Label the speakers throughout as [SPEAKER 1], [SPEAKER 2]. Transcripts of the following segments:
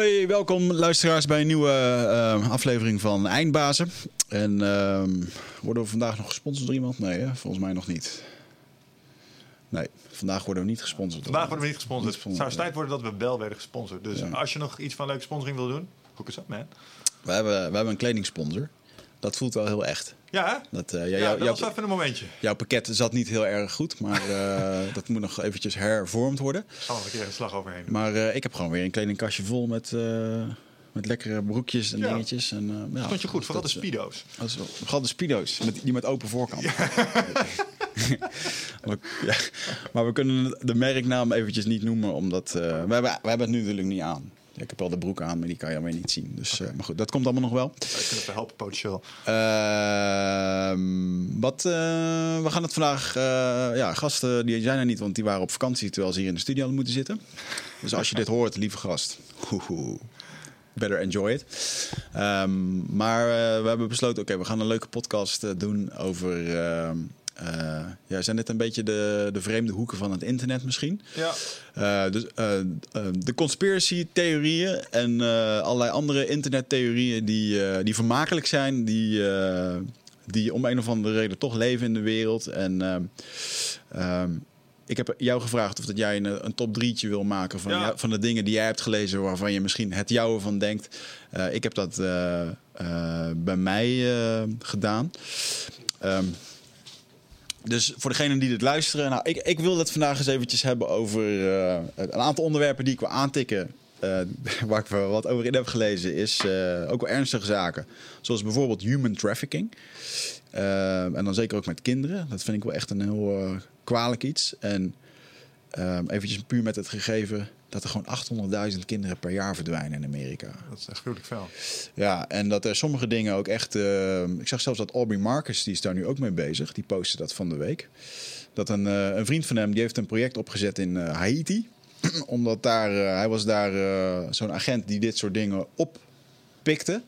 [SPEAKER 1] Hey, welkom luisteraars bij een nieuwe eh, aflevering van Eindbazen. En ehm, worden we vandaag nog gesponsord door iemand? Nee, hè? volgens mij nog niet. Nee, vandaag worden we niet gesponsord.
[SPEAKER 2] Vandaag worden we niet gesponsord.
[SPEAKER 1] Niet
[SPEAKER 2] Het zou tijd worden dat we wel werden gesponsord. Dus
[SPEAKER 1] Ja.
[SPEAKER 2] als je nog iets van leuke sponsoring wil doen, hoek eens op, man.
[SPEAKER 1] We hebben, we hebben een kledingsponsor. Dat voelt wel heel echt.
[SPEAKER 2] Ja?
[SPEAKER 1] Dat, eh, ja,
[SPEAKER 2] Ja, dat was even een momentje.
[SPEAKER 1] jouw pakket zat niet heel erg goed, maar eh, dat moet nog eventjes hervormd worden.
[SPEAKER 2] Er zal nog een keer een slag overheen. doen.
[SPEAKER 1] Maar eh, ik heb gewoon weer een kledingkastje vol met, met lekkere broekjes en
[SPEAKER 2] Ja.
[SPEAKER 1] dingetjes. En, ja,
[SPEAKER 2] Stond je goed, vooral de
[SPEAKER 1] dat
[SPEAKER 2] speedo's.
[SPEAKER 1] Dat Vooral de speedo's, met, die met open voorkant. maar, ja, maar we kunnen de merknaam eventjes niet noemen, omdat... we, hebben, we hebben het nu natuurlijk niet aan. Ja, ik heb wel de broek aan, maar die kan je alweer niet zien. Dus, eh, maar goed, dat komt allemaal nog wel.
[SPEAKER 2] Wij kunnen even helpen, potentieel.
[SPEAKER 1] Ehm, wat, eh, we gaan het vandaag... eh, ja, gasten die zijn er niet, want die waren op vakantie... terwijl ze hier in de studio hadden moeten zitten. Dus als je dit hoort, lieve gast... hoehoe, better enjoy it. Ehm, maar we hebben besloten, oké, we gaan een leuke podcast doen over... ehm, eh, ja, zijn dit een beetje de, de vreemde hoeken van het internet misschien?
[SPEAKER 2] Ja.
[SPEAKER 1] Eh, dus, eh, de conspiracy-theorieën en allerlei andere internettheorieën die, die vermakelijk zijn, die, die om een of andere reden toch leven in de wereld. En ehm, ik heb jou gevraagd of dat jij een, een top drietje wil maken van,
[SPEAKER 2] Ja.
[SPEAKER 1] jou- van de dingen die jij hebt gelezen waarvan je misschien het jouwe van denkt. Ik heb dat bij mij gedaan. Ehm, dus voor degenen die dit luisteren, nou, ik, ik wil het vandaag eens eventjes hebben over eh, een aantal onderwerpen die ik wil aantikken. eh, waar ik wat over in heb gelezen, is eh, ook wel ernstige zaken. Zoals bijvoorbeeld human trafficking. En dan zeker ook met kinderen. Dat vind ik wel echt een heel kwalijk iets. En ehm eventjes puur met het gegeven dat er gewoon 800.000 kinderen per jaar verdwijnen in Amerika.
[SPEAKER 2] Dat is echt gruwelijk fel.
[SPEAKER 1] Ja, en dat er sommige dingen ook echt. eh, ik zag zelfs dat Aubrey Marcus, die is daar nu ook mee bezig. Die postte dat van de week. Dat een, eh, een vriend van hem, die heeft een project opgezet in eh, Haiti. Omdat daar, hij was daar zo'n agent die dit soort dingen oppikte.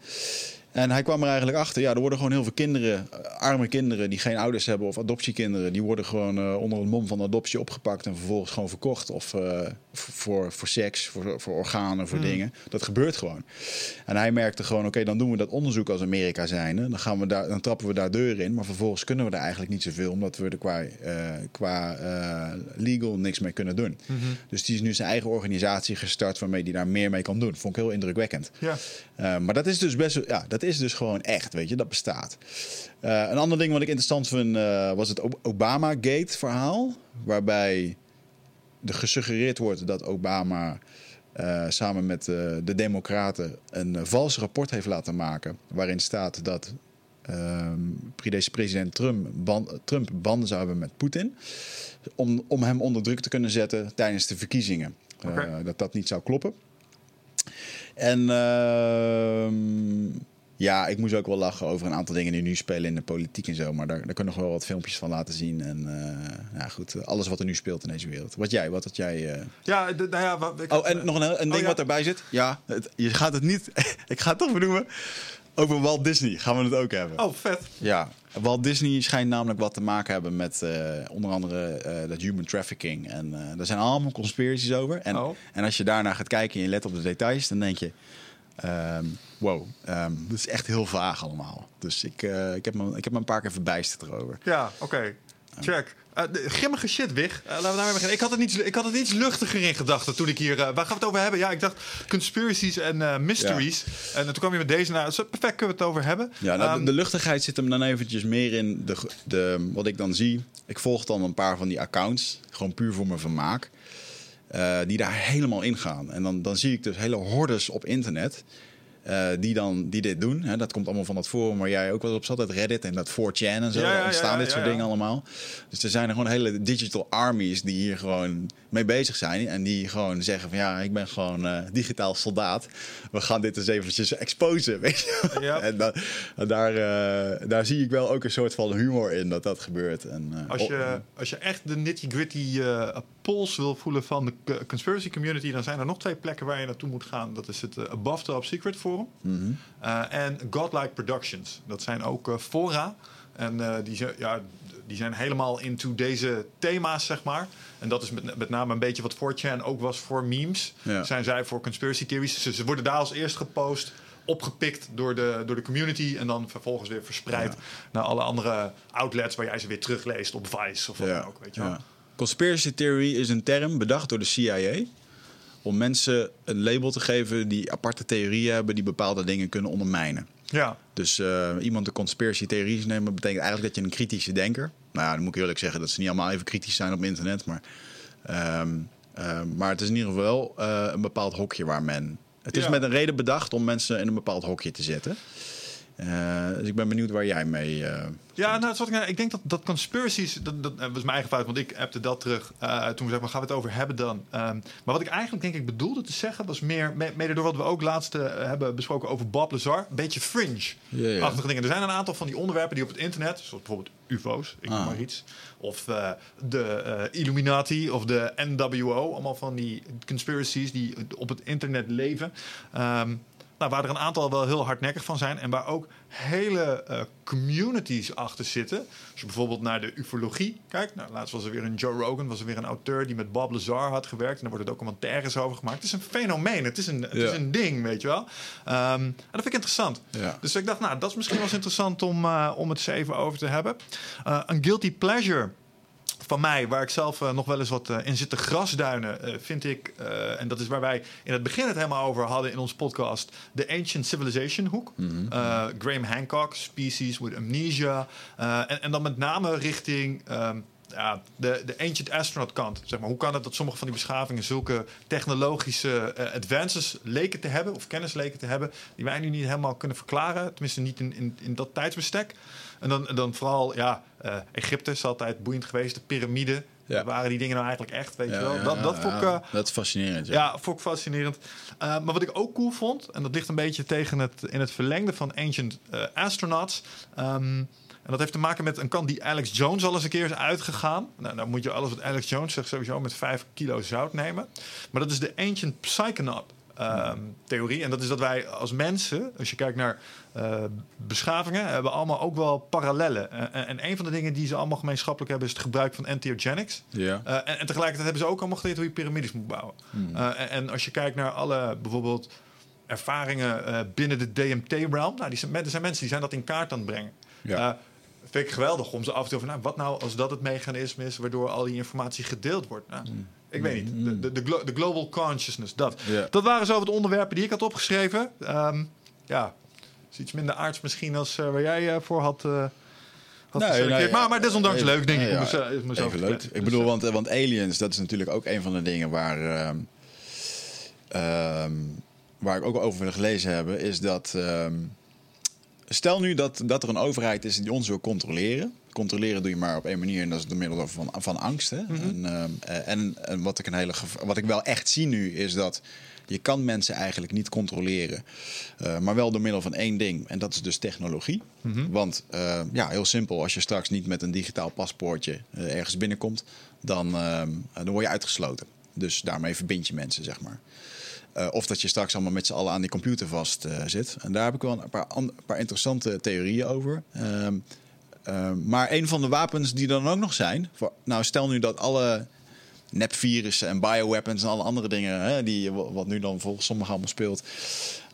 [SPEAKER 1] En hij kwam er eigenlijk achter, ja, er worden gewoon heel veel kinderen, eh, arme kinderen die geen ouders hebben of adoptiekinderen, die worden gewoon eh, onder het mom van adoptie opgepakt en vervolgens gewoon verkocht. Of eh, voor, voor seks, voor, voor organen, voor dingen. Dat gebeurt gewoon. En hij merkte gewoon, oké, dan doen we dat onderzoek als Amerika zijn. Dan, gaan we daar, dan trappen we daar deuren in, maar vervolgens kunnen we daar eigenlijk niet zoveel, omdat we er qua, qua legal niks mee kunnen doen. Dus die is nu zijn eigen organisatie gestart waarmee hij daar meer mee kan doen. Vond ik heel indrukwekkend.
[SPEAKER 2] Ja.
[SPEAKER 1] Maar dat is dus best wel- ja, dat is dus gewoon echt, weet je, dat bestaat. Uh, een ander ding wat ik interessant vind uh, was het Ob- Obama-gate-verhaal, waarbij er gesuggereerd wordt dat Obama uh, samen met de Democraten een vals rapport heeft laten maken, waarin staat dat um, deze president Trump, ban Trump banden zou hebben met Poetin, om, om hem onder druk te kunnen zetten tijdens de verkiezingen.
[SPEAKER 2] Okay.
[SPEAKER 1] dat dat niet zou kloppen. En uh, ja, ik moest ook wel lachen over een aantal dingen die nu spelen in de politiek en zo. Maar daar, daar kunnen we nog wel wat filmpjes van laten zien. En uh, ja, goed, alles wat er nu speelt in deze wereld. Wat jij, wat had jij. Uh...
[SPEAKER 2] Ja, de, nou ja, wat, ik,
[SPEAKER 1] oh, en nog een, een ding
[SPEAKER 2] oh, ja.
[SPEAKER 1] wat erbij zit. Ja, het, je gaat het niet. ik ga het toch benoemen. Over Walt Disney gaan we het ook hebben.
[SPEAKER 2] Oh, vet.
[SPEAKER 1] Ja, Walt Disney schijnt namelijk wat te maken hebben met uh, onder andere uh, dat human trafficking. En uh, daar zijn allemaal conspiraties over. En,
[SPEAKER 2] oh.
[SPEAKER 1] en als je daarna gaat kijken en je let op de details, dan denk je... Um, wow, um, dat is echt heel vaag allemaal. Dus ik, uh, ik, heb, me, ik heb me een paar keer verbijsterd erover.
[SPEAKER 2] Ja, oké. Okay. Check. Uh, de, grimmige shit, Wig. Uh, laten we daarmee beginnen. Ik had, het iets, ik had het iets luchtiger in gedachten toen ik hier... Uh, waar gaan we het over hebben? Ja, ik dacht conspiracies en mysteries. Ja. En toen kwam je met deze naar. Perfect kunnen we het over hebben.
[SPEAKER 1] Ja, nou, um, de, de, luchtigheid zit hem dan eventjes meer in de, de, wat ik dan zie. Ik volg dan een paar van die accounts. Gewoon puur voor mijn vermaak. Uh, die daar helemaal in gaan. En dan, dan zie ik dus hele hordes op internet. Uh, die, dan, die dit doen. Hè, dat komt allemaal van dat forum waar jij ook wel op zat. Het Reddit en dat 4chan en zo.
[SPEAKER 2] Ja,
[SPEAKER 1] ontstaan
[SPEAKER 2] ja,
[SPEAKER 1] dit soort dingen allemaal. Dus er zijn er gewoon hele digital armies die hier gewoon mee bezig zijn. En die gewoon zeggen van ja, ik ben gewoon uh, digitaal soldaat. We gaan dit eens eventjes exposen. Weet je? En, da en daar, uh, daar zie ik wel ook een soort van humor in dat dat gebeurt. En,
[SPEAKER 2] als, je, als je echt de nitty gritty pols wil voelen van de conspiracy community... dan zijn er nog twee plekken waar je naartoe moet gaan. Dat is het Above Top Secret Forum
[SPEAKER 1] mm -hmm.
[SPEAKER 2] en Godlike Productions. Dat zijn ook uh, fora. En die, ja, die zijn helemaal into deze thema's, zeg maar. En dat is met, met name een beetje wat 4chan ook was voor memes.
[SPEAKER 1] Ja.
[SPEAKER 2] Zijn zij voor conspiracy theories. Ze, ze worden daar als eerst gepost, opgepikt door de, door de community... en dan vervolgens weer verspreid naar alle andere outlets... waar jij ze weer terugleest op Vice of wat dan ook, weet je wel.
[SPEAKER 1] ja. Conspiracy theory is een term bedacht door de CIA om mensen een label te geven die aparte theorieën hebben die bepaalde dingen kunnen ondermijnen.
[SPEAKER 2] Ja.
[SPEAKER 1] Dus eh, iemand een conspiracy nemen betekent eigenlijk dat je een kritische denker. Nou ja, dan moet ik eerlijk zeggen dat ze niet allemaal even kritisch zijn op internet, maar, ehm, ehm, maar het is in ieder geval wel eh, een bepaald hokje waar men. Het is
[SPEAKER 2] Ja.
[SPEAKER 1] met een reden bedacht om mensen in een bepaald hokje te zetten. Eh, dus ik ben benieuwd waar jij mee. eh,
[SPEAKER 2] Ja, nou, ik, ik denk dat, dat conspiracies, dat, dat, dat was mijn eigen fout, want ik appte dat terug eh, toen we zeggen, gaan we het over hebben dan. Ehm, maar wat ik eigenlijk denk ik bedoelde te zeggen, was meer, me- mede door wat we ook laatst eh, hebben besproken over Bob Lazar, een beetje fringe-achtige dingen. Er zijn een aantal van die onderwerpen die op het internet, zoals bijvoorbeeld UFO's, ik noem
[SPEAKER 1] Ah.
[SPEAKER 2] maar iets, of eh, de eh, Illuminati of de NWO, allemaal van die conspiracies die op het internet leven. Ehm, nou, waar er een aantal wel heel hardnekkig van zijn en waar ook hele eh, communities achter zitten. Als je bijvoorbeeld naar de ufologie kijkt. Nou, laatst was er weer een Joe Rogan, was er weer een auteur die met Bob Lazar had gewerkt. En daar worden documentaires over gemaakt. Het is een fenomeen, het is een, het
[SPEAKER 1] Ja.
[SPEAKER 2] is een ding, weet je wel. Ehm, en dat vind ik interessant.
[SPEAKER 1] Ja.
[SPEAKER 2] Dus ik dacht, nou, dat is misschien wel eens interessant om, eh, om het eens even over te hebben. Eh, een guilty pleasure van mij, waar ik zelf eh, nog wel eens wat eh, in zit te grasduinen, eh, vind ik, en dat is waar wij in het begin het helemaal over hadden in onze podcast, de Ancient Civilization hoek. Eh, Graham Hancock, Species with Amnesia. En, en dan met name richting ehm, ja, de, de Ancient Astronaut kant. Zeg maar. Hoe kan het dat sommige van die beschavingen zulke technologische advances leken te hebben, of kennis leken te hebben, die wij nu niet helemaal kunnen verklaren, tenminste niet in, in, in dat tijdsbestek. En dan, en dan vooral, ja, eh, Egypte is altijd boeiend geweest, de piramide.
[SPEAKER 1] Ja.
[SPEAKER 2] Waren die dingen nou eigenlijk echt, weet
[SPEAKER 1] ja,
[SPEAKER 2] je wel?
[SPEAKER 1] ja,
[SPEAKER 2] dat, dat vond ik... eh,
[SPEAKER 1] dat is fascinerend. Ja.
[SPEAKER 2] vond ik fascinerend. Eh, maar wat ik ook cool vond, en dat ligt een beetje tegen het, in het verlengde van Ancient Astronauts. ehm, en dat heeft te maken met een kant die Alex Jones al eens een keer is uitgegaan. Nou, dan moet je alles wat Alex Jones zegt sowieso met 5 kilo zout nemen. Maar dat is de Ancient Psychonaut. Ehm, theorie. En dat is dat wij als mensen, als je kijkt naar eh, beschavingen, hebben allemaal ook wel parallellen. En, en een van de dingen die ze allemaal gemeenschappelijk hebben, is het gebruik van entheogenics.
[SPEAKER 1] Ja.
[SPEAKER 2] Eh, en, en tegelijkertijd hebben ze ook allemaal geleerd hoe je piramides moet bouwen. Eh, en, en als je kijkt naar alle bijvoorbeeld ervaringen binnen de DMT-realm, nou, die zijn, er zijn mensen die zijn dat in kaart aan het brengen.
[SPEAKER 1] Ja.
[SPEAKER 2] Vind ik geweldig om ze af en toe van, nou, wat nou als dat het mechanisme is waardoor al die informatie gedeeld wordt? Nou, Ik weet niet. De, de, de, glo- de global consciousness, dat. Dat waren zo wat onderwerpen die ik had opgeschreven. Ehm, ja, is iets minder aards misschien als eh, waar jij eh, voor had. had
[SPEAKER 1] Nee,
[SPEAKER 2] maar, maar desondanks
[SPEAKER 1] even-
[SPEAKER 2] leuk, denk ik.
[SPEAKER 1] ja,
[SPEAKER 2] mezelf-
[SPEAKER 1] Even leuk. Ik
[SPEAKER 2] Dus,
[SPEAKER 1] bedoel, want, want Aliens, dat is natuurlijk ook een van de dingen waar, ehm, ehm, waar ik ook over wil gelezen heb, is dat. stel nu dat, dat er een overheid is die ons wil controleren. Controleren doe je maar op één manier en dat is door middel van, van angst. Hè?
[SPEAKER 2] Mhm.
[SPEAKER 1] en, eh, en, en wat ik een hele wat ik wel echt zie nu is dat je kan mensen eigenlijk niet controleren, eh, maar wel door middel van één ding en dat is dus technologie.
[SPEAKER 2] Mhm.
[SPEAKER 1] Want eh, ja, heel simpel, als je straks niet met een digitaal paspoortje ergens binnenkomt, dan, dan word je uitgesloten. Dus daarmee verbind je mensen, zeg maar. Of dat je straks allemaal met z'n allen aan die computer vast zit. En daar heb ik wel een paar, paar interessante theorieën over. Ehm, maar een van de wapens die dan ook nog zijn. Voor, nou, stel nu dat alle nepvirussen en bioweapons en alle andere dingen. Hè, die, wat nu dan volgens sommigen allemaal speelt.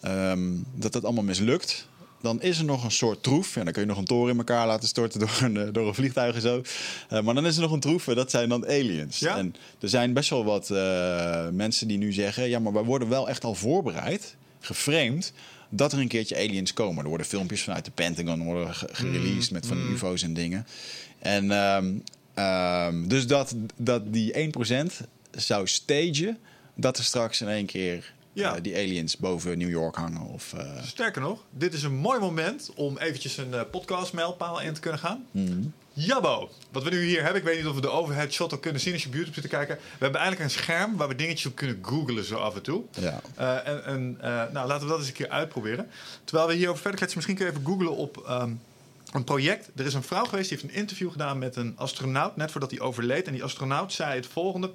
[SPEAKER 1] ehm, dat dat allemaal mislukt. Dan is er nog een soort troef. En dan kun je nog een toren in elkaar laten storten door een, eh, door een vliegtuig en zo. Eh, maar dan is er nog een troef. en Dat zijn dan aliens.
[SPEAKER 2] Ja?
[SPEAKER 1] En er zijn best wel wat eh, mensen die nu zeggen: ja, maar wij worden wel echt al voorbereid, geframed. Dat er een keertje aliens komen. Er worden filmpjes vanuit de Pentagon worden ge- gereleased met van die UFO's en dingen. En ehm, ehm, dus dat, dat die 1% zou stagen dat er straks in één keer
[SPEAKER 2] Ja.
[SPEAKER 1] eh, die aliens boven New York hangen. Of, eh,
[SPEAKER 2] Sterker nog, dit is een mooi moment om eventjes een eh, podcast-mijlpaal in te kunnen gaan.
[SPEAKER 1] Mhm.
[SPEAKER 2] Jabbo, wat we nu hier hebben, ik weet niet of we de overhead shot ook kunnen zien als je op YouTube zit te kijken. We hebben eigenlijk een scherm waar we dingetjes op kunnen googlen zo af en toe.
[SPEAKER 1] ja.
[SPEAKER 2] Eh, en en eh, nou, laten we dat eens een keer uitproberen. Terwijl we hierover verder kletsen, misschien kun je even googlen op ehm, een project. Er is een vrouw geweest die heeft een interview gedaan met een astronaut, net voordat hij overleed. En die astronaut zei het volgende.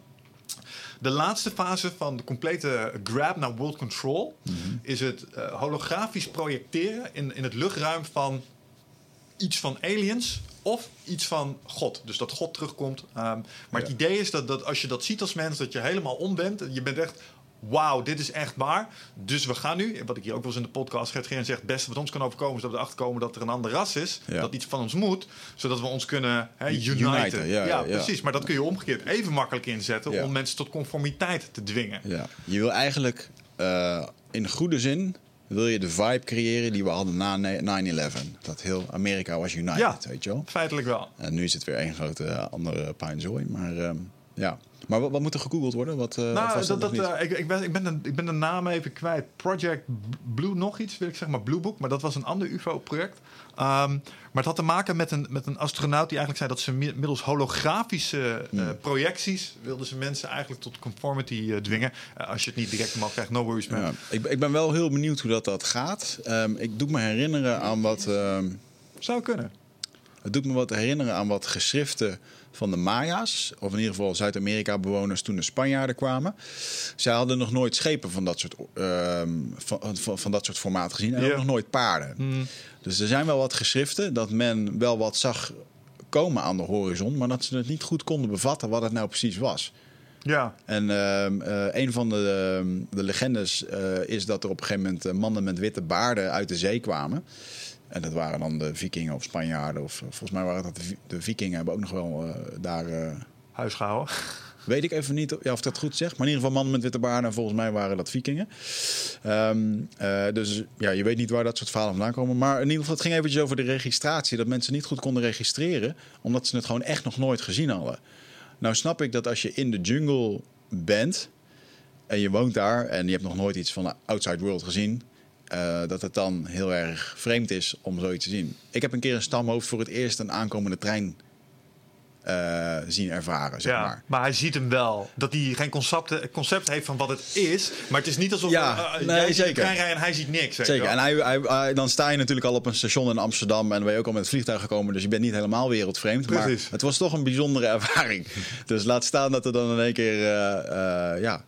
[SPEAKER 2] De laatste fase van de complete grab naar world control is het eh, holografisch projecteren in, in het luchtruim van iets van aliens of iets van God. Dus dat God terugkomt. Ehm, maar het idee is dat, dat als je dat ziet als mens, dat je helemaal om bent. Je bent echt, wauw, dit is echt waar. Dus we gaan nu, wat ik hier ook wel eens in de podcast Gert Geern zegt, het beste wat ons kan overkomen is dat we erachter komen dat er een ander ras is.
[SPEAKER 1] Ja.
[SPEAKER 2] Dat iets van ons moet, zodat we ons kunnen hè, uniten.
[SPEAKER 1] Uniten, ja, ja.
[SPEAKER 2] precies. Maar dat kun je omgekeerd even makkelijk inzetten om mensen tot conformiteit te dwingen.
[SPEAKER 1] Ja. Je wil eigenlijk eh, in goede zin wil je de vibe creëren die we hadden na 9-11. Dat heel Amerika was united,
[SPEAKER 2] Ja.
[SPEAKER 1] weet je wel.
[SPEAKER 2] Feitelijk wel.
[SPEAKER 1] En nu is het weer één grote eh, andere puinzooi. Maar ehm, ja. Maar wat, wat moet er gegoogeld worden? Wat, eh,
[SPEAKER 2] Nou, dat, dat, eh, ik, ik, ben, ik, ben de, ik ben de naam even kwijt. Project Blue, nog iets, wil ik zeggen, maar Blue Book. Maar dat was een ander UFO-project. Ehm, maar het had te maken met een, met een astronaut die eigenlijk zei dat ze mi- middels holografische eh,
[SPEAKER 1] Hmm.
[SPEAKER 2] projecties wilden ze mensen eigenlijk tot conformity dwingen. Als je het niet direct mag krijgt, no worries man.
[SPEAKER 1] Ja, ik, ik ben wel heel benieuwd hoe dat, dat gaat. Ehm, ik doe me herinneren aan wat. ehm,
[SPEAKER 2] Zou kunnen.
[SPEAKER 1] het doet me wat herinneren aan wat geschriften van de Maya's. Of in ieder geval Zuid-Amerika-bewoners toen de Spanjaarden kwamen. Zij hadden nog nooit schepen van dat soort, ehm, van, van, van dat soort formaat gezien. En ook nog nooit paarden.
[SPEAKER 2] Hmm.
[SPEAKER 1] Dus er zijn wel wat geschriften dat men wel wat zag komen aan de horizon. Maar dat ze het niet goed konden bevatten wat het nou precies was.
[SPEAKER 2] Ja,
[SPEAKER 1] En ehm, eh, een van de, ehm, de legendes eh, is dat er op een gegeven moment eh, mannen met witte baarden uit de zee kwamen. En dat waren dan de vikingen of Spanjaarden. Of, eh, volgens mij waren dat de, vi- de vikingen hebben ook nog wel eh, daar... eh,
[SPEAKER 2] huisgehouden.
[SPEAKER 1] weet ik even niet ja, of dat goed zeg. Maar in ieder geval mannen met witte baarden. En volgens mij waren dat vikingen. Ehm, eh, dus ja, je weet niet waar dat soort verhalen vandaan komen. Maar in ieder geval, het ging eventjes over de registratie. Dat mensen niet goed konden registreren. Omdat ze het gewoon echt nog nooit gezien hadden. Nou snap ik dat als je in de jungle bent... en je woont daar en je hebt nog nooit iets van de outside world gezien... eh, dat het dan heel erg vreemd is om zoiets te zien. Ik heb een keer een stamhoofd voor het eerst een aankomende trein eh, zien ervaren, zeg
[SPEAKER 2] ja,
[SPEAKER 1] maar.
[SPEAKER 2] maar. hij ziet hem wel. Dat hij geen concept, concept heeft van wat het is. Maar het is niet alsof
[SPEAKER 1] Ja,
[SPEAKER 2] eh,
[SPEAKER 1] nee,
[SPEAKER 2] jij ziet
[SPEAKER 1] zeker.
[SPEAKER 2] trein rijden en hij ziet niks.
[SPEAKER 1] Zeker.
[SPEAKER 2] wel.
[SPEAKER 1] En hij, hij, hij- dan sta je natuurlijk al op een station in Amsterdam en dan ben je ook al met het vliegtuig gekomen, dus je bent niet helemaal wereldvreemd.
[SPEAKER 2] Precies.
[SPEAKER 1] Maar het was toch een bijzondere ervaring. dus laat staan dat er dan in één keer, ja.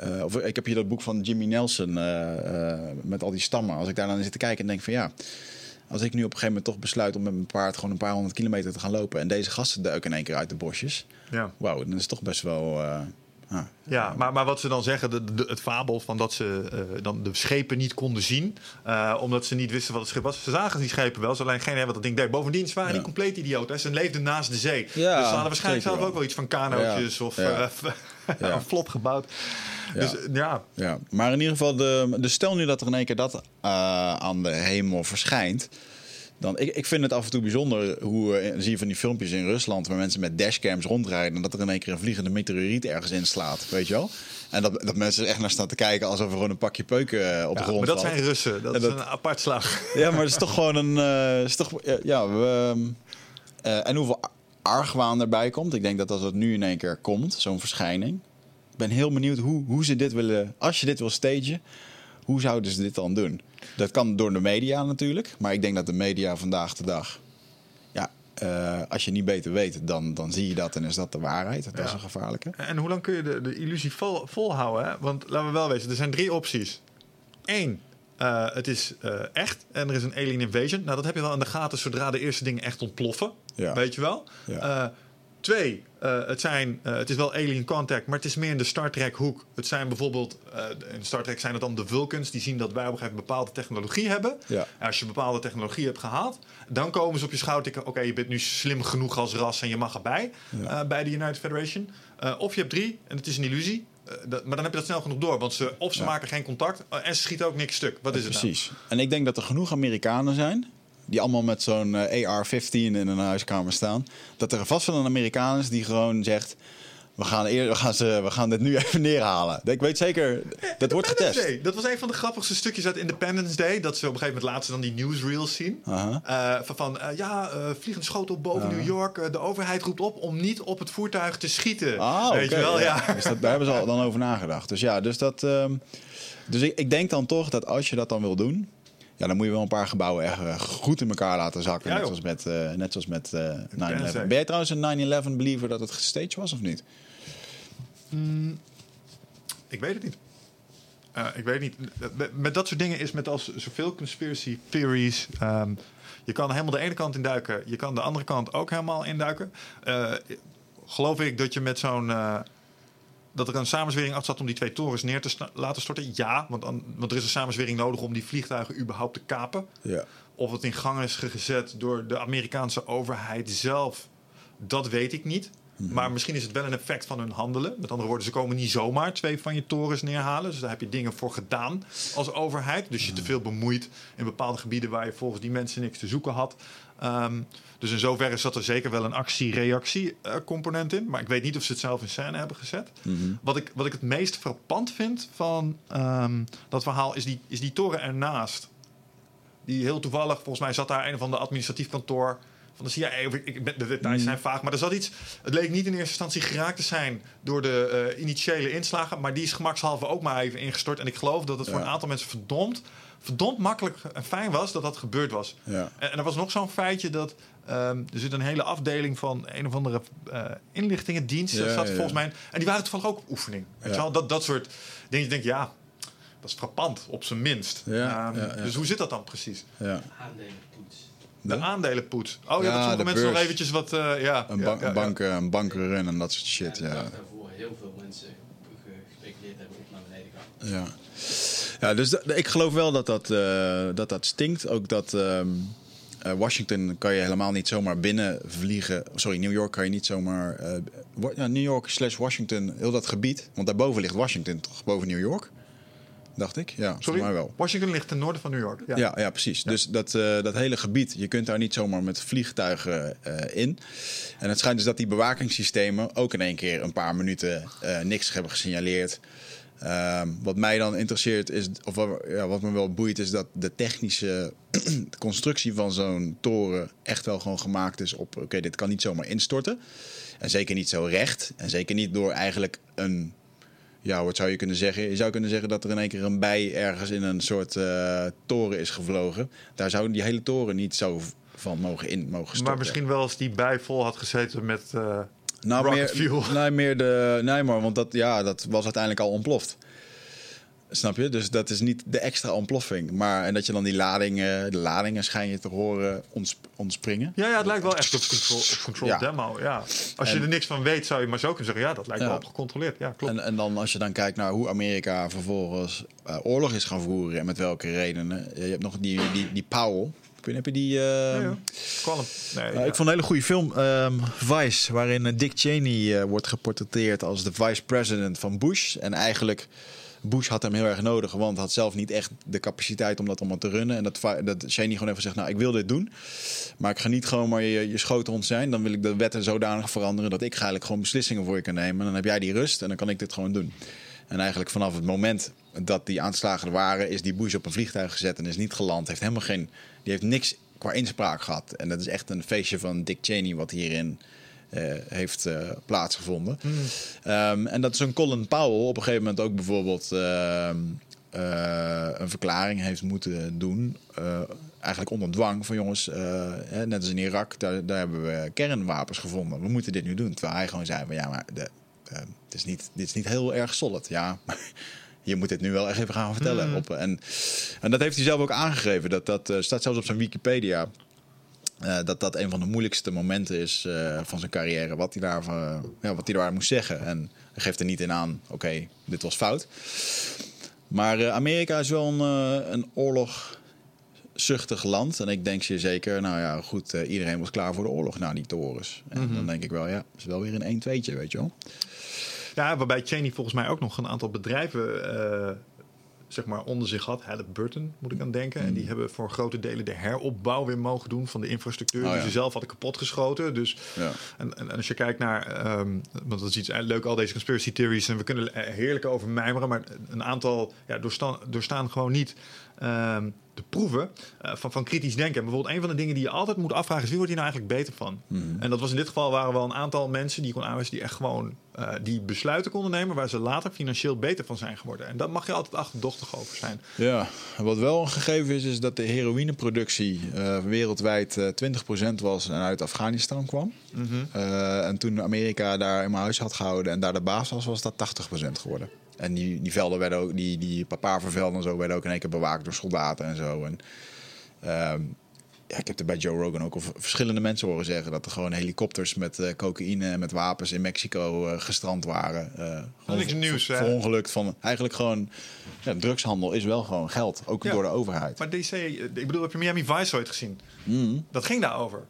[SPEAKER 1] Eh, of, ik heb hier dat boek van Jimmy Nelson eh, eh, met al die stammen. Als ik daar dan zit te kijken en denk van ja, als ik nu op een gegeven moment toch besluit om met mijn paard gewoon een paar honderd kilometer te gaan lopen en deze gasten duiken in één keer uit de bosjes.
[SPEAKER 2] Ja.
[SPEAKER 1] Wauw, dan is het toch best wel.
[SPEAKER 2] Ja, maar, maar wat ze dan zeggen, de, de- het fabel van dat ze eh, dan de schepen niet konden zien, eh, omdat ze niet wisten wat het schip was. Ze zagen die schepen wel, ze alleen geen wat dat ding deed. Bovendien, ze waren
[SPEAKER 1] Ja.
[SPEAKER 2] niet compleet idioten. hè. Ze leefden naast de zee.
[SPEAKER 1] Ja,
[SPEAKER 2] dus ze hadden waarschijnlijk zelf
[SPEAKER 1] wel.
[SPEAKER 2] ook wel iets van kanootjes of
[SPEAKER 1] Ja.
[SPEAKER 2] een vlot gebouwd.
[SPEAKER 1] Ja.
[SPEAKER 2] Dus ja,
[SPEAKER 1] Ja, maar in ieder geval, de, dus stel nu dat er in één keer dat aan de hemel verschijnt. Dan, ik, ik vind het af en toe bijzonder hoe eh, zie je van die filmpjes in Rusland waar mensen met dashcams rondrijden en dat er in één keer een vliegende meteoriet ergens inslaat, weet je wel? En dat, dat mensen er echt naar staan te kijken alsof er gewoon een pakje peuken op de
[SPEAKER 2] ja,
[SPEAKER 1] grond
[SPEAKER 2] maar dat
[SPEAKER 1] valt.
[SPEAKER 2] zijn Russen. Dat is een apart slag.
[SPEAKER 1] Ja, maar het is toch gewoon een. eh, is toch, ja, ja, we, eh, en hoeveel argwaan erbij komt. Ik denk dat als het nu in één keer komt, zo'n verschijning. Ik ben heel benieuwd hoe, hoe ze dit willen. Als je dit wil stagen, hoe zouden ze dit dan doen? Dat kan door de media natuurlijk. Maar ik denk dat de media vandaag de dag. Ja, eh, als je niet beter weet, dan, dan zie je dat en is dat de waarheid. Dat is een gevaarlijke.
[SPEAKER 2] En hoe lang kun je de, de illusie vol, volhouden? Hè? Want laten we wel weten, er zijn drie opties. Eén, eh, het is eh, echt en er is een alien invasion. Nou, dat heb je wel in de gaten zodra de eerste dingen echt ontploffen.
[SPEAKER 1] Ja.
[SPEAKER 2] Weet je wel?
[SPEAKER 1] Ja.
[SPEAKER 2] Twee, eh, het, zijn, eh, het is wel alien contact, maar het is meer in de Star Trek hoek. Het zijn bijvoorbeeld, eh, in Star Trek zijn het dan de Vulcans die zien dat wij op een gegeven moment bepaalde technologie hebben.
[SPEAKER 1] Ja.
[SPEAKER 2] En als je bepaalde technologie hebt gehaald, dan komen ze op je schouder tikken. Oké, je bent nu slim genoeg als ras en je mag erbij
[SPEAKER 1] Ja.
[SPEAKER 2] bij de United Federation. Of je hebt drie en het is een illusie. Dat- maar dan heb je dat snel genoeg door. Want ze, of ze
[SPEAKER 1] Ja.
[SPEAKER 2] maken geen contact en ze schieten ook niks stuk. Wat is het nou?
[SPEAKER 1] Precies. En ik denk dat er genoeg Amerikanen zijn. Die allemaal met zo'n eh, AR-15 in een huiskamer staan. Dat er vast wel een Amerikaan is die gewoon zegt. We gaan, eer, we, gaan ze, we gaan dit nu even neerhalen. Ik weet zeker, dat wordt getest.
[SPEAKER 2] Day. Dat was een van de grappigste stukjes uit Independence Day. Dat ze op een gegeven moment laatst dan die newsreels zien.
[SPEAKER 1] Aha.
[SPEAKER 2] Eh, van van eh, ja, vliegende schotel boven New York. De overheid roept op om niet op het voertuig te schieten.
[SPEAKER 1] Ah,
[SPEAKER 2] Weet je wel, ja.
[SPEAKER 1] Dus dat, daar hebben ze al dan over nagedacht. Dus ja, dus dat. ehm, dus ik, ik denk dan toch dat als je dat dan wil doen. Ja, dan moet je wel een paar gebouwen echt eh, goed in elkaar laten zakken.
[SPEAKER 2] Ja,
[SPEAKER 1] net, zoals met, eh, net zoals met eh 9-11.
[SPEAKER 2] Day.
[SPEAKER 1] Ben jij trouwens een 9-11 believer dat het gestaged was of niet?
[SPEAKER 2] Ik weet het niet. Eh, ik weet niet. Met, dat soort dingen is met als zoveel conspiracy theories. ehm, je kan helemaal de ene kant induiken. Je kan de andere kant ook helemaal induiken. Eh, geloof ik dat je met zo'n. Dat er een samenzwering achter zat om die twee torens neer te laten storten? Ja, want, want er is een samenzwering nodig om die vliegtuigen überhaupt te kapen.
[SPEAKER 1] Ja.
[SPEAKER 2] Of het in gang is gezet door de Amerikaanse overheid zelf, dat weet ik niet. Maar misschien is het wel een effect van hun handelen. Met andere woorden, ze komen niet zomaar twee van je torens neerhalen. Dus daar heb je dingen voor gedaan als overheid. Dus je te veel bemoeit in bepaalde gebieden waar je volgens die mensen niks te zoeken had. Ehm, dus in zoverre zat er zeker wel een actie-reactie-component in. Maar ik weet niet of ze het zelf in scène hebben gezet. wat, ik, wat ik het meest frappant vind van ehm, dat verhaal is die, is die toren ernaast. Die heel toevallig, volgens mij zat daar een of ander administratief kantoor van de CIA. Ik, ik, ben- de details zijn vaag, maar er zat iets. Het leek niet in eerste instantie geraakt te zijn door de eh, initiële inslagen. Maar die is gemakshalve ook maar even ingestort. En ik geloof dat het voor een aantal mensen verdomd, verdomd makkelijk en fijn was dat dat gebeurd was.
[SPEAKER 1] Ja.
[SPEAKER 2] En, en er was nog zo'n feitje dat. Ehm, er zit een hele afdeling van een of andere eh, inlichtingendienst.
[SPEAKER 1] Ja,
[SPEAKER 2] dat zat
[SPEAKER 1] ja, ja.
[SPEAKER 2] volgens mij. En die waren toevallig ook op oefening. Weet
[SPEAKER 1] Ja.
[SPEAKER 2] je wel? Dat, dat soort dingen. Je denkt, ja, dat is frappant, op zijn minst.
[SPEAKER 1] Ja,
[SPEAKER 2] Ehm,
[SPEAKER 1] ja, ja.
[SPEAKER 2] Dus hoe zit dat dan precies?
[SPEAKER 1] ja.
[SPEAKER 3] Aandelenpoets.
[SPEAKER 2] De aandelenpoets. Oh ja,
[SPEAKER 1] Ja,
[SPEAKER 2] dat sommige
[SPEAKER 1] de
[SPEAKER 2] mensen nog
[SPEAKER 1] beurs.
[SPEAKER 2] eventjes wat... eh, ja,
[SPEAKER 1] Een,
[SPEAKER 2] ja,
[SPEAKER 1] een, bank, een bankrun en dat soort shit.
[SPEAKER 3] Ja, daarvoor heel veel mensen ge- gespeculeerd hebben op naar beneden gaan.
[SPEAKER 1] Ja, ja dus ik geloof wel dat dat, eh, dat, dat stinkt. Ook dat ehm, eh, Washington kan je helemaal niet zomaar binnenvliegen. Sorry, New York kan je niet zomaar... eh, New York slash Washington, heel dat gebied. Want daarboven ligt Washington toch? Boven New York? Dacht ik. Ja,
[SPEAKER 2] Sorry?
[SPEAKER 1] volgens mij wel.
[SPEAKER 2] Washington ligt ten noorden van New York. Ja.
[SPEAKER 1] Ja, ja, precies. Dus dat, eh, dat hele gebied, je kunt daar niet zomaar met vliegtuigen in. En het schijnt dus dat die bewakingssystemen ook in één keer een paar minuten niks hebben gesignaleerd. Ehm, wat mij dan interesseert is, of wat, ja, wat me wel boeit, is dat de technische constructie van zo'n toren echt wel gewoon gemaakt is op: oké, dit kan niet zomaar instorten. En zeker niet zo recht. En zeker niet door eigenlijk een ja, wat zou je kunnen zeggen? Je zou kunnen zeggen dat er in één keer een bij ergens in een soort eh, toren is gevlogen. Daar zou die hele toren niet zo van mogen in mogen storten.
[SPEAKER 2] Maar misschien wel als die bij vol had gezeten met... eh,
[SPEAKER 1] nou,
[SPEAKER 2] rocket
[SPEAKER 1] meer,
[SPEAKER 2] fuel.
[SPEAKER 1] Nee, meer de. Nee, maar want dat, ja, dat was uiteindelijk al ontploft. Snap je? Dus dat is niet de extra ontploffing. Maar en dat je dan die ladingen, de ladingen schijn je te horen ons, ontspringen.
[SPEAKER 2] Ja, ja, het lijkt wel echt op control, op control
[SPEAKER 1] Ja.
[SPEAKER 2] demo. Ja. Als je er niks van weet, zou je maar zo kunnen zeggen... ja, dat lijkt
[SPEAKER 1] Ja.
[SPEAKER 2] wel op gecontroleerd. Ja, klopt.
[SPEAKER 1] En, en dan als je dan kijkt naar hoe Amerika vervolgens eh, oorlog is gaan voeren en met welke redenen. Je hebt nog die, die, die Powell. Niet, Heb je die... eh.
[SPEAKER 2] Kwalm. Nee, ja.
[SPEAKER 1] Ik vond een hele goede film, ehm, Vice, waarin eh, Dick Cheney eh, wordt geportretteerd als de vice-president van Bush. En eigenlijk, Bush had hem heel erg nodig, want had zelf niet echt de capaciteit om dat allemaal te runnen. En dat, dat Cheney gewoon even zegt, nou, ik wil dit doen, maar ik ga niet gewoon maar je, je schoothond zijn. Dan wil ik de wetten zodanig veranderen dat ik eigenlijk gewoon beslissingen voor je kan nemen. En dan heb jij die rust en dan kan ik dit gewoon doen. En eigenlijk vanaf het moment dat die aanslagen er waren, is die Bush op een vliegtuig gezet en is niet geland. Heeft helemaal geen, die heeft niks qua inspraak gehad. En dat is echt een feestje van Dick Cheney wat hierin eh, heeft eh, plaatsgevonden. Ehm, en dat zo'n Colin Powell op een gegeven moment ook bijvoorbeeld ehm, eh, een verklaring heeft moeten doen. eigenlijk onder dwang van jongens, hè, net als in Irak, daar, daar hebben we kernwapens gevonden. We moeten dit nu doen. Terwijl hij gewoon zei van ja, maar de, eh, het is niet, dit is niet heel erg solid. Ja, maar je moet dit nu wel echt even gaan vertellen. Op, en, en dat heeft hij zelf ook aangegeven. Dat, dat eh, staat zelfs op zijn Wikipedia. eh, dat dat een van de moeilijkste momenten is eh, van zijn carrière. Wat hij, daar, ja, wat hij daar moest zeggen. En hij geeft er niet in aan, oké, dit was fout. Maar Amerika is wel een, een oorlogzuchtig land. En ik denk je zeker, nou ja, goed, iedereen was klaar voor de oorlog na die torens. En dan denk ik wel, ja, is wel weer een 1-2'tje, weet je wel.
[SPEAKER 2] Ja, waarbij Cheney volgens mij ook nog een aantal bedrijven eh, zeg maar onder zich had. Halliburton moet ik aan denken.
[SPEAKER 1] Mm.
[SPEAKER 2] En die hebben voor grote delen de heropbouw weer mogen doen van de infrastructuur.
[SPEAKER 1] Oh,
[SPEAKER 2] die
[SPEAKER 1] ja.
[SPEAKER 2] ze zelf hadden kapotgeschoten. Dus
[SPEAKER 1] Ja.
[SPEAKER 2] en, en, en als je kijkt naar, ehm, want dat is iets leuk, al deze conspiracy theories. En we kunnen er heerlijk over mijmeren. Maar een aantal ja, doorstaan, doorstaan gewoon niet ehm, de proeven eh, van, van kritisch denken. En bijvoorbeeld een van de dingen die je altijd moet afvragen is... wie wordt hier nou eigenlijk beter van? En dat was in dit geval waren wel een aantal mensen die kon aanwijzen... die echt gewoon eh, die besluiten konden nemen... waar ze later financieel beter van zijn geworden. En daar mag je altijd achterdochtig over zijn.
[SPEAKER 1] Ja, wat wel een gegeven is, is dat de heroïneproductie eh, wereldwijd eh 20% was en uit Afghanistan kwam. Eh, en toen Amerika daar in mijn huis had gehouden en daar de baas was, was dat 80% geworden. En die, die velden werden ook, die, die papavervelden en zo werden ook in één keer bewaakt door soldaten en zo. En, ehm, ja, ik heb er bij Joe Rogan ook al verschillende mensen horen zeggen dat er gewoon helikopters met eh, cocaïne en met wapens in Mexico eh, gestrand waren. Gewoon
[SPEAKER 2] niks nieuws, hè?
[SPEAKER 1] verongelukt van eigenlijk gewoon ja, drugshandel is wel gewoon geld, ook
[SPEAKER 2] Ja.
[SPEAKER 1] door de overheid.
[SPEAKER 2] Maar DC, ik bedoel, heb je Miami Vice ooit gezien? Dat ging daarover.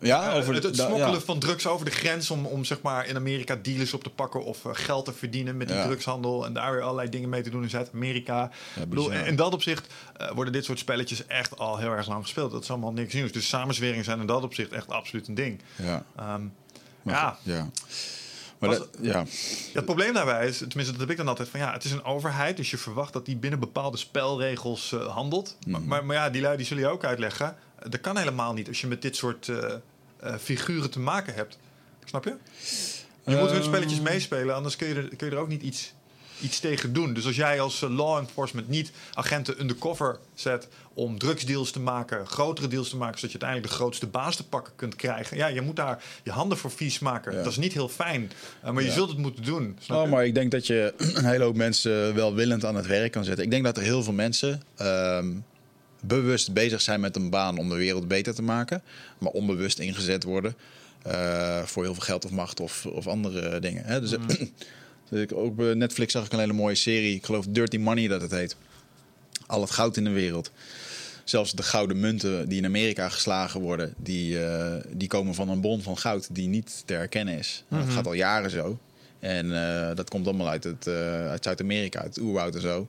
[SPEAKER 1] Ja,
[SPEAKER 2] Eh,
[SPEAKER 1] over
[SPEAKER 2] het, smokkelen
[SPEAKER 1] ja.
[SPEAKER 2] van drugs over de grens om, om zeg maar in Amerika dealers op te pakken of eh, geld te verdienen met die
[SPEAKER 1] Ja.
[SPEAKER 2] drugshandel en daar weer allerlei dingen mee te doen in Zuid-Amerika. Bedoel, in, in dat opzicht eh, worden dit soort spelletjes echt al heel erg lang gespeeld. Dat is allemaal niks nieuws. Dus samenzweringen zijn in dat opzicht echt absoluut een ding.
[SPEAKER 1] Ja,
[SPEAKER 2] Ehm,
[SPEAKER 1] maar
[SPEAKER 2] ja.
[SPEAKER 1] Maar
[SPEAKER 2] Was-
[SPEAKER 1] dat, ja.
[SPEAKER 2] Ja, het probleem daarbij is, tenminste dat heb ik dan altijd, van ja, het is een overheid, dus je verwacht dat die binnen bepaalde spelregels handelt. Maar, maar, maar ja, die lui die zullen je ook uitleggen, dat kan helemaal niet als je met dit soort eh, figuren te maken hebt. Snap je? Je moet hun spelletjes meespelen, anders kun je er, kun je er ook niet iets, iets tegen doen. Dus als jij als eh, law enforcement niet agenten undercover zet om drugsdeals te maken, grotere deals te maken, zodat je uiteindelijk de grootste baas te pakken kunt krijgen. Ja, je moet daar je handen voor vies maken.
[SPEAKER 1] Ja.
[SPEAKER 2] Dat is niet heel fijn, eh, maar je
[SPEAKER 1] Ja.
[SPEAKER 2] zult het moeten doen. Snap
[SPEAKER 1] Oh, maar ik denk dat je een hele hoop mensen welwillend aan het werk kan zetten. Ik denk dat er heel veel mensen ehm, bewust bezig zijn met een baan om de wereld beter te maken, maar onbewust ingezet worden eh, voor heel veel geld of macht of, of andere dingen. Hè? Dus, dus ik, ook bij Netflix zag ik een hele mooie serie, ik geloof Dirty Money dat het heet. Al het goud in de wereld. Zelfs de gouden munten die in Amerika geslagen worden, die, eh, die komen van een bron van goud die niet te herkennen is. Nou, Dat gaat al jaren zo. En eh, dat komt allemaal uit, het, eh, uit Zuid-Amerika, uit het oerwoud en zo.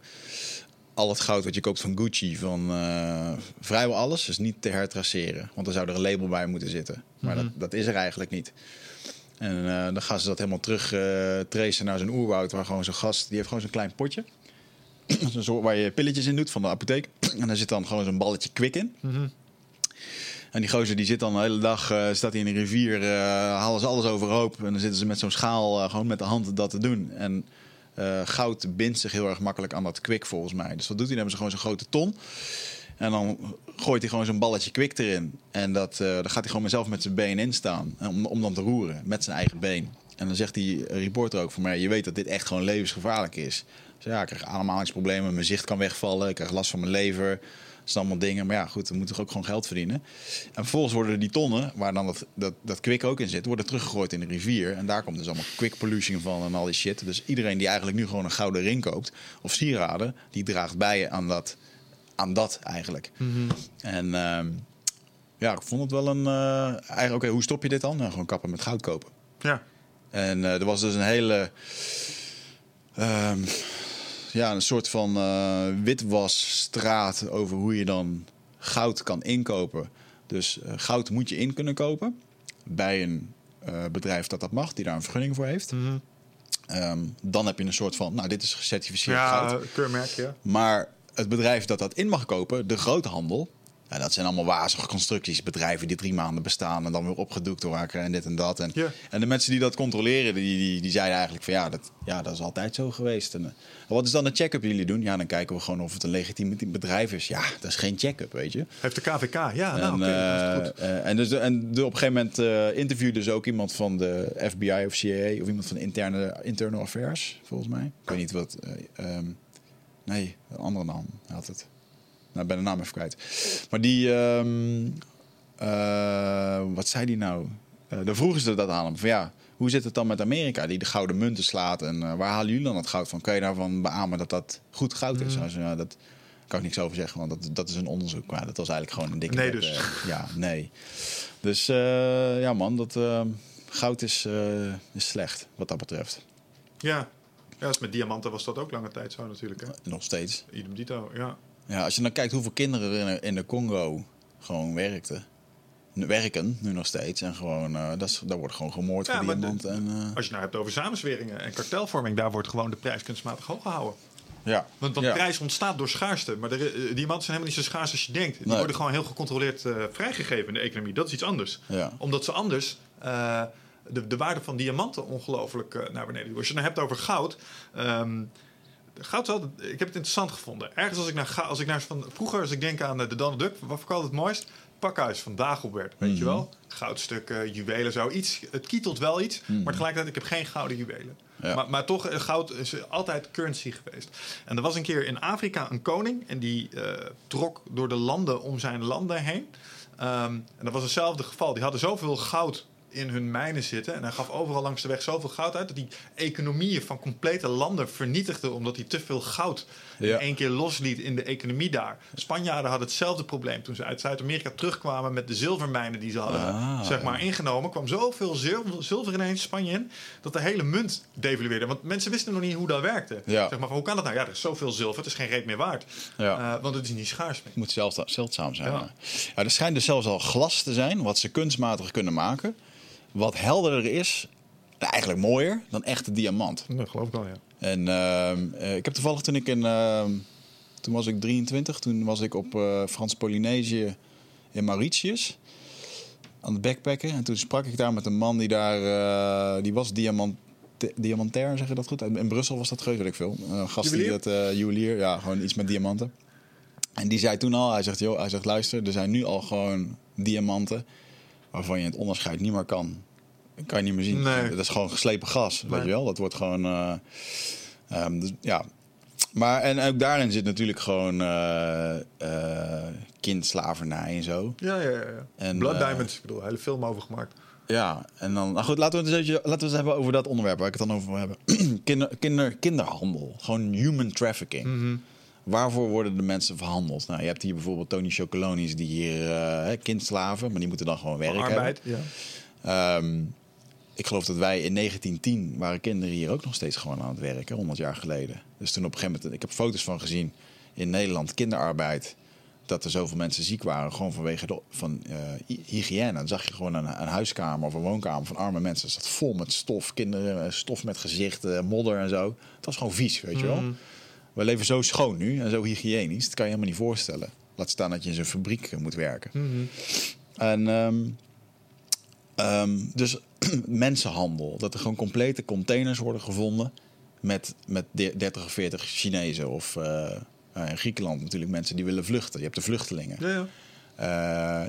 [SPEAKER 1] Al het goud wat je koopt van Gucci, van eh, vrijwel alles, is niet te hertraceren. Want er zou er een label bij moeten zitten. Maar dat, dat is er eigenlijk niet. En eh, dan gaan ze dat helemaal terug eh, tracen naar zo'n oerwoud, waar gewoon zo'n gast, die heeft gewoon zo'n klein potje. Waar je pilletjes in doet van de apotheek. En daar zit dan gewoon zo'n balletje kwik in. En die gozer die zit dan de hele dag, staat hij in de rivier, halen ze alles overhoop. En dan zitten ze met zo'n schaal gewoon met de hand dat te doen. En eh, goud bindt zich heel erg makkelijk aan dat kwik volgens mij. Dus wat doet hij? Dan hebben ze gewoon zo'n grote ton. En dan gooit hij gewoon zo'n balletje kwik erin. En dat, eh dan gaat hij gewoon zelf met zijn been in staan. En Om, om dan te roeren met zijn eigen been. En dan zegt die reporter ook van mij: Je weet dat dit echt gewoon levensgevaarlijk is. Ja, ik krijg ademhalingsproblemen, mijn zicht kan wegvallen, ik krijg last van mijn lever. Zijn allemaal dingen. Maar ja, goed, we moeten toch ook gewoon geld verdienen. En vervolgens worden die tonnen, waar dan dat, dat, dat kwik ook in zit, worden teruggegooid in de rivier. En daar komt dus allemaal quick pollution van en al die shit. Dus iedereen die eigenlijk nu gewoon een gouden ring koopt, of sieraden, die draagt bij aan dat, aan dat eigenlijk. En ehm, ja, ik vond het wel een... eh, eigenlijk, oké, hoe stop je dit dan? Nou, gewoon kappen met goud kopen.
[SPEAKER 2] Ja.
[SPEAKER 1] En eh, er was dus een hele. ehm, ja, een soort van eh, witwasstraat over hoe je dan goud kan inkopen. Dus eh, goud moet je in kunnen kopen bij een eh, bedrijf dat dat mag, die daar een vergunning voor heeft. Ehm, dan heb je een soort van, nou, dit is gecertificeerd goud.
[SPEAKER 2] Ja, keurmerk, ja.
[SPEAKER 1] Maar het bedrijf dat dat in mag kopen, de groothandel. Ja, dat zijn allemaal wazige constructies. Bedrijven die drie maanden bestaan en dan weer opgedoekt raken en dit en dat. En, en de mensen die dat controleren, die, die, die zeiden eigenlijk van ja dat, ja, dat is altijd zo geweest. En, eh, wat is dan de check-up die jullie doen? Ja, dan kijken we gewoon of het een legitiem bedrijf is. Ja, dat is geen check-up, weet je.
[SPEAKER 2] Heeft de KVK, ja, nou
[SPEAKER 1] en,
[SPEAKER 2] oké, dat is goed.
[SPEAKER 1] eh, eh, en, dus, en de, op een gegeven moment eh interviewde ze ook iemand van de FBI of CIA of iemand van de interne internal affairs, volgens mij. Ik weet niet wat. eh, ehm, nee, een andere naam had het. Nou, ik ben de naam even kwijt. Maar die, ehm, eh, wat zei die nou? Eh dan vroegen ze dat aan hem. Van ja, hoe zit het dan met Amerika die de gouden munten slaat? En eh, waar halen jullie dan het goud van? Kan je daarvan beamen dat dat goed goud is? Zei, ja, dat kan ik niks over zeggen, want dat, dat is een onderzoek. Maar dat was eigenlijk gewoon een dikke...
[SPEAKER 2] Nee dus.
[SPEAKER 1] ja, nee. Dus ja man, dat, eh, goud is, is slecht wat dat betreft.
[SPEAKER 2] Ja. ja, dus met diamanten was dat ook lange tijd zo natuurlijk. Hè?
[SPEAKER 1] Nog steeds.
[SPEAKER 2] Idem dito, ja.
[SPEAKER 1] Ja, als je dan kijkt hoeveel kinderen er in de, in de Congo gewoon werkten. Werken nu nog steeds. En gewoon, eh, dat is, wordt gewoon gemoord
[SPEAKER 2] Ja,
[SPEAKER 1] voor. En, eh,
[SPEAKER 2] Als je nou hebt over samenzweringen en kartelvorming, daar wordt gewoon de prijs kunstmatig hoog gehouden.
[SPEAKER 1] ja.
[SPEAKER 2] Want, want
[SPEAKER 1] ja.
[SPEAKER 2] prijs ontstaat door schaarste. Maar de, eh, diamanten zijn helemaal niet zo schaars als je denkt. Die
[SPEAKER 1] Nee.
[SPEAKER 2] worden gewoon heel gecontroleerd vrijgegeven in de economie. Dat is iets anders.
[SPEAKER 1] Ja.
[SPEAKER 2] Omdat ze anders de, de waarde van diamanten ongelooflijk naar beneden doen. Als je het nou hebt over goud. ehm, goud is altijd, ik heb het interessant gevonden. Ergens als ik naar, ga- als ik naar van, vroeger als ik denk aan de Donald Duck, wat vond ik altijd het mooist? Pakhuis van Dagobert, weet je wel? Goudstukken, juwelen, zo iets. Het kietelt wel iets, maar tegelijkertijd ik heb geen gouden juwelen.
[SPEAKER 1] Ja.
[SPEAKER 2] Maar, maar toch, eh, goud is altijd currency geweest. En er was een keer in Afrika een koning en die eh, trok door de landen om zijn landen heen. Ehm, en dat was hetzelfde geval. Die hadden zoveel goud in hun mijnen zitten. En hij gaf overal langs de weg zoveel goud uit... dat die economieën van complete landen vernietigde... omdat hij te veel goud
[SPEAKER 1] Ja.
[SPEAKER 2] in één keer losliet in de economie daar. Spanjaarden hadden hetzelfde probleem. Toen ze uit Zuid-Amerika terugkwamen met de zilvermijnen die ze hadden
[SPEAKER 1] Ah.
[SPEAKER 2] zeg maar, ingenomen... kwam zoveel zilver, zilver ineens Spanje in... dat de hele munt devalueerde. Want mensen wisten nog niet hoe dat werkte.
[SPEAKER 1] Ja.
[SPEAKER 2] Zeg maar, van, hoe kan dat nou? Ja, er is zoveel zilver, het is geen reet meer waard.
[SPEAKER 1] Ja.
[SPEAKER 2] Eh, want het is niet schaars meer.
[SPEAKER 1] Het moet zelfs- zeldzaam zijn.
[SPEAKER 2] Ja.
[SPEAKER 1] Ja. Ja, er schijnt dus zelfs al glas te zijn, wat ze kunstmatig kunnen maken. Wat helderder is, eigenlijk mooier, dan echte diamant.
[SPEAKER 2] Dat geloof ik wel, ja.
[SPEAKER 1] En ehm, eh, ik heb toevallig toen ik in... ehm, toen was ik 23, toen was ik op eh, Frans-Polynesië in Mauritius. Aan het backpacken. En toen sprak ik daar met een man die daar... eh, die was diamant, diamantair, zeg je dat goed? In Brussel was dat geweest, weet ik veel. Een gast
[SPEAKER 2] Juwelier?
[SPEAKER 1] die dat... eh juwelier, ja, gewoon iets met diamanten. En die zei toen al, hij zegt, joh, hij zegt, luister, er zijn nu al gewoon diamanten waarvan je het onderscheid niet meer kan. Kan je niet meer zien.
[SPEAKER 2] Nee.
[SPEAKER 1] Dat is gewoon geslepen gas,
[SPEAKER 2] Nee.
[SPEAKER 1] weet je wel. Dat wordt gewoon, eh, ehm, dus, ja. Maar en ook daarin zit natuurlijk gewoon eh eh, kindslavernij en zo.
[SPEAKER 2] Ja, ja, ja.
[SPEAKER 1] En,
[SPEAKER 2] Blood Diamonds, ik bedoel, een hele film over gemaakt.
[SPEAKER 1] Ja, en dan, nou goed, laten we het eens even, laten we het hebben over dat onderwerp waar ik het dan over wil hebben. Kinder, kinder, kinderhandel, gewoon human trafficking.
[SPEAKER 2] Mhm.
[SPEAKER 1] Waarvoor worden de mensen verhandeld? Nou, je hebt hier bijvoorbeeld Tony Chocolonis die hier hè, kindslaven, maar die moeten dan gewoon werk
[SPEAKER 2] Arbeid, ja.
[SPEAKER 1] Ehm, ik geloof dat wij in 1910 waren kinderen hier ook nog steeds gewoon aan het werken, 100 jaar geleden. Dus toen op een gegeven moment, ik heb foto's van gezien in Nederland, kinderarbeid. Dat er zoveel mensen ziek waren, gewoon vanwege de, van eh, hy- hygiëne. Dan zag je gewoon een, een huiskamer of een woonkamer van arme mensen. Dat zat vol met stof, kinderen, eh, stof met gezichten, modder en zo. Het was gewoon vies, weet je wel. We leven zo schoon nu en zo hygiënisch. Dat kan je helemaal niet voorstellen. Laat staan dat je in zo'n fabriek eh, moet werken.
[SPEAKER 2] Mhm.
[SPEAKER 1] En ehm, ehm, dus mensenhandel. Dat er gewoon complete containers worden gevonden met, met de- 30 of 40 Chinezen. Of eh, in Griekenland natuurlijk mensen die willen vluchten. Je hebt de vluchtelingen.
[SPEAKER 2] Ja, ja.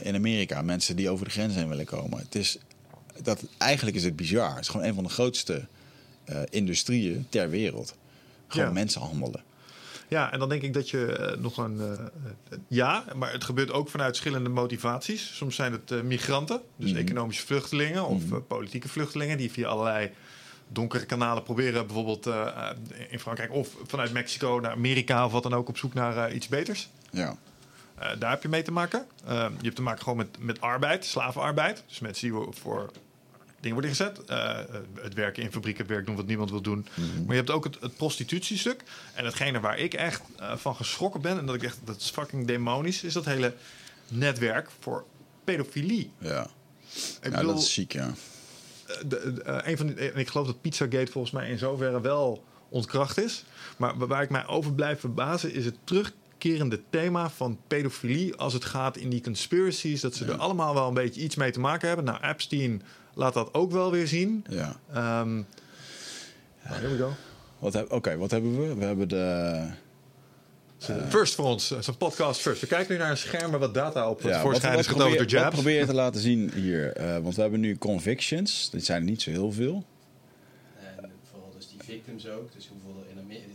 [SPEAKER 1] In Amerika mensen die over de grens heen willen komen. Het is, dat, eigenlijk is het bizar. Het is gewoon een van de grootste industrieën ter wereld. Gewoon
[SPEAKER 2] Ja.
[SPEAKER 1] mensen handelen.
[SPEAKER 2] Ja, en dan denk ik dat je eh, nog een. eh, eh, ja, maar het gebeurt ook vanuit verschillende motivaties. Soms zijn het migranten, dus
[SPEAKER 1] Mhm.
[SPEAKER 2] economische vluchtelingen of
[SPEAKER 1] Mhm.
[SPEAKER 2] politieke vluchtelingen, die via allerlei donkere kanalen proberen, bijvoorbeeld in Frankrijk of vanuit Mexico naar Amerika of wat dan ook, op zoek naar iets beters.
[SPEAKER 1] Ja.
[SPEAKER 2] Daar heb je mee te maken. Eh, je hebt te maken gewoon met, met arbeid, slavenarbeid. Dus mensen die voor dingen worden gezet. Eh, eh, het werken in fabrieken, het werk doen wat niemand wil doen. Maar je hebt ook het, het prostitutiestuk. En hetgene waar ik echt eh, van geschrokken ben... en dat ik echt, dat is fucking demonisch... is dat hele netwerk voor pedofilie.
[SPEAKER 1] Ja.
[SPEAKER 2] Ik
[SPEAKER 1] ja,
[SPEAKER 2] bedoel,
[SPEAKER 1] dat is ziek, ja.
[SPEAKER 2] de, de- een van die, en ik geloof dat Pizzagate volgens mij in zoverre wel ontkracht is. Maar wa- waar ik mij over blijf verbazen is het terugkerende thema van pedofilie als het gaat in die conspiracies. Dat ze er allemaal wel een beetje iets mee te maken hebben. Nou, Epstein laat dat ook wel weer zien.
[SPEAKER 1] ja.
[SPEAKER 2] Ehm nou, here we go.
[SPEAKER 1] Wat heb- Oké, wat hebben we? We hebben de...
[SPEAKER 2] First voor ons, zo'n podcast first. We kijken nu naar een scherm waar wat data op
[SPEAKER 1] Ja,
[SPEAKER 2] voorschijn is
[SPEAKER 1] probeer,
[SPEAKER 2] getoond door
[SPEAKER 1] wat
[SPEAKER 2] Jabs.
[SPEAKER 1] probeer je te laten zien hier? Eh, want we hebben nu convictions. Dit zijn er niet zo heel veel.
[SPEAKER 3] En vooral dus die victims ook. Dus hoeveel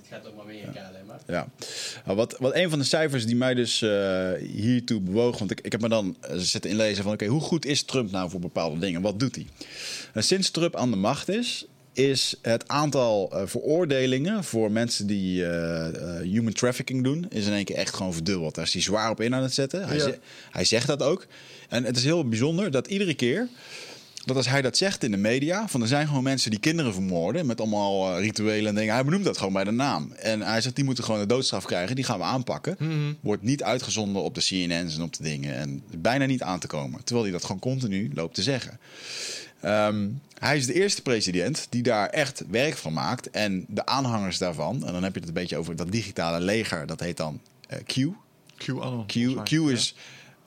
[SPEAKER 3] gaat om Amerika alleen maar.
[SPEAKER 1] Ja. Nou, wat, wat een van de cijfers die mij dus eh, hiertoe bewoog... want ik, ik heb me dan eh, zitten inlezen van... oké, hoe goed is Trump nou voor bepaalde dingen? Wat doet hij? En sinds Trump aan de macht is... is het aantal eh, veroordelingen voor mensen die human trafficking doen... is in één keer echt gewoon verdubbeld. Daar is hij zwaar op in aan het zetten. Hij,
[SPEAKER 2] Ja.
[SPEAKER 1] ze- hij zegt dat ook. En het is heel bijzonder dat iedere keer dat als hij dat zegt in de media, van er zijn gewoon mensen die kinderen vermoorden met allemaal eh, rituelen en dingen. Hij benoemt dat gewoon bij de naam. En hij zegt, die moeten gewoon de doodstraf krijgen, die gaan we aanpakken.
[SPEAKER 2] Mhm.
[SPEAKER 1] Wordt niet uitgezonden op de CNN's en op de dingen. En bijna niet aan te komen. Terwijl hij dat gewoon continu loopt te zeggen. Ehm, hij is de eerste president die daar echt werk van maakt. En de aanhangers daarvan, en dan heb je het een beetje over dat digitale leger, dat heet dan eh, Q. Q,
[SPEAKER 2] mij.
[SPEAKER 1] Q is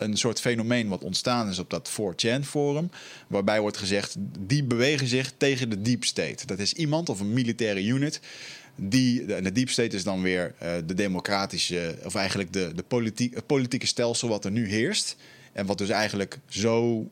[SPEAKER 1] een soort fenomeen wat ontstaan is op dat 4chan forum. Waarbij wordt gezegd, die bewegen zich tegen de deep state. Dat is iemand of een militaire unit. Die, de, de deep state is dan weer eh, de democratische, of eigenlijk de, de het politieke stelsel wat er nu heerst. En wat dus eigenlijk zo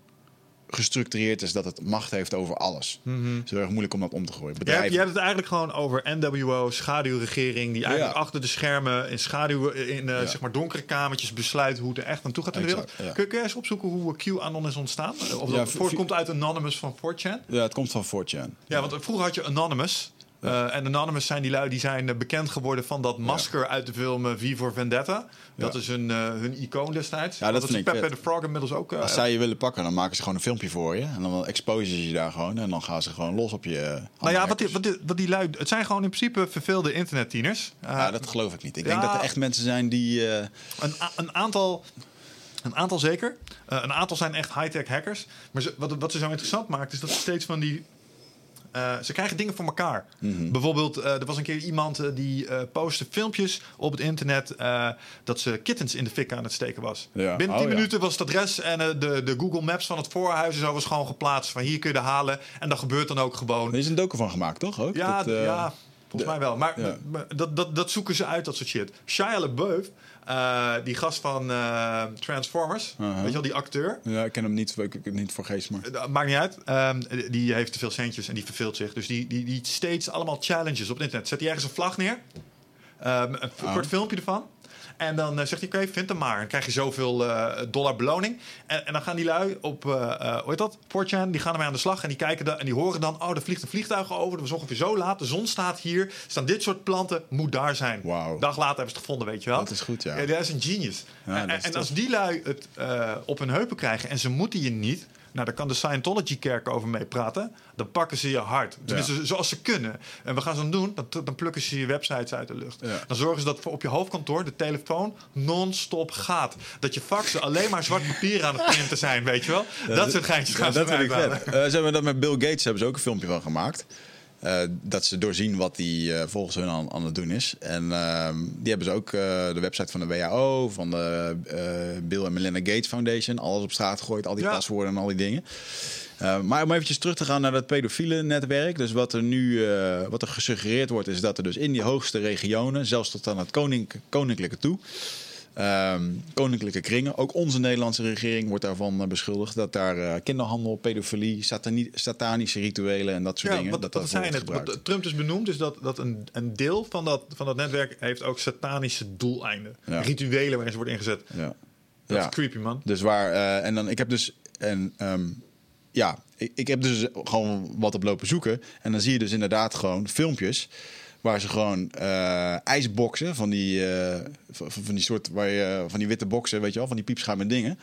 [SPEAKER 1] gestructureerd is dat het macht heeft over alles. Het is heel erg moeilijk om dat om te gooien.
[SPEAKER 2] Jij, hebt-
[SPEAKER 1] Bedrijven,
[SPEAKER 2] jij hebt het eigenlijk gewoon over NWO, schaduwregering, die eigenlijk
[SPEAKER 1] Ja.
[SPEAKER 2] achter de schermen in schaduw, in eh, zeg maar donkere kamertjes besluit hoe het er echt naartoe gaat in de wereld.
[SPEAKER 1] Ja.
[SPEAKER 2] Kun, kun jij eens opzoeken hoe QAnon is ontstaan? Of
[SPEAKER 1] Ja,
[SPEAKER 2] dat voortkomt uit Anonymous van 4chan?
[SPEAKER 1] ja, het komt van 4chan.
[SPEAKER 2] Ja, want vroeger had je Anonymous. Eh, en Anonymous zijn die lui die zijn eh, bekend geworden van dat masker uit de film eh, V for Vendetta. Dat
[SPEAKER 1] Ja.
[SPEAKER 2] is hun, hun icoon destijds.
[SPEAKER 1] Ja, dat
[SPEAKER 2] is
[SPEAKER 1] vind ik
[SPEAKER 2] Pepe de Frog inmiddels ook.
[SPEAKER 1] Als zij je willen pakken, dan maken ze gewoon een filmpje voor je. En dan exposen ze je daar gewoon. En dan gaan ze gewoon los op je.
[SPEAKER 2] nou ja, wat die, wat, die, wat die lui... Het zijn gewoon in principe verveelde internettieners.
[SPEAKER 1] Ja, dat geloof ik niet. Ik denk dat er echt mensen zijn die.
[SPEAKER 2] Een, een aantal. Een aantal zeker. Een aantal zijn echt high-tech hackers. Maar ze- wat, wat ze zo interessant maakt, is dat ze steeds van die. Eh, ze krijgen dingen voor elkaar.
[SPEAKER 1] Mhm.
[SPEAKER 2] Bijvoorbeeld, eh, er was een keer iemand eh, die postte filmpjes op het internet dat ze kittens in de fik aan het steken was.
[SPEAKER 1] Ja.
[SPEAKER 2] Binnen
[SPEAKER 1] Oh,
[SPEAKER 2] 10
[SPEAKER 1] ja.
[SPEAKER 2] minuten was het adres en de, de Google Maps van het voorhuis en zo was gewoon geplaatst. Van hier kun je de halen. En dat gebeurt dan ook gewoon.
[SPEAKER 1] er is een docu van gemaakt, toch? Ook?
[SPEAKER 2] Ja,
[SPEAKER 1] Dat,
[SPEAKER 2] ja volgens mij wel. Maar dat, dat, dat zoeken ze uit, dat soort shit. Shia LaBeouf, eh, die gast van eh, Transformers,
[SPEAKER 1] Uh-huh.
[SPEAKER 2] weet je wel, die acteur.
[SPEAKER 1] Ja, ik ken hem niet, ik, ik- niet voor geest, maar.
[SPEAKER 2] Eh, Maakt niet uit. Ehm, die heeft te veel centjes en die verveelt zich. Dus die, die, die steeds allemaal challenges op het internet. Zet hij ergens een vlag neer. Ehm, een
[SPEAKER 1] Oh.
[SPEAKER 2] kort filmpje ervan. En dan eh, zegt hij, oké, vind hem maar. Dan krijg je zoveel eh, dollar beloning. En, en dan gaan die lui op, eh hoe heet dat? 4chan, die gaan ermee aan de slag. En die kijken dan, en die horen dan, oh, er vliegt een vliegtuig over. Dat was ongeveer zo laat. De zon staat hier. Er staan dit soort planten. Moet daar zijn.
[SPEAKER 1] Wauw.
[SPEAKER 2] Dag later hebben ze het gevonden, weet je wel.
[SPEAKER 1] Dat is goed, ja.
[SPEAKER 2] dat is een genius.
[SPEAKER 1] Ja,
[SPEAKER 2] en
[SPEAKER 1] is
[SPEAKER 2] en als die lui het op hun heupen krijgen en ze moeten je niet... Nou, daar kan de Scientology-kerk over mee praten. Dan pakken ze je hard. Tenminste, zoals ze kunnen. En we gaan ze doen, dan, dan plukken ze je websites uit de lucht.
[SPEAKER 1] Ja.
[SPEAKER 2] Dan zorgen ze dat op je hoofdkantoor de telefoon non-stop gaat. Dat je faxen alleen maar zwart papier aan het printen zijn, weet je wel? dat soort geintjes gaan
[SPEAKER 1] Ja,
[SPEAKER 2] ze
[SPEAKER 1] dat vind ik vet. Eh, ze hebben dat met Bill Gates hebben ze ook een filmpje van gemaakt. Eh, dat ze doorzien wat hij eh, volgens hun aan, aan het doen is. En ehm, die hebben ze ook eh, de website van de WHO, van de Bill en Melinda Gates Foundation, alles op straat gegooid, al die
[SPEAKER 2] Ja.
[SPEAKER 1] paswoorden en al die dingen. Maar om eventjes terug te gaan naar dat pedofiele netwerk. Dus wat er nu wat er gesuggereerd wordt, is dat er dus in die hoogste regionen, zelfs tot aan het konink, koninklijke toe, ehm, koninklijke kringen, ook onze Nederlandse regering wordt daarvan eh, beschuldigd dat daar eh, kinderhandel, pedofilie, satani- satanische rituelen en dat soort
[SPEAKER 2] Ja,
[SPEAKER 1] dingen.
[SPEAKER 2] wat,
[SPEAKER 1] dat
[SPEAKER 2] wat
[SPEAKER 1] dat
[SPEAKER 2] zijn het? Wat Trump dus benoemd is dat, dat een, een deel van dat, van dat netwerk heeft ook satanische doeleinden.
[SPEAKER 1] Ja.
[SPEAKER 2] Rituelen waarin ze wordt ingezet.
[SPEAKER 1] Ja.
[SPEAKER 2] Dat
[SPEAKER 1] ja.
[SPEAKER 2] is creepy, man.
[SPEAKER 1] Dus waar, eh, en dan, ik heb dus, en ehm, ja, ik, ik heb dus gewoon wat op lopen zoeken. En dan zie je dus inderdaad gewoon filmpjes waar ze gewoon eh ijsboksen van die, eh, van, van die soort, waar je, van die witte boksen, weet je wel, van die piepschuim dingen.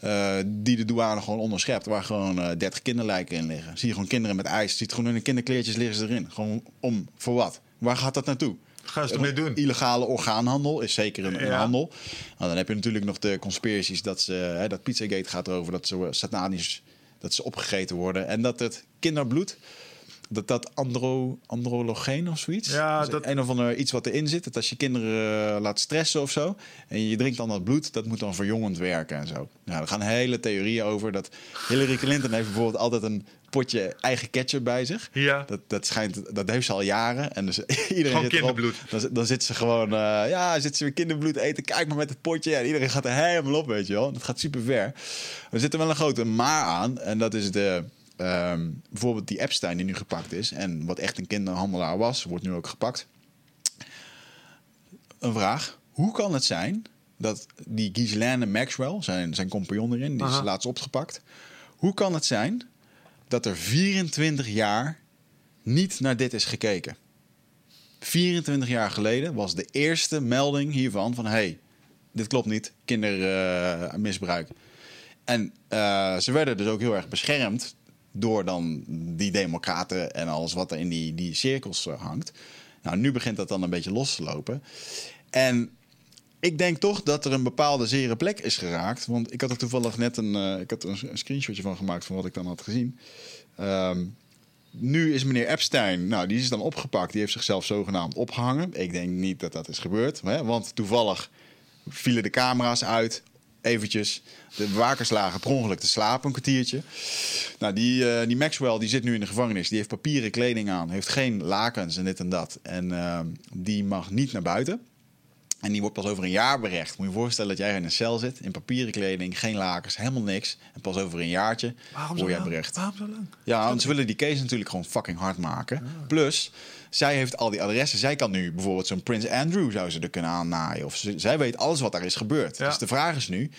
[SPEAKER 1] eh, die de douane gewoon onderschept, waar gewoon eh 30 kinderlijken in liggen. Zie je gewoon kinderen met ijs, ziet gewoon in de kinderkleertjes liggen ze erin. Gewoon om, voor wat? Waar gaat dat naartoe?
[SPEAKER 2] Gaan ze ermee doen?
[SPEAKER 1] Illegale orgaanhandel is zeker een, handel. Nou, dan heb je natuurlijk nog de conspiracies dat ze, hè, dat Pizzagate gaat erover dat ze satanisch dat ze opgegeten worden en dat het kinderbloed dat dat andro, andrologeen of zoiets.
[SPEAKER 2] Ja, dat-
[SPEAKER 1] een of ander iets wat erin zit. Dat als je kinderen eh, laat stressen of zo en je drinkt dan dat bloed, dat moet dan verjongend werken en zo. Nou, er gaan hele theorieën over dat Hillary Clinton heeft bijvoorbeeld altijd een potje eigen ketchup bij zich.
[SPEAKER 2] Ja.
[SPEAKER 1] Dat, dat, schijnt, dat heeft ze al jaren. En dus iedereen
[SPEAKER 2] Gewoon
[SPEAKER 1] zit erop.
[SPEAKER 2] kinderbloed.
[SPEAKER 1] Dan, dan zit ze gewoon, eh, ja, zit ze weer kinderbloed eten. Kijk maar met het potje. En iedereen gaat er helemaal op, weet je wel. Dat gaat super ver. Er zit er wel een grote maar aan. En dat is de, ehm, bijvoorbeeld die Epstein die nu gepakt is. En wat echt een kinderhandelaar was, wordt nu ook gepakt. Een vraag. Hoe kan het zijn dat die Ghislaine Maxwell, zijn, zijn compagnon erin, die is laatst opgepakt. Hoe kan het zijn dat er 24 jaar niet naar dit is gekeken? 24 jaar geleden was de eerste melding hiervan van... hey, dit klopt niet, kindermisbruik. en eh, ze werden dus ook heel erg beschermd door dan die democraten en alles wat er in die, die cirkels eh, hangt. Nou, nu begint dat dan een beetje los te lopen. En ik denk toch dat er een bepaalde zere plek is geraakt. Want ik had er toevallig net een, eh, ik had een, een screenshotje van gemaakt van wat ik dan had gezien. Ehm, nu is meneer Epstein, nou, die is dan opgepakt. Die heeft zichzelf zogenaamd opgehangen. Ik denk niet dat dat is gebeurd. Hè? Want toevallig vielen de camera's uit. Eventjes. De bewakers lagen per ongeluk te slapen een kwartiertje. Nou, die, eh, die Maxwell die zit nu in de gevangenis. Die heeft papieren kleding aan. Heeft geen lakens en dit en dat. En ehm, die mag niet naar buiten. En die wordt pas over een jaar berecht. Moet je je voorstellen dat jij in een cel zit, in papieren kleding, geen lakens, helemaal niks. En pas over een jaartje
[SPEAKER 2] Waarom
[SPEAKER 1] word jij berecht.
[SPEAKER 2] Waarom zo lang?
[SPEAKER 1] Ja, want ze willen die case natuurlijk gewoon fucking hard maken. Plus, zij heeft al die adressen. Zij kan nu bijvoorbeeld zo'n Prins Andrew zou ze er kunnen aannaaien. Of ze, zij weet alles wat daar is gebeurd.
[SPEAKER 2] Ja.
[SPEAKER 1] Dus de vraag is nu...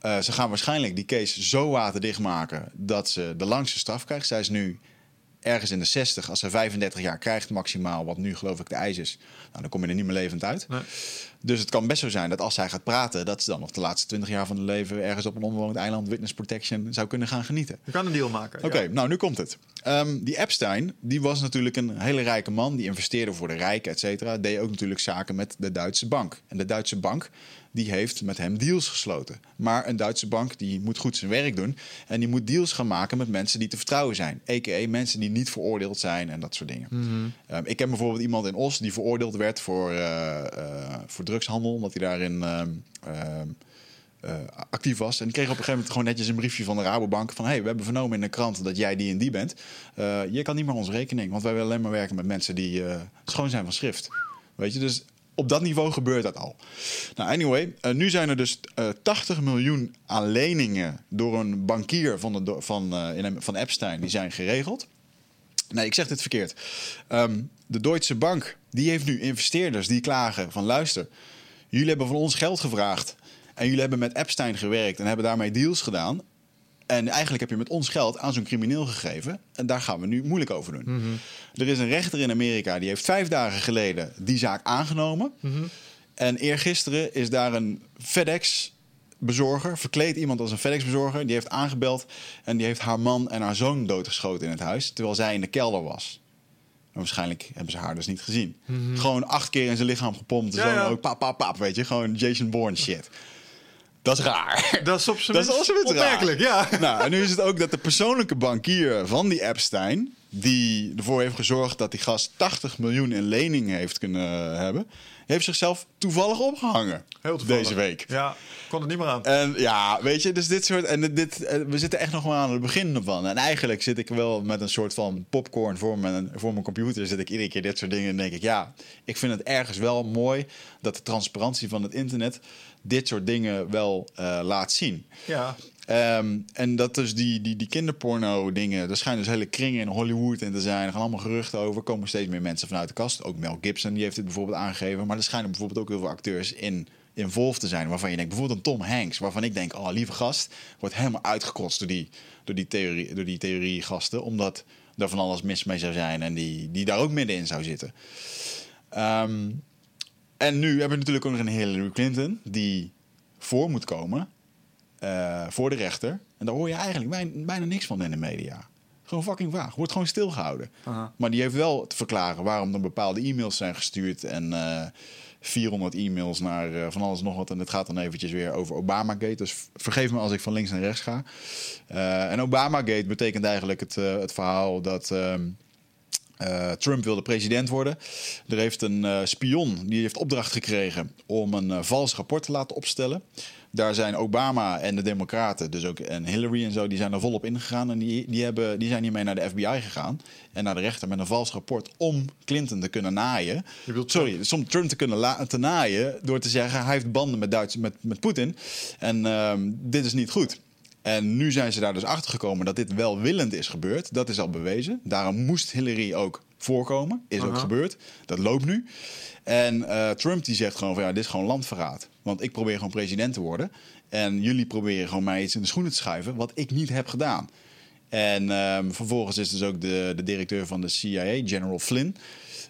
[SPEAKER 1] eh, ze gaan waarschijnlijk die case zo waterdicht maken... dat ze de langste straf krijgt. Zij is nu ergens in de 60. Als ze 35 jaar krijgt maximaal... wat nu geloof ik de eis is... Nou, dan kom je er niet meer levend uit.
[SPEAKER 2] Nee.
[SPEAKER 1] Dus het kan best zo zijn dat als zij gaat praten... dat ze dan nog de laatste 20 jaar van haar leven... ergens op een onbewoond eiland witness protection... zou kunnen gaan genieten.
[SPEAKER 2] Je kan een deal maken.
[SPEAKER 1] Oké,
[SPEAKER 2] ja.
[SPEAKER 1] nou nu komt het. Ehm, die Epstein, die was natuurlijk een hele rijke man. Die investeerde voor de rijken, et cetera. Deed ook natuurlijk zaken met de Duitse bank. En de Duitse bank, die heeft met hem deals gesloten. Maar een Duitse bank, die moet goed zijn werk doen. En die moet deals gaan maken met mensen die te vertrouwen zijn. A.k.a. mensen die niet veroordeeld zijn en dat soort dingen. Ehm, ik ken bijvoorbeeld iemand in Os die veroordeeld werd voor, eh, eh, voor drugshandel. Omdat hij daarin... ehm, ehm, eh, actief was. En die kreeg op een gegeven moment gewoon netjes een briefje van de Rabobank van... hey, we hebben vernomen in de krant dat jij die en die bent. Je kan niet meer onze rekening, want wij willen alleen maar werken met mensen die schoon zijn van schrift. Weet je, dus op dat niveau gebeurt dat al. Nou, anyway, eh, nu zijn er dus eh 80 miljoen aan leningen door een bankier van, de, van, eh, in, van Epstein, die zijn geregeld. Nee, ik zeg dit verkeerd. Ehm, de Deutsche Bank die heeft nu investeerders die klagen van luister, jullie hebben van ons geld gevraagd en jullie hebben met Epstein gewerkt en hebben daarmee deals gedaan. En eigenlijk heb je met ons geld aan zo'n crimineel gegeven. En daar gaan we nu moeilijk over doen. Er is een rechter in Amerika die heeft vijf dagen geleden die zaak aangenomen. En eergisteren is daar een FedEx-bezorger, verkleed iemand als een FedEx-bezorger, die heeft aangebeld en die heeft haar man en haar zoon doodgeschoten in het huis, terwijl zij in de kelder was. En waarschijnlijk hebben ze haar dus niet gezien. Gewoon acht keer in zijn lichaam gepompt. De
[SPEAKER 2] Ja,
[SPEAKER 1] zoon
[SPEAKER 2] ja.
[SPEAKER 1] ook pap, pap, pap, weet je. Gewoon Jason Bourne shit. Dat is raar.
[SPEAKER 2] Dat is op zijn
[SPEAKER 1] Dat is
[SPEAKER 2] minst opmerkelijk, ja.
[SPEAKER 1] Nou, en nu is het ook dat de persoonlijke bankier van die Epstein... die ervoor heeft gezorgd dat die gast 80 miljoen in lening heeft kunnen hebben... heeft zichzelf toevallig opgehangen
[SPEAKER 2] Heel toevallig.
[SPEAKER 1] deze week.
[SPEAKER 2] Ja, kon het niet meer aan.
[SPEAKER 1] En ja, weet je, dus dit soort. En dit, eh, we zitten echt nog maar aan het begin ervan. En eigenlijk zit ik wel met een soort van popcorn voor mijn, voor mijn computer. Zit ik iedere keer dit soort dingen. En denk ik, ja, ik vind het ergens wel mooi dat de transparantie van het internet dit soort dingen wel eh, laat zien.
[SPEAKER 2] Ja.
[SPEAKER 1] Ehm, en dat dus die, die, die kinderporno dingen, er schijnen dus hele kringen in Hollywood in te zijn. Er gaan allemaal geruchten over. Er komen steeds meer mensen vanuit de kast. Ook Mel Gibson die heeft dit bijvoorbeeld aangegeven. Maar er schijnen bijvoorbeeld ook heel veel acteurs in involved te zijn. Waarvan je denkt, bijvoorbeeld een Tom Hanks. Waarvan ik denk, oh lieve gast, wordt helemaal uitgekotst door die, door die, theorie, door die theoriegasten. Omdat er van alles mis mee zou zijn en die, die daar ook middenin zou zitten. Ehm, en nu hebben we natuurlijk ook nog een Hillary Clinton die voor moet komen eh, voor de rechter. En daar hoor je eigenlijk bijna, bijna niks van in de media. Gewoon fucking vaag. Wordt gewoon stilgehouden.
[SPEAKER 2] Aha.
[SPEAKER 1] Maar die heeft wel te verklaren waarom er bepaalde e-mails zijn gestuurd. En eh 400 e-mails naar eh, van alles nog wat. En het gaat dan eventjes weer over Obamagate. Dus vergeef me als ik van links naar rechts ga. En Obamagate betekent eigenlijk het, het verhaal dat... ehm, eh, Trump wilde president worden. Er heeft een eh, spion die heeft opdracht gekregen om een eh, vals rapport te laten opstellen. Daar zijn Obama en de Democraten, dus ook en Hillary en zo, die zijn er volop ingegaan. En die, die, hebben, die zijn hiermee naar de FBI gegaan. En naar de rechter met een vals rapport om Clinton te kunnen naaien. Sorry, om Trump te kunnen te naaien door te zeggen hij heeft banden met, Duits, met, met Poetin. En ehm, dit is niet goed. En nu zijn ze daar dus achter gekomen dat dit welwillend is gebeurd. Dat is al bewezen. Daarom moest Hillary ook voorkomen. Is ook gebeurd. Dat loopt nu. En eh, Trump die zegt gewoon van ja, dit is gewoon landverraad. Want ik probeer gewoon president te worden. En jullie proberen gewoon mij iets in de schoenen te schuiven wat ik niet heb gedaan. En ehm, vervolgens is dus ook de, de directeur van de CIA, General Flynn.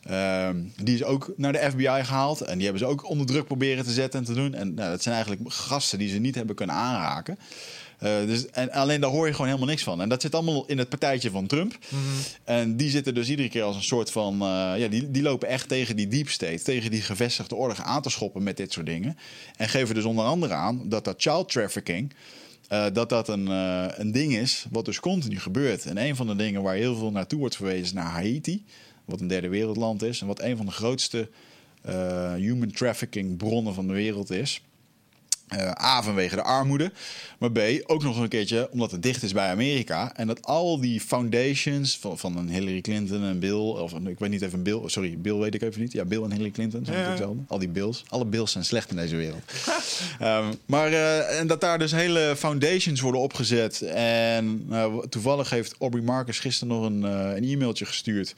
[SPEAKER 1] ehm, die is ook naar de FBI gehaald. En die hebben ze ook onder druk proberen te zetten en te doen. En nou, dat zijn eigenlijk gasten die ze niet hebben kunnen aanraken. Eh, dus, en alleen daar hoor je gewoon helemaal niks van. En dat zit allemaal in het partijtje van Trump. En die zitten dus iedere keer als een soort van... eh, ja, die, die lopen echt tegen die deep state, tegen die gevestigde orde aan te schoppen met dit soort dingen. En geven dus onder andere aan dat dat child trafficking... eh, dat dat een, een ding is wat dus continu gebeurt. En een van de dingen waar heel veel naartoe wordt verwezen is naar Haiti. Wat een derde wereldland is. En wat een van de grootste human trafficking bronnen van de wereld is. Uh, A, vanwege de armoede. Maar B, ook nog een keertje omdat het dicht is bij Amerika. En dat al die foundations van, van een Hillary Clinton en Bill... of ik weet niet even Bill... Sorry, Bill weet ik even niet. Ja, Bill en Hillary Clinton zijn ja. hetzelfde. Al die Bills. Alle Bills zijn slecht in deze wereld. um, maar uh, en dat daar dus hele foundations worden opgezet. En uh, toevallig heeft Aubrey Marcus gisteren nog een, een e-mailtje gestuurd...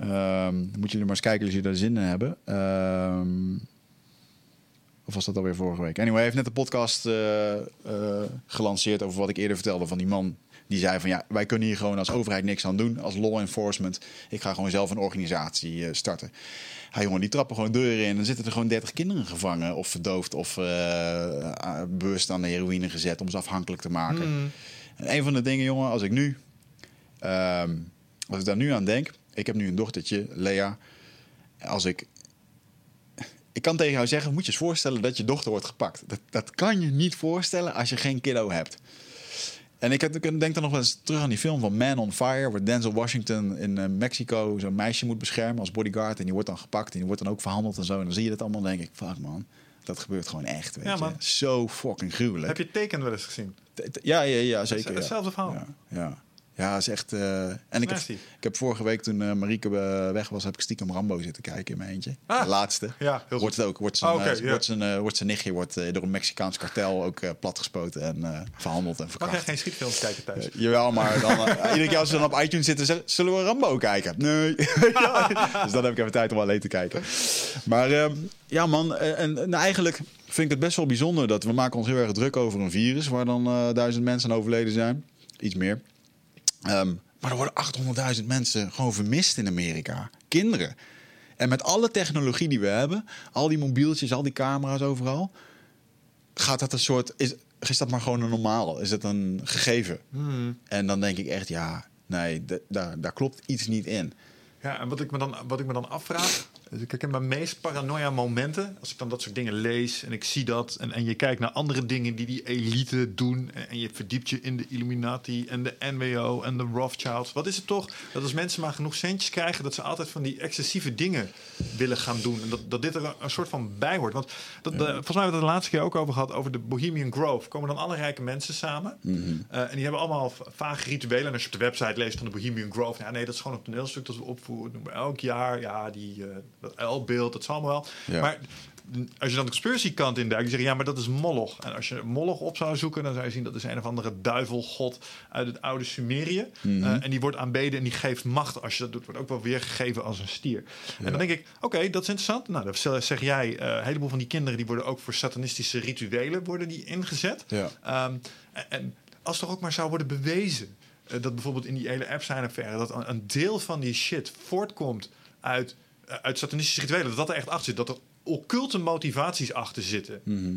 [SPEAKER 1] Um, moet jullie maar eens kijken als jullie daar zin in hebben. Um, of was dat alweer vorige week? Anyway, hij heeft net een podcast uh, uh, gelanceerd over wat ik eerder vertelde van die man. Die zei van ja, wij kunnen hier gewoon als overheid niks aan doen. Als law enforcement. Ik ga gewoon zelf een organisatie uh, starten. Hij jongen, die trappen gewoon deuren in. Dan zitten er gewoon 30 kinderen gevangen. Of verdoofd. Of bewust aan de heroïne gezet. Om ze afhankelijk te maken. Mm. En een van de dingen, jongen, als ik nu. Um, als ik daar nu aan denk. Ik heb nu een dochtertje, Lea. Als ik ik kan tegen jou zeggen, moet je eens voorstellen dat je dochter wordt gepakt. Dat, dat kan je niet voorstellen als je geen kiddo hebt. En ik, denk dan nog wel eens terug aan die film van Man on Fire, waar Denzel Washington in uh, Mexico zo'n meisje moet beschermen als bodyguard. En die wordt dan gepakt en die wordt dan ook verhandeld en zo. En dan zie je dat allemaal denk ik, fuck man, dat gebeurt gewoon echt. Weet ja, man. Je? Zo fucking gruwelijk.
[SPEAKER 2] Heb je teken wel eens gezien?
[SPEAKER 1] Ja, ja, ja zeker.
[SPEAKER 2] Hetzelfde verhaal.
[SPEAKER 1] Ja, ja. Ja, is echt. Uh, en ik heb, ik heb vorige week toen uh, Marieke uh, weg was, heb ik stiekem Rambo zitten kijken in mijn eentje. Ah, de laatste.
[SPEAKER 2] Ja,
[SPEAKER 1] heel wordt het ook. Wordt zijn, oh, okay, wordt zijn, wordt zijn nichtje wordt, door een Mexicaans kartel ook platgespoten en verhandeld en verkracht.
[SPEAKER 2] Mag jij geen schietfilms kijken thuis?
[SPEAKER 1] jawel, maar dan, iedere keer als ze dan op iTunes zitten, zeggen, zullen we Rambo kijken? Nee. ja, dus dan heb ik even tijd om alleen te kijken. Maar ehm, ja, man. En, en eigenlijk vind ik het best wel bijzonder dat we maken ons heel erg druk over een virus waar dan duizend mensen aan overleden zijn. Iets meer. Um, maar er worden 800.000 mensen gewoon vermist in Amerika. Kinderen. En met alle technologie die we hebben, al die mobieltjes, al die camera's overal, gaat dat een soort. Is, is dat maar gewoon een normaal? Is het een gegeven? Hmm. En dan denk ik echt, ja, nee, daar, daar klopt iets niet in.
[SPEAKER 2] Ja, en wat ik me dan, wat ik me dan afvraag, dus ik heb mijn meest paranoia momenten. Als ik dan dat soort dingen lees en ik zie dat. En, en je kijkt naar andere dingen die die elite doen. En, en je verdiept je in de Illuminati en de NWO en de Rothschilds. Wat is het toch dat als mensen maar genoeg centjes krijgen... dat ze altijd van die excessieve dingen willen gaan doen. En dat, dat dit er een, soort van bij hoort. Want dat, volgens mij hebben we het de laatste keer ook over gehad... over de Bohemian Grove. Komen dan alle rijke mensen samen. Mhm. Eh, en die hebben allemaal vage rituelen. En als je op de website leest van de Bohemian Grove... ja, nee, dat is gewoon een toneelstuk dat we opvoeren. Elk jaar. Ja, die... Uh, dat L-beeld, dat zal allemaal wel. Maar als je dan de conspiracy kant in duikt, die zeggen ja, maar dat is Moloch. En als je Moloch op zou zoeken, dan zou je zien dat is een of andere duivelgod uit het oude Sumerië. Mhm. Eh, en die wordt aanbeden en die geeft macht als je dat doet. Wordt ook wel weergegeven als een stier. En dan denk ik, oké, dat is interessant. Nou, dan zeg jij, uh, een heleboel van die kinderen die worden ook voor satanistische rituelen worden die ingezet. Ja. Um, en als toch ook maar zou worden bewezen uh, dat bijvoorbeeld in die hele app zijn affaire dat een deel van die shit voortkomt uit eh, uit satanistische rituelen, dat dat er echt achter zit. Dat er occulte motivaties achter zitten. Mhm.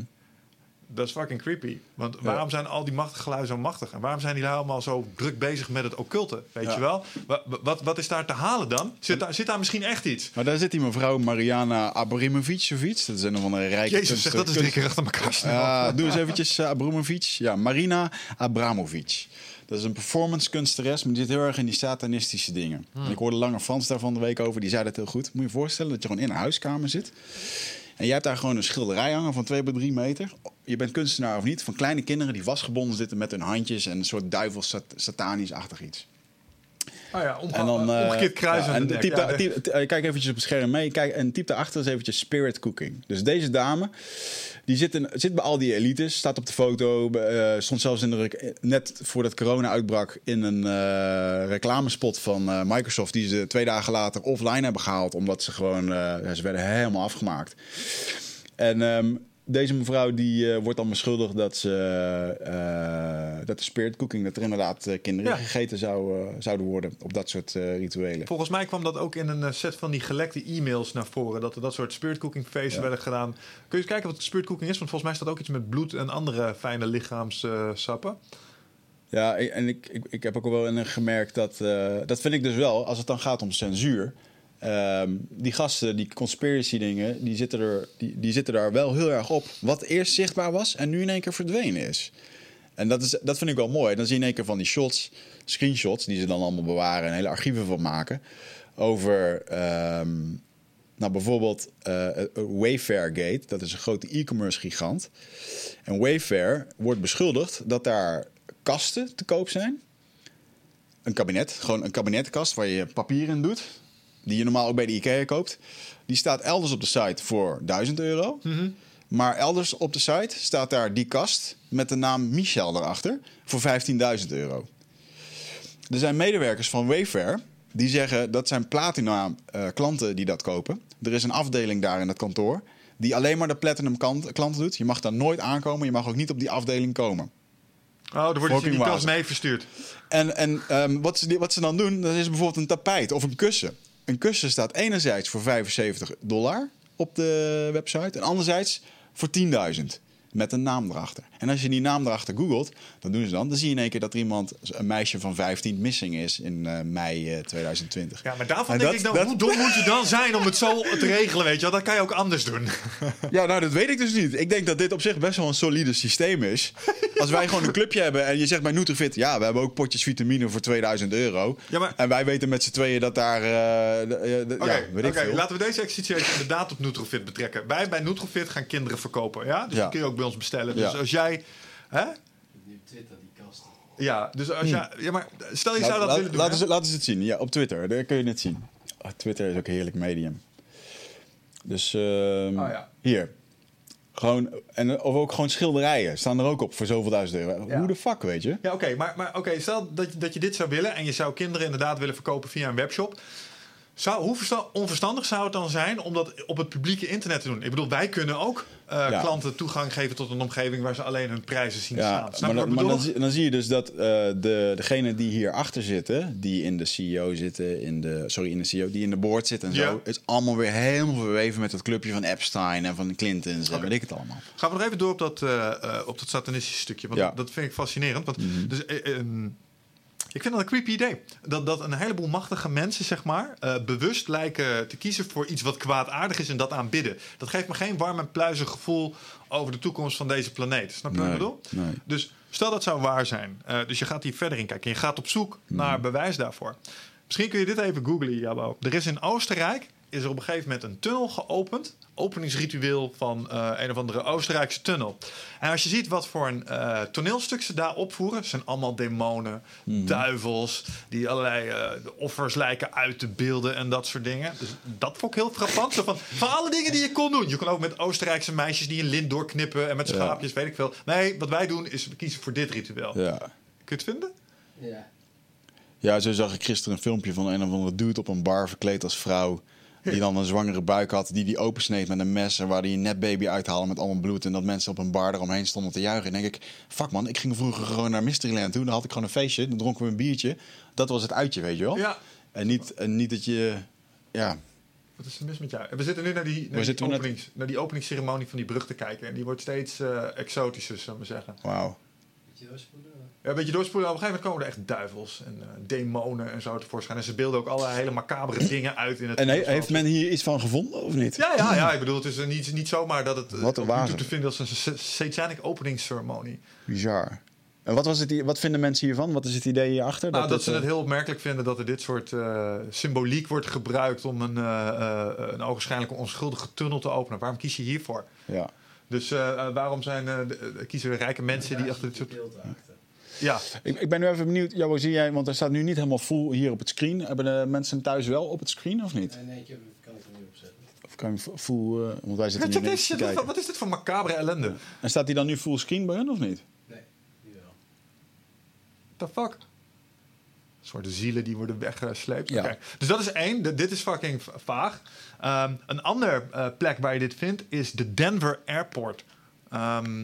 [SPEAKER 2] Dat is fucking creepy. Want waarom zijn al die machtige geluiden zo machtig? En waarom zijn die allemaal zo druk bezig met het occulte? Weet je wel? Wat, wat, wat, is daar te halen dan? Zit daar, zit daar misschien echt iets?
[SPEAKER 1] Maar daar zit die mevrouw Mariana Abramovic of iets. Dat is een of andere rijke
[SPEAKER 2] Jezus, zeg, dat is drie keer achter elkaar
[SPEAKER 1] Ja, doe eens eventjes uh, Abramovic. Ja, Marina Abramovic. Dat is een performance kunsteres, maar die zit heel erg in die satanistische dingen. Hmm. ik hoorde Lange Frans daar van de week over, die zei dat heel goed. Moet je je voorstellen dat je gewoon in een huiskamer zit. En jij hebt daar gewoon een schilderij hangen van 2 bij 3 meter. Je bent kunstenaar of niet, van kleine kinderen die vastgebonden zitten met hun handjes en een soort duivels satanisch-achtig iets.
[SPEAKER 2] Oh ja, en dan, uh, omgekeerd kruisen. Ja, en typ
[SPEAKER 1] ja, typ, kijk eventjes op het scherm mee. Kijk, en typ daarachter is eventjes spirit cooking. Dus deze dame, die zit, in, zit bij al die elites, staat op de foto. Uh, stond zelfs in de, net voordat corona uitbrak in een reclamespot van Microsoft. Die ze twee dagen later offline hebben gehaald. Omdat ze gewoon, ze werden helemaal afgemaakt. En um, deze mevrouw die uh, wordt dan beschuldigd dat ze uh, dat de spirit cooking, dat er inderdaad uh, kinderen gegeten zou, zouden worden op dat soort rituelen.
[SPEAKER 2] Volgens mij kwam dat ook in een set van die gelekte e-mails naar voren, dat er dat soort spirit cooking feesten werden gedaan. Kun je eens kijken wat spirit cooking is? Want volgens mij staat ook iets met bloed en andere fijne lichaamssappen.
[SPEAKER 1] ja, en ik, ik, ik heb ook wel in gemerkt dat, dat vind ik dus wel, als het dan gaat om censuur. Um, die gasten, die conspiracy dingen, die zitten, er, die, zitten daar wel heel erg op. Wat eerst zichtbaar was en nu in één keer verdwenen is. En dat, is, dat vind ik wel mooi. Dan zie je in één keer van die shots, screenshots, die ze dan allemaal bewaren en hele archieven van maken. Over um, Nou, bijvoorbeeld eh, Wayfair Gate, dat is een grote e-commerce gigant. En Wayfair wordt beschuldigd dat daar kasten te koop zijn. Een kabinet, gewoon een kabinetkast waar je papier in doet. Die je normaal ook bij de IKEA koopt. Die staat elders op de site voor 1000 euro. Maar elders op de site staat daar die kast met de naam Michel erachter voor 15.000 euro. Er zijn medewerkers van Wayfair die zeggen dat zijn platina eh, klanten die dat kopen. Er is een afdeling daar in het kantoor die alleen maar de platinum kant- klanten doet. Je mag daar nooit aankomen, je mag ook niet op die afdeling komen.
[SPEAKER 2] Oh, er wordt
[SPEAKER 1] Fucking
[SPEAKER 2] die kast mee verstuurd.
[SPEAKER 1] En, en ehm, wat, ze, wat ze dan doen, dat is bijvoorbeeld een tapijt of een kussen. Een kussen staat enerzijds voor 75 dollar op de website en anderzijds voor 10.000 met een naam erachter. En als je die naam erachter googelt, dan doen ze dan, dan zie je in één keer dat er iemand, een meisje van 15, missing is in eh, mei eh, 2020.
[SPEAKER 2] Ja, maar daarvan
[SPEAKER 1] En
[SPEAKER 2] denk
[SPEAKER 1] dat-
[SPEAKER 2] ik dan,
[SPEAKER 1] dat-
[SPEAKER 2] hoe dom moet je dan zijn om het zo te regelen, weet je wel? Dat kan je ook anders doen.
[SPEAKER 1] Ja, nou, dat weet ik dus niet. Ik denk dat dit op zich best wel een solide systeem is. Als wij gewoon een clubje hebben en je zegt bij Nutrifit... ja, we hebben ook potjes vitamine voor 2000 euro.
[SPEAKER 2] Ja, maar-
[SPEAKER 1] En wij weten met z'n tweeën dat daar... eh, eh, de-
[SPEAKER 2] Oké,
[SPEAKER 1] ja,
[SPEAKER 2] laten we deze exercitie inderdaad op Nutrofit betrekken. Wij bij Nutrofit gaan kinderen verkopen, ja? Dus
[SPEAKER 1] Ja.
[SPEAKER 2] kun je ook bij ons bestellen. Dus
[SPEAKER 1] Ja.
[SPEAKER 2] als jij... Hè?
[SPEAKER 3] Nu Twitter, die kasten.
[SPEAKER 2] Ja, dus als jij... Ja, maar stel je zou dat
[SPEAKER 1] Hm. Laat-
[SPEAKER 2] willen doen,
[SPEAKER 1] laten, ze, laten ze het zien. Ja, op Twitter. Daar kun je het zien. Oh, Twitter is ook een heerlijk medium. Dus ehm,
[SPEAKER 2] Oh, ja.
[SPEAKER 1] hier. Gewoon, en, of ook gewoon schilderijen. Staan er ook op voor zoveel duizend euro.
[SPEAKER 2] Ja.
[SPEAKER 1] Hoe de fuck, weet je?
[SPEAKER 2] Ja, oké, maar, maar oké, stel dat, je- dat je dit zou willen en je zou kinderen inderdaad willen verkopen via een webshop. Zou, hoe versta- onverstandig zou het dan zijn om dat op het publieke internet te doen? Ik bedoel, wij kunnen ook eh,
[SPEAKER 1] Ja.
[SPEAKER 2] klanten toegang geven tot een omgeving waar ze alleen hun prijzen zien
[SPEAKER 1] Ja,
[SPEAKER 2] staan. Snap
[SPEAKER 1] maar, maar dan, dan zie je dus dat eh, de, degene die hierachter zitten, die in de CEO zitten, in de, sorry, in de CEO, die in de board zit en
[SPEAKER 2] Ja.
[SPEAKER 1] zo, is allemaal weer helemaal verweven met dat clubje van Epstein en van Clintons en
[SPEAKER 2] Oké.
[SPEAKER 1] weet ik het allemaal.
[SPEAKER 2] Gaan we nog even door op dat, eh, op dat satanistische stukje. Want dat vind ik fascinerend. Want, dus, eh, ehm, ik vind dat een creepy idee. Dat, dat een heleboel machtige mensen, zeg maar, eh, bewust lijken te kiezen voor iets wat kwaadaardig is en dat aanbidden. Dat geeft me geen warm en pluizig gevoel over de toekomst van deze planeet. Snap je wat ik bedoel?
[SPEAKER 1] nee.
[SPEAKER 2] Dus stel dat zou waar zijn. Eh, dus je gaat hier verder in kijken. Je gaat op zoek
[SPEAKER 1] Mhm.
[SPEAKER 2] naar bewijs daarvoor. Misschien kun je dit even googlen, Jabo. Er is in Oostenrijk is er op een gegeven moment een tunnel geopend. Openingsritueel van eh, een of andere Oostenrijkse tunnel. En als je ziet wat voor een eh, toneelstuk ze daar opvoeren, zijn allemaal demonen, duivels, die allerlei eh, offers lijken uit te beelden en dat soort dingen. Dus dat vond ik heel frappant. Zo van, van alle dingen die je kon doen. Je kon ook met Oostenrijkse meisjes die een lint doorknippen en met schaapjes, weet ik veel. Nee, wat wij doen is we kiezen voor dit ritueel.
[SPEAKER 1] Ja.
[SPEAKER 2] Kun je het vinden?
[SPEAKER 3] Ja.
[SPEAKER 1] ja, zo zag ik gisteren een filmpje van een of andere dude op een bar verkleed als vrouw. Die dan een zwangere buik had, die die opensneed met een mes. En waar die een nepbaby uithaalde met allemaal bloed. En dat mensen op een bar eromheen stonden te juichen. En denk ik, fuck man, ik ging vroeger gewoon naar Mysteryland toe. Dan had ik gewoon een feestje, dan dronken we een biertje. Dat was het uitje, weet je wel.
[SPEAKER 2] Ja.
[SPEAKER 1] En niet, en niet dat je, ja,
[SPEAKER 2] Wat is er mis met jou? We zitten nu naar die, naar die,
[SPEAKER 1] net?
[SPEAKER 2] naar die openingsceremonie van die brug te kijken. En die wordt steeds eh, exotischer, zullen we zeggen.
[SPEAKER 1] wauw.
[SPEAKER 3] Moet je doorspoelen?
[SPEAKER 2] Ja, een beetje doorspoelen. Op een gegeven moment komen er echt duivels en eh, demonen en zo tevoorschijn. En ze beelden ook allerlei hele macabere dingen uit in het...
[SPEAKER 1] En he- heeft men hier iets van gevonden of niet?
[SPEAKER 2] Ja, ja, ja. Ik bedoel, het is er niet, niet zomaar dat het eh,
[SPEAKER 1] Wat
[SPEAKER 2] YouTube te vinden als een sa- satanic openingsceremonie.
[SPEAKER 1] Bizar. En wat, was het, wat vinden mensen hiervan? Wat is het idee hierachter?
[SPEAKER 2] Nou, dat,
[SPEAKER 1] dit,
[SPEAKER 2] ze
[SPEAKER 1] eh,
[SPEAKER 2] het heel opmerkelijk vinden dat er dit soort eh, symboliek wordt gebruikt om een, eh eh, een ogenschijnlijk onschuldige tunnel te openen. Waarom kies je hiervoor?
[SPEAKER 1] Ja.
[SPEAKER 2] Dus eh, eh, waarom zijn, eh, eh, kiezen er rijke mensen die achter dit soort... Ja,
[SPEAKER 1] Ik, ik ben nu even benieuwd, Jabo, zie jij, want er staat nu niet helemaal full hier op het screen. Hebben de mensen thuis wel op het screen of niet?
[SPEAKER 3] Nee, nee, ik heb, kan ik er niet op zetten.
[SPEAKER 1] Of kan je full, eh, want wij zitten
[SPEAKER 2] shit. Wat,
[SPEAKER 1] kijken.
[SPEAKER 2] wat is dit voor macabere ellende?
[SPEAKER 1] En staat die dan nu full screen bij hun of niet?
[SPEAKER 3] Nee, die wel.
[SPEAKER 2] the fuck? Een soort zielen die worden weggesleept.
[SPEAKER 1] Ja.
[SPEAKER 2] Dus dat is één. De- dit is fucking va- vaag. Ehm, een ander eh, plek waar je dit vindt is de Denver Airport. Ehm.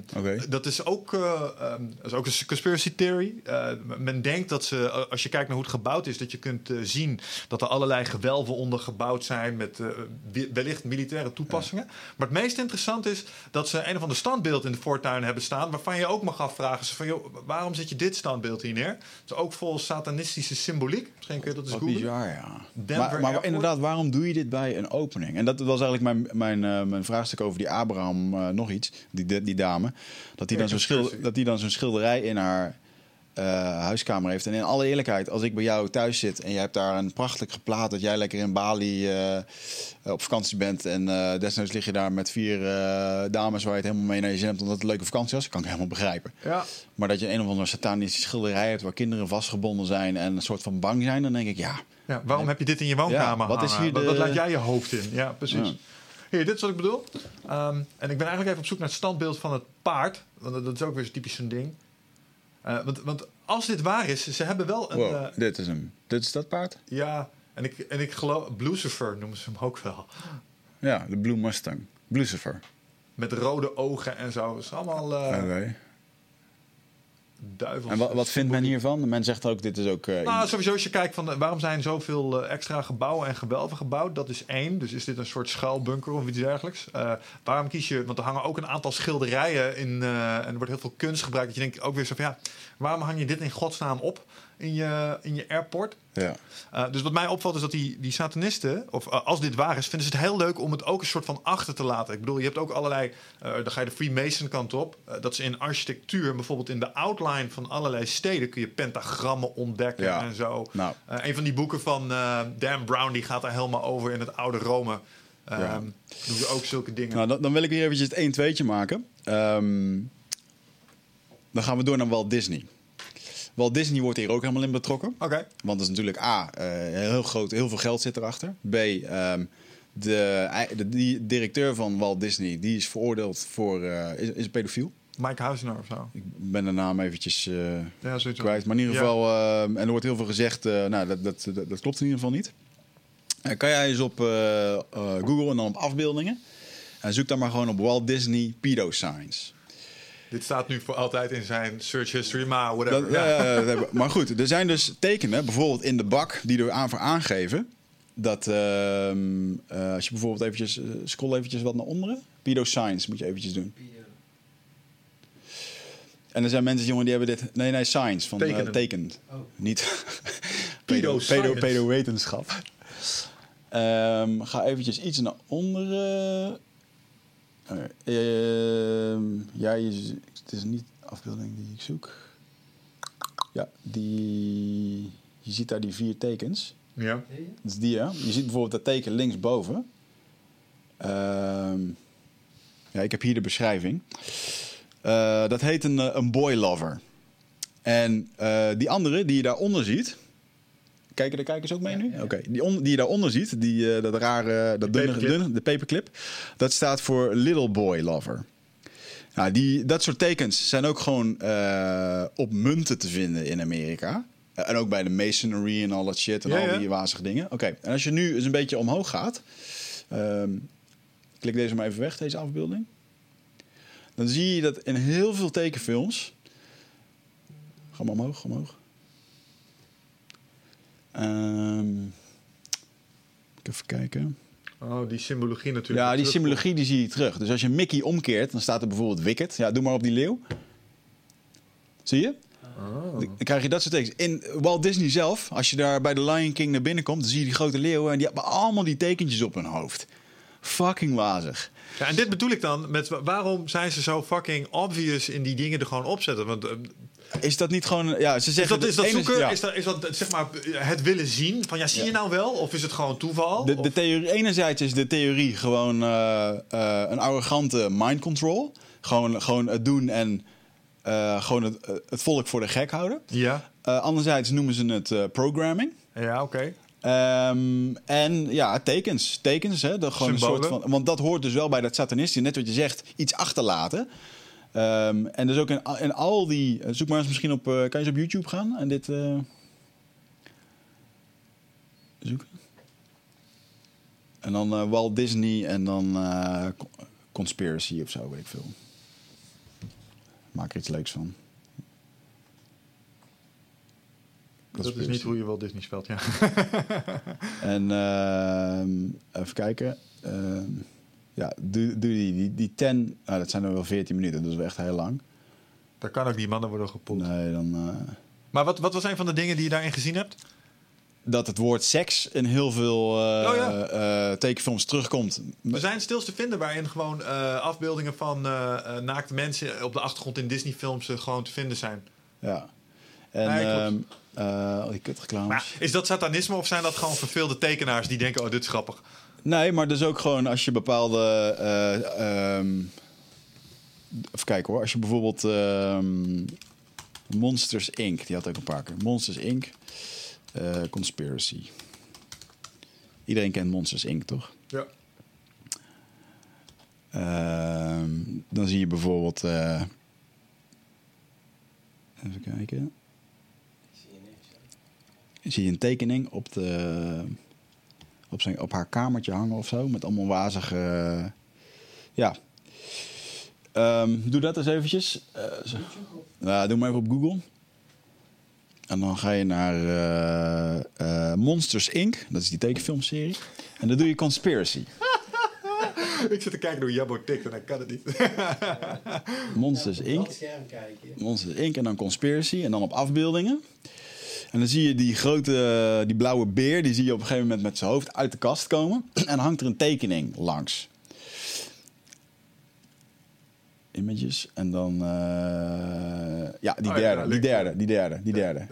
[SPEAKER 2] Dat is ook, dat is ook een conspiracy theory. Eh, men denkt dat ze, als je kijkt naar hoe het gebouwd is, dat je kunt eh, zien dat er allerlei gewelven onder gebouwd zijn met wellicht militaire toepassingen. Maar het meest interessant is dat ze een of ander standbeeld in de voortuin hebben staan, waarvan je ook mag afvragen: van, joh, waarom zet je dit standbeeld hier neer? Het is ook vol satanistische symboliek. Misschien kun je dat eens
[SPEAKER 1] Wat
[SPEAKER 2] googlen.
[SPEAKER 1] bizar, ja.
[SPEAKER 2] Denver
[SPEAKER 1] Maar, inderdaad, waarom doe je dit bij een opening? En dat was eigenlijk mijn, mijn, mijn vraagstuk over die Abraham nog iets, die, die, die dame. Dat die, dan zo'n schilder, dat die dan zo'n schilderij in haar eh, huiskamer heeft. En in alle eerlijkheid, als ik bij jou thuis zit en je hebt daar een prachtig geplaat dat jij lekker in Bali eh, op vakantie bent en eh, desnoods lig je daar met vier dames waar je het helemaal mee naar je zin hebt omdat het een leuke vakantie was, kan ik helemaal begrijpen.
[SPEAKER 2] Ja.
[SPEAKER 1] Maar dat je een of andere satanische schilderij hebt waar kinderen vastgebonden zijn en een soort van bang zijn, dan denk ik ja.
[SPEAKER 2] Ja, waarom heb je dit in je woonkamer
[SPEAKER 1] Ja, wat is hier
[SPEAKER 2] Wat-
[SPEAKER 1] de-
[SPEAKER 2] Wat laat jij je hoofd in? Ja, precies.
[SPEAKER 1] Ja.
[SPEAKER 2] Hier, dit is wat ik bedoel. Ehm, en ik ben eigenlijk even op zoek naar het standbeeld van het paard. Want dat- dat is ook weer typisch zo'n ding. Eh, want, want als dit waar is, ze hebben wel een...
[SPEAKER 1] Wow,
[SPEAKER 2] eh,
[SPEAKER 1] dit is hem. Dit is dat paard?
[SPEAKER 2] ja, en ik, en ik geloof... Lucifer noemen ze hem ook wel.
[SPEAKER 1] Ja, de Blue Mustang. Lucifer.
[SPEAKER 2] Met rode ogen en zo. Het is allemaal eh
[SPEAKER 1] Oké.
[SPEAKER 2] Duivels.
[SPEAKER 1] En wat, wat vindt men hiervan? Men zegt ook, dit is ook... eh,
[SPEAKER 2] Nou, sowieso als je kijkt van eh, waarom zijn zoveel eh, extra gebouwen en gewelven gebouwd, dat is één. Dus is dit een soort schuilbunker of iets dergelijks? Waarom kies je, want er hangen ook een aantal schilderijen in en er wordt heel veel kunst gebruikt. Dat je denkt ook weer zo van ja, waarom hang je dit in godsnaam op in je, in je airport?
[SPEAKER 1] ja.
[SPEAKER 2] Uh, dus wat mij opvalt is dat die, die satanisten, of uh, als dit waar is, vinden ze het heel leuk om het ook een soort van achter te laten. Ik bedoel, je hebt ook allerlei, uh, dan ga je de Freemason kant op. Dat ze in architectuur, bijvoorbeeld in de outline van allerlei steden, kun je pentagrammen ontdekken
[SPEAKER 1] Ja.
[SPEAKER 2] en zo.
[SPEAKER 1] Nou.
[SPEAKER 2] Een van die boeken van Dan Brown, die gaat daar helemaal over in het oude Rome. Um,
[SPEAKER 1] Ja.
[SPEAKER 2] Doen ze ook zulke dingen.
[SPEAKER 1] Nou, dan, dan wil ik weer eventjes het 1 2 maken. Ehm, dan gaan we door naar Walt Disney. Walt Disney wordt hier ook helemaal in betrokken.
[SPEAKER 2] Oké.
[SPEAKER 1] Want dat is natuurlijk A, eh, heel groot, heel veel geld zit erachter. B, ehm, de, de, die directeur van Walt Disney, die is veroordeeld voor, eh, is, is een pedofiel.
[SPEAKER 2] Mike Huizner of zo.
[SPEAKER 1] Ik ben de naam eventjes eh,
[SPEAKER 2] Ja,
[SPEAKER 1] kwijt. Maar in ieder
[SPEAKER 2] Ja.
[SPEAKER 1] geval, ehm, en er wordt heel veel gezegd, nou, dat, dat, dat, dat klopt in ieder geval niet. Kan jij eens op Google en dan op afbeeldingen. En zoek dan maar gewoon op Walt Disney pedo signs.
[SPEAKER 2] Dit staat nu voor altijd in zijn search history, maar whatever.
[SPEAKER 1] Dat, ja, maar goed, er zijn dus tekenen, bijvoorbeeld in de bak, die er aan voor aangeven. Dat ehm, eh, als je bijvoorbeeld eventjes, eh, scroll eventjes wat naar onderen. Pedo signs moet je eventjes doen. En er zijn mensen, jongen, die hebben dit... Nee, nee, science. Van, eh,
[SPEAKER 2] Tekenen.
[SPEAKER 1] tekend.
[SPEAKER 3] Oh.
[SPEAKER 1] Niet...
[SPEAKER 2] Pedo
[SPEAKER 1] pedo,
[SPEAKER 2] science.
[SPEAKER 1] pedo wetenschap. Ehm, ga eventjes iets naar onderen. Oké, ehm, ja, je, het is niet de afbeelding die ik zoek. Ja, die... Je ziet daar die vier tekens.
[SPEAKER 2] Ja.
[SPEAKER 1] Dat is die, hè? Je ziet bijvoorbeeld dat teken linksboven. Ehm ja, ik heb hier de beschrijving. Eh, dat heet een, eh, een boy lover. En eh, die andere die je daaronder ziet... Kijken de kijkers ook mee nu? Oké, die, on- die je daaronder ziet, die, eh, dat rare, dat dunne,
[SPEAKER 2] paperclip.
[SPEAKER 1] dunne, de paperclip... dat staat voor little boy lover. Nou, die, dat soort tekens zijn ook gewoon eh, op munten te vinden in Amerika. Eh, en ook bij de masonry en al dat shit en
[SPEAKER 2] Ja,
[SPEAKER 1] al
[SPEAKER 2] ja.
[SPEAKER 1] die wazige dingen. Oké, en als je nu eens een beetje omhoog gaat... ehm, klik deze maar even weg, deze afbeelding. Dan zie je dat in heel veel tekenfilms... Ga maar omhoog, omhoog. Ehm, even kijken.
[SPEAKER 2] Oh, die symbologie natuurlijk.
[SPEAKER 1] Ja, die symbologie die zie je terug. Dus als je Mickey omkeert, dan staat er bijvoorbeeld Wicked. Ja, doe maar op die leeuw. Zie je?
[SPEAKER 2] Oh.
[SPEAKER 1] Dan krijg je dat soort tekens. In Walt Disney zelf, als je daar bij de Lion King naar binnen komt, dan zie je die grote leeuwen en die hebben allemaal die tekentjes op hun hoofd. Fucking wazig.
[SPEAKER 2] Ja, en dit bedoel ik dan met wa- waarom zijn ze zo fucking obvious in die dingen er gewoon opzetten? Want eh,
[SPEAKER 1] Is dat niet gewoon. Ja, ze
[SPEAKER 2] is
[SPEAKER 1] zeggen.
[SPEAKER 2] dat, is dat zoeken?
[SPEAKER 1] ja.
[SPEAKER 2] Is dat, is dat zeg maar het willen zien? Van ja, zie je nou wel? Of is het gewoon toeval?
[SPEAKER 1] De, theorie, enerzijds is de theorie gewoon eh, eh, een arrogante mind control. Gewoon, gewoon het doen en eh, gewoon het, het volk voor de gek houden.
[SPEAKER 2] Ja,
[SPEAKER 1] anderzijds noemen ze het programming.
[SPEAKER 2] ja oké.
[SPEAKER 1] Ehm, en ja, tekens. Tekens, hè? Dat gewoon een soort van. Want dat hoort dus wel bij dat satanistische. Net wat je zegt, iets achterlaten. Ehm, en dus ook in, in al die. Zoek maar eens misschien op. eh, kan je eens op YouTube gaan en dit. eh, zoeken. En dan eh, Walt Disney en dan eh, co- Conspiracy of zo, weet ik veel. Maak er iets leuks van.
[SPEAKER 2] Dat is niet hoe je wel Disney speelt, ja.
[SPEAKER 1] En ehm, even kijken. Ehm, ja, doe, doe die, die, die 10. Nou, dat zijn er wel 14 minuten, dat is wel echt heel lang.
[SPEAKER 2] Daar kan ook die mannen worden gepoeld.
[SPEAKER 1] Nee, dan. eh,
[SPEAKER 2] Maar wat, wat was een van de dingen die je daarin gezien hebt?
[SPEAKER 1] dat het woord seks in heel veel eh,
[SPEAKER 2] Oh ja.
[SPEAKER 1] eh, tekenfilms terugkomt.
[SPEAKER 2] Er zijn stils te vinden waarin gewoon afbeeldingen van naakte mensen op de achtergrond in Disney-films gewoon te vinden zijn.
[SPEAKER 1] Ja. En
[SPEAKER 2] Nee,
[SPEAKER 1] ehm eh, al die kutreclames.
[SPEAKER 2] Maar is dat satanisme of zijn dat gewoon verveelde tekenaars die denken: oh, dit is grappig?
[SPEAKER 1] Nee, maar dus ook gewoon als je bepaalde. eh, ehm, even kijken hoor. Als je bijvoorbeeld. ehm, Monsters Inc. Die had ook een paar keer. Monsters Inc. eh, Conspiracy. Iedereen kent Monsters Inc. toch?
[SPEAKER 2] Ja.
[SPEAKER 1] Ehm, dan zie je bijvoorbeeld. eh, even kijken.
[SPEAKER 3] Ik zie je niks. hè.
[SPEAKER 1] zie je een tekening op, de, op, zijn, op haar kamertje hangen of zo. Met allemaal wazige... ja. Ehm, doe dat eens eventjes. Eh, zo. Nou, doe maar even op Google. En dan ga je naar eh, eh, Monsters Inc. Dat is die tekenfilmserie. En dan doe je Conspiracy.
[SPEAKER 2] Ik zit te kijken hoe Jabbo tikt en hij kan het niet.
[SPEAKER 1] Monsters Inc.
[SPEAKER 3] dat scherm kijken.
[SPEAKER 1] Monsters Inc. en dan Conspiracy. En dan op afbeeldingen. En dan zie je die grote, die blauwe beer, die zie je op een gegeven moment met zijn hoofd uit de kast komen. En dan hangt er een tekening langs. Images. En dan, eh, ja, die
[SPEAKER 2] Oh ja,
[SPEAKER 1] derde, die derde, die derde, die derde.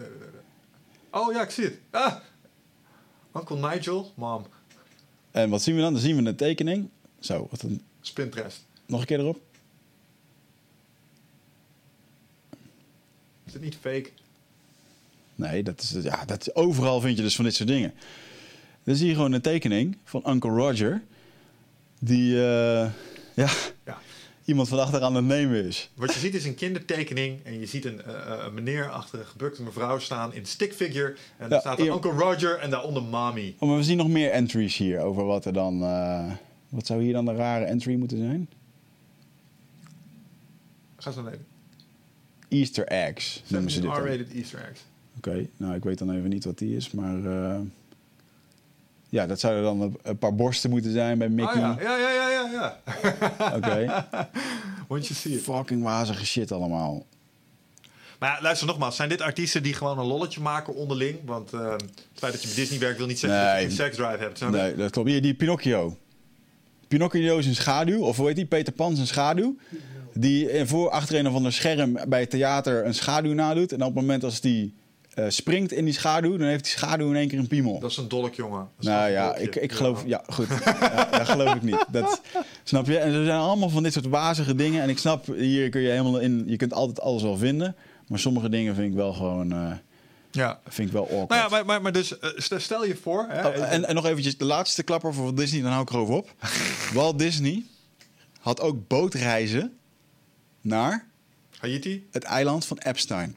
[SPEAKER 2] Oh ja, ik zie het. Ah! Uncle Nigel, mom,
[SPEAKER 1] En wat zien we dan? Dan zien we een tekening. Zo, wat een,
[SPEAKER 2] Spinterest.
[SPEAKER 1] nog een keer erop.
[SPEAKER 2] Is het niet fake?
[SPEAKER 1] Nee, dat is, ja, dat overal vind je dus van dit soort dingen. Dan zie je gewoon een tekening van Uncle Roger. Die, eh, ja,
[SPEAKER 2] Ja.
[SPEAKER 1] iemand van achter aan het nemen is.
[SPEAKER 2] Wat je ziet is een kindertekening en je ziet een, eh, eh, een meneer achter een gebukte mevrouw staan in stickfigure. En
[SPEAKER 1] Ja,
[SPEAKER 2] daar staat
[SPEAKER 1] hier.
[SPEAKER 2] Uncle Roger en daaronder Mommy.
[SPEAKER 1] Oh, maar we zien nog meer entries hier over wat er dan... wat zou hier dan de rare entry moeten zijn?
[SPEAKER 2] Ga zo naar beneden.
[SPEAKER 1] Easter eggs noemen ze dit
[SPEAKER 2] R-rated Easter eggs.
[SPEAKER 1] Nou ik weet dan even niet wat die is, maar... eh, ja, dat zouden dan een, paar borsten moeten zijn bij Mickey.
[SPEAKER 2] Ah ja, ja, ja, ja, ja.
[SPEAKER 1] Oké.
[SPEAKER 2] Want je ziet het.
[SPEAKER 1] Fucking wazige shit allemaal.
[SPEAKER 2] Maar ja, luister nogmaals, zijn dit artiesten die gewoon een lolletje maken onderling? Want eh, het feit dat je bij Disney werkt wil niet zeggen dat je
[SPEAKER 1] Nee.
[SPEAKER 2] een seksdrive hebt. snap?
[SPEAKER 1] Nee, dat klopt. Hier, die Pinocchio. Pinocchio is een schaduw, of hoe heet die? Peter Pan is een schaduw. Die eh, voor achter een of ander scherm bij het theater een schaduw nadoet. En op het moment als die eh, springt in die schaduw, dan heeft die schaduw in één keer een piemel.
[SPEAKER 2] Dat is een dolk, jongen.
[SPEAKER 1] Nou ja,
[SPEAKER 2] dolkje.
[SPEAKER 1] ik, ik geloof... Ja, goed. Ja, dat geloof ik niet. Dat, snap je? En er zijn allemaal van dit soort wazige dingen. En ik snap, hier kun je helemaal in... Je kunt altijd alles wel vinden. Maar sommige dingen vind ik wel gewoon... eh,
[SPEAKER 2] Ja.
[SPEAKER 1] vind ik wel awkward.
[SPEAKER 2] Nou ja, maar, maar, maar dus eh, stel- je voor... Hè,
[SPEAKER 1] Oh, en, en nog eventjes de laatste klapper voor Walt Disney, dan hou ik erover op. Walt Disney had ook bootreizen naar
[SPEAKER 2] Haiti?
[SPEAKER 1] het eiland van Epstein.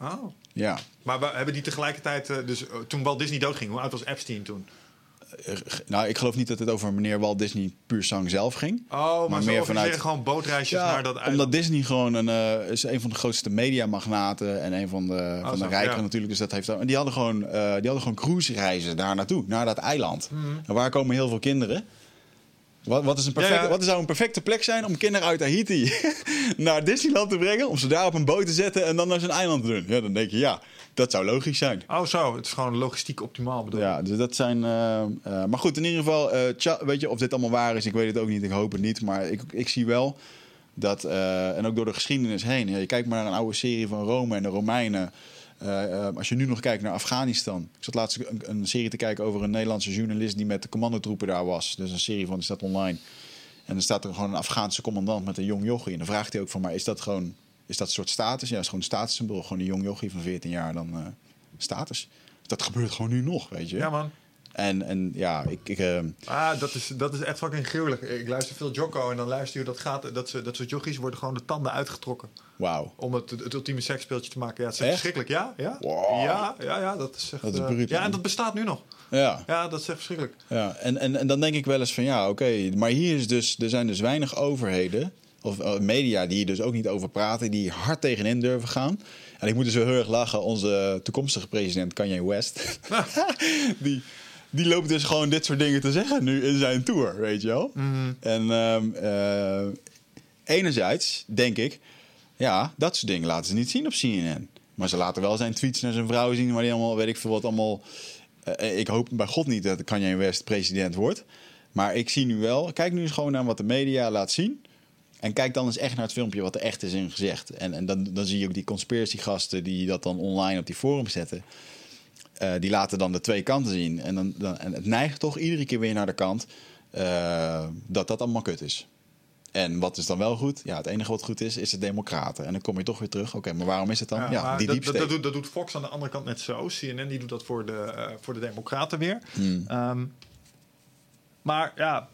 [SPEAKER 2] Oh.
[SPEAKER 1] Ja.
[SPEAKER 2] Maar we hebben die tegelijkertijd... eh, dus eh, toen Walt Disney doodging, hoe oud was Epstein toen?
[SPEAKER 1] Eh, Nou, ik geloof niet dat het over meneer Walt Disney puur zang zelf ging.
[SPEAKER 2] Oh, maar,
[SPEAKER 1] Maar meer vanuit-
[SPEAKER 2] gewoon bootreisjes
[SPEAKER 1] Ja,
[SPEAKER 2] naar dat eiland.
[SPEAKER 1] omdat Disney gewoon een, is een van de grootste mediamagnaten en een van de, van de
[SPEAKER 2] ja.
[SPEAKER 1] natuurlijk. Dus dat heeft, en die hadden gewoon, eh, die hadden gewoon cruise reizen daar naartoe, naar dat eiland.
[SPEAKER 2] Mhm.
[SPEAKER 1] En waar komen heel veel kinderen? Wat, wat, is een perfecte,
[SPEAKER 2] Ja, ja.
[SPEAKER 1] wat zou een perfecte plek zijn om kinderen uit Haiti naar Disneyland te brengen? Om ze daar op een boot te zetten en dan naar zijn eiland te doen? Ja, dan denk je, ja, dat zou logisch zijn.
[SPEAKER 2] Oh zo, het is gewoon logistiek optimaal bedoel
[SPEAKER 1] Ja, dus dat zijn. eh, eh, maar goed, in ieder geval, eh, tja, weet je of dit allemaal waar is? Ik weet het ook niet. Ik hoop het niet. Maar ik, ik zie wel dat, en ook door de geschiedenis heen. Ja, je kijkt maar naar een oude serie van Rome en de Romeinen. Eh, eh, als je nu nog kijkt naar Afghanistan. Ik zat laatst een, een serie te kijken over een Nederlandse journalist die met de commandotroepen daar was. Dus een serie van die staat online. En dan staat er gewoon een Afghaanse commandant met een jong jochie. En dan vraagt hij ook van, maar is dat gewoon, is dat een soort status? Ja, dat is gewoon een statussymbool. Gewoon een jong jochie van 14 jaar dan eh, status. Dat gebeurt gewoon nu nog, weet je.
[SPEAKER 2] Ja man.
[SPEAKER 1] En, en ja, ik... ik eh,
[SPEAKER 2] Ah, dat is, dat is echt fucking gruwelijk. Ik luister veel Jocko en dan luister je hoe dat gaat. Dat, ze, dat soort jochies worden gewoon de tanden uitgetrokken.
[SPEAKER 1] Wauw.
[SPEAKER 2] Om het, het ultieme seksspeeltje te maken. Ja, het is echt verschrikkelijk. Ja, ja.
[SPEAKER 1] Wow.
[SPEAKER 2] Ja, ja, ja, dat is echt...
[SPEAKER 1] Dat is
[SPEAKER 2] eh,
[SPEAKER 1] bruut,
[SPEAKER 2] ja, en dat bestaat nu nog.
[SPEAKER 1] Ja.
[SPEAKER 2] Ja, dat is echt verschrikkelijk.
[SPEAKER 1] ja. En, en, en dan denk ik wel eens van ja, oké. maar hier is dus, er zijn dus weinig overheden... of eh, media die hier dus ook niet over praten... die hard tegenin durven gaan. En ik moet dus heel erg lachen. Onze toekomstige president Kanye West... die, die loopt dus gewoon dit soort dingen te zeggen nu in zijn tour, weet je wel. En ehm, eh, enerzijds denk ik... ja, dat soort dingen laten ze niet zien op CNN. Maar ze laten wel zijn tweets naar zijn vrouw zien... waar die allemaal, weet ik veel wat, allemaal... eh, ik hoop bij God niet dat Kanye West president wordt. Maar ik zie nu wel... Kijk nu eens gewoon naar wat de media laat zien. En kijk dan eens echt naar het filmpje wat er echt is in gezegd. En, en dan, dan zie je ook die conspiracy-gasten die dat dan online op die forum zetten. Eh, die laten dan de twee kanten zien. En, dan, dan, en het neigt toch iedere keer weer naar de kant eh, dat dat allemaal kut is. En wat is dan wel goed? Ja, het enige wat goed is, is de democraten. En dan kom je toch weer terug. Oké, maar waarom is het dan? Ja, die
[SPEAKER 2] dat, dat, doet, dat doet Fox aan de andere kant net zo. CNN die doet dat voor de, eh, voor de democraten weer.
[SPEAKER 1] Hmm.
[SPEAKER 2] Ehm, maar ja,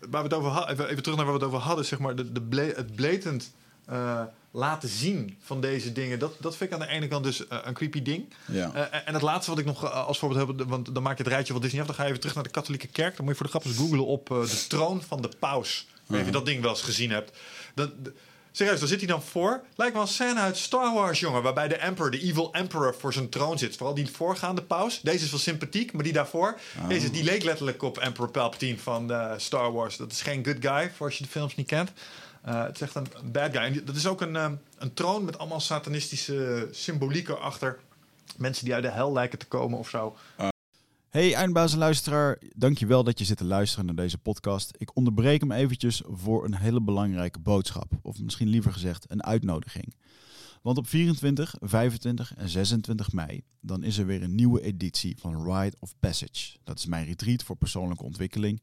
[SPEAKER 2] waar we het over hadden, even, even terug naar waar we het over hadden, zeg maar, de, de ble- het blatant eh, laten zien van deze dingen, dat, dat vind ik aan de ene kant dus eh, een creepy ding.
[SPEAKER 1] Ja.
[SPEAKER 2] Eh, en het laatste wat ik nog eh, als voorbeeld heb, want dan maak je het rijtje van Disney af, dan ga je even terug naar de katholieke kerk. Dan moet je voor de grap eens googlen op eh, de troon van de paus. Ik weet je dat ding wel eens gezien hebt. Dat, serieus, daar zit hij dan voor. Lijkt wel een scène uit Star Wars, jongen. Waarbij de Emperor, de evil Emperor, voor zijn troon zit. Vooral die voorgaande paus. Deze is wel sympathiek, maar die daarvoor. Deze, die leek letterlijk op Emperor Palpatine van eh, Star Wars. Dat is geen good guy, voor als je de films niet kent. Eh, het is echt een bad guy. En dat is ook een, eh, een troon met allemaal satanistische symboliek erachter. Mensen die uit de hel lijken te komen of zo.
[SPEAKER 4] Hey en luisteraar, dankjewel dat je zit te luisteren naar deze podcast. Ik onderbreek hem eventjes voor een hele belangrijke boodschap. Of misschien liever gezegd een uitnodiging. Want op 24, 25 en 26 mei, dan is er weer een nieuwe editie van Rite of Passage. Dat is mijn retreat voor persoonlijke ontwikkeling.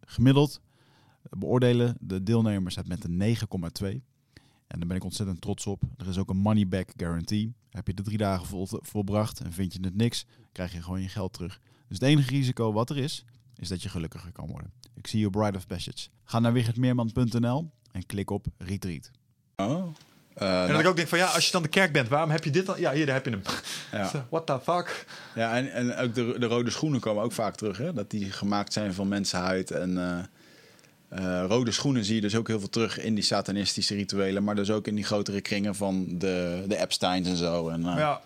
[SPEAKER 4] Gemiddeld beoordelen de deelnemers het met een 9,2. En daar ben ik ontzettend trots op. Er is ook een money back guarantee. Heb je de drie dagen vol, volbracht en vind je het niks, krijg je gewoon je geld terug. Dus het enige risico wat er is, is dat je gelukkiger kan worden. Ik zie je Bride of Passage. Ga naar wichertmeerman.nl en klik op retreat.
[SPEAKER 1] Oh. Eh,
[SPEAKER 2] En
[SPEAKER 1] nou,
[SPEAKER 2] dat ik ook denk van ja, als je dan de kerk bent, waarom heb je dit dan? Ja, hier daar heb je hem.
[SPEAKER 1] ja.
[SPEAKER 2] What the fuck?
[SPEAKER 1] Ja, en, en ook de, de rode schoenen komen ook vaak terug. Hè? Dat die gemaakt zijn van mensenhuid. En eh, eh, rode schoenen zie je dus ook heel veel terug in die satanistische rituelen. Maar dus ook in die grotere kringen van de, de Epsteins en zo. En,
[SPEAKER 2] Ja.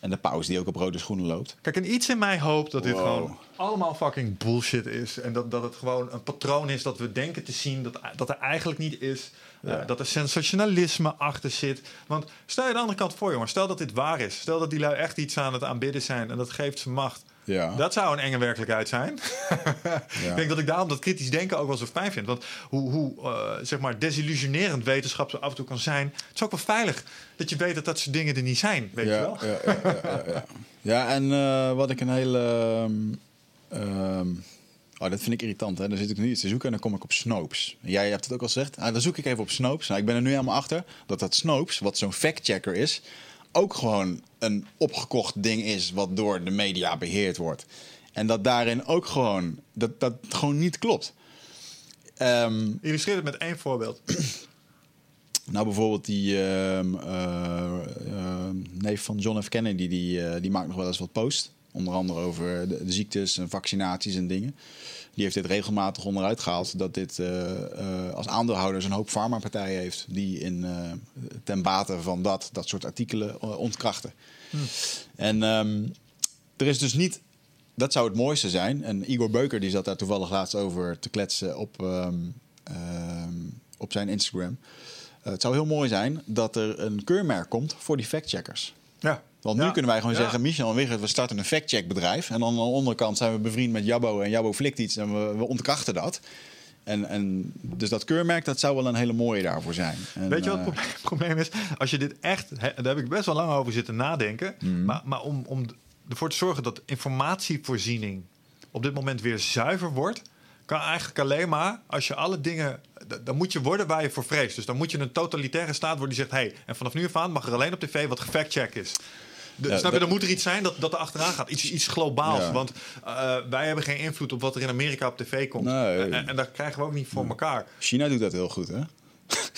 [SPEAKER 1] en de paus die ook op rode schoenen loopt.
[SPEAKER 2] Kijk, en iets in mij hoopt dat dit gewoon allemaal fucking bullshit is. En dat, dat het gewoon een patroon is dat we denken te zien dat, dat er eigenlijk niet is. Eh,
[SPEAKER 1] Ja.
[SPEAKER 2] dat er sensationalisme achter zit. Want stel je de andere kant voor, jongen. Stel dat dit waar is. Stel dat die lui echt iets aan het aanbidden zijn en dat geeft ze macht.
[SPEAKER 1] Ja.
[SPEAKER 2] Dat zou een enge werkelijkheid zijn.
[SPEAKER 1] Ja.
[SPEAKER 2] Ik denk dat ik daarom dat kritisch denken ook wel zo fijn vind. Want hoe, hoe eh, zeg maar desillusionerend wetenschap zo af en toe kan zijn... het is ook wel veilig dat je weet dat dat soort dingen er niet zijn. Weet je
[SPEAKER 1] ja,
[SPEAKER 2] wel?
[SPEAKER 1] Ja, ja, ja, ja, ja. Ja, en eh, wat ik een hele... ehm, ehm, oh, dat vind ik irritant. Hè? Dan zit ik nu iets te zoeken en dan kom ik op Snopes. Jij hebt het ook al gezegd. Ah, dan zoek ik even op Snopes. Nou, ik ben er nu helemaal achter dat dat Snopes, wat zo'n fact-checker is... ook gewoon een opgekocht ding is wat door de media beheerd wordt. En dat daarin ook gewoon... dat dat gewoon niet klopt. Ehm,
[SPEAKER 2] Illustreer het met één voorbeeld.
[SPEAKER 1] nou, bijvoorbeeld die ehm, eh, ehm, neef van John F. Kennedy, die, eh, die maakt nog wel eens wat post. Onder andere over de, de ziektes en vaccinaties en dingen. Die heeft dit regelmatig onderuit gehaald. Dat dit eh, eh, als aandeelhouders een hoop farmapartijen heeft. Die in, eh, ten bate van dat, dat soort artikelen ontkrachten. En ehm, er is dus niet... Dat zou het mooiste zijn. En Igor Beuker die zat daar toevallig laatst over te kletsen op, ehm, ehm, op zijn Instagram. Het zou heel mooi zijn dat er een keurmerk komt voor die factcheckers.
[SPEAKER 2] Ja.
[SPEAKER 1] Want nu
[SPEAKER 2] Ja.
[SPEAKER 1] kunnen wij gewoon
[SPEAKER 2] Ja.
[SPEAKER 1] zeggen, Michel en Wigert, we starten een factcheckbedrijf. En dan aan de onderkant zijn we bevriend met Jabbo en Jabbo flikt iets en we, we ontkrachten dat. En, en dus dat keurmerk, dat zou wel een hele mooie daarvoor zijn. En,
[SPEAKER 2] Weet je wat
[SPEAKER 1] eh,
[SPEAKER 2] het probleem, probleem is? Als je dit echt... daar heb ik best wel lang over zitten nadenken.
[SPEAKER 1] Mhm.
[SPEAKER 2] Maar, maar om, om ervoor te zorgen dat informatievoorziening... op dit moment weer zuiver wordt... kan eigenlijk alleen maar als je alle dingen dan moet je worden waar je voor vreest. Dus dan moet je een totalitaire staat worden die zegt... hey, en vanaf nu af aan mag er alleen op tv wat gefact-check is. De,
[SPEAKER 1] Ja,
[SPEAKER 2] snap je, dan moet er iets zijn dat, dat er achteraan gaat. Iets, iets globaals.
[SPEAKER 1] Ja.
[SPEAKER 2] Want eh, wij hebben geen invloed op wat er in Amerika op tv komt.
[SPEAKER 1] Nee.
[SPEAKER 2] En, en dat krijgen we ook niet voor elkaar.
[SPEAKER 1] China doet dat heel goed, hè?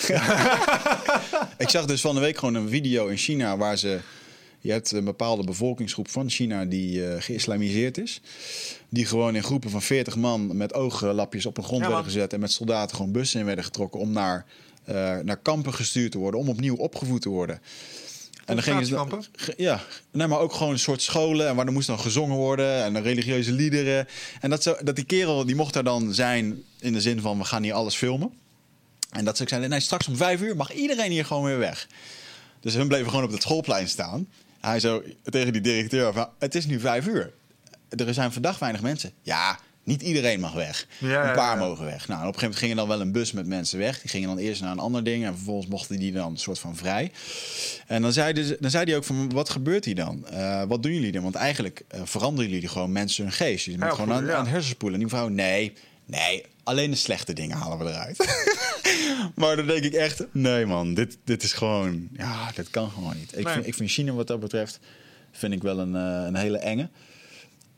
[SPEAKER 1] ik zag dus van de week gewoon een video in China waar ze... Je hebt een bepaalde bevolkingsgroep van China die eh, geïslamiseerd is. Die gewoon in groepen van 40 man met ooglapjes op een grond
[SPEAKER 2] Ja,
[SPEAKER 1] werden gezet. En met soldaten gewoon bussen in werden getrokken om naar, eh, naar kampen gestuurd te worden. Om opnieuw opgevoed te worden. En dan gingen ze ja, nee, maar ook gewoon een soort scholen. En waar er moest dan gezongen worden. En religieuze liederen. En dat, zo, dat die kerel, die mocht daar dan zijn in de zin van... we gaan hier alles filmen. En dat ze ook zeiden, nee, straks om vijf uur mag iedereen hier gewoon weer weg. Dus hun bleven gewoon op het schoolplein staan. Hij zo tegen die directeur van, het is nu vijf uur. Er zijn vandaag weinig mensen. Ja, niet iedereen mag weg.
[SPEAKER 2] Ja,
[SPEAKER 1] een paar
[SPEAKER 2] ja.
[SPEAKER 1] mogen weg. Nou, op een gegeven moment ging er dan wel een bus met mensen weg. Die gingen dan eerst naar een ander ding. En vervolgens mochten die dan een soort van vrij. En dan zei, ze- dan zei hij ook van, wat gebeurt hier dan? Eh, wat doen jullie dan? Want eigenlijk eh, veranderen jullie gewoon mensen hun geest. Je
[SPEAKER 2] Ja,
[SPEAKER 1] gewoon aan, aan het hersenspoelen. En die vrouw, nee, nee, alleen de slechte dingen halen we eruit. maar dan denk ik echt, nee man, dit, dit is gewoon, ja, dit kan gewoon niet. Ik,
[SPEAKER 2] Nee.
[SPEAKER 1] vind, ik vind China wat dat betreft, vind ik wel een, eh, een hele enge.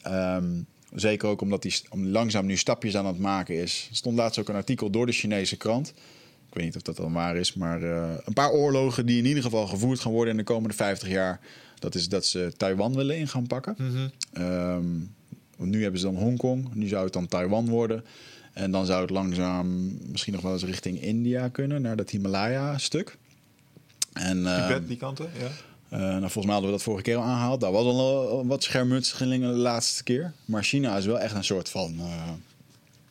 [SPEAKER 1] Ehm, zeker ook omdat hij langzaam nu stapjes aan het maken is. Er stond laatst ook een artikel door de Chinese krant. Ik weet niet of dat dan waar is, maar eh, een paar oorlogen die in ieder geval gevoerd gaan worden in de komende 50 jaar. Dat is dat ze Taiwan willen in gaan pakken. Ehm, want nu hebben ze dan Hongkong, nu zou het dan Taiwan worden. En dan zou het langzaam misschien nog wel eens richting India kunnen, naar dat Himalaya-stuk. En, ehm,
[SPEAKER 2] Tibet, die kanten, ja.
[SPEAKER 1] Eh, nou, volgens mij hadden we dat vorige keer al aangehaald. Daar was al eh, wat schermutselingen de laatste keer. Maar China is wel echt een soort van eh,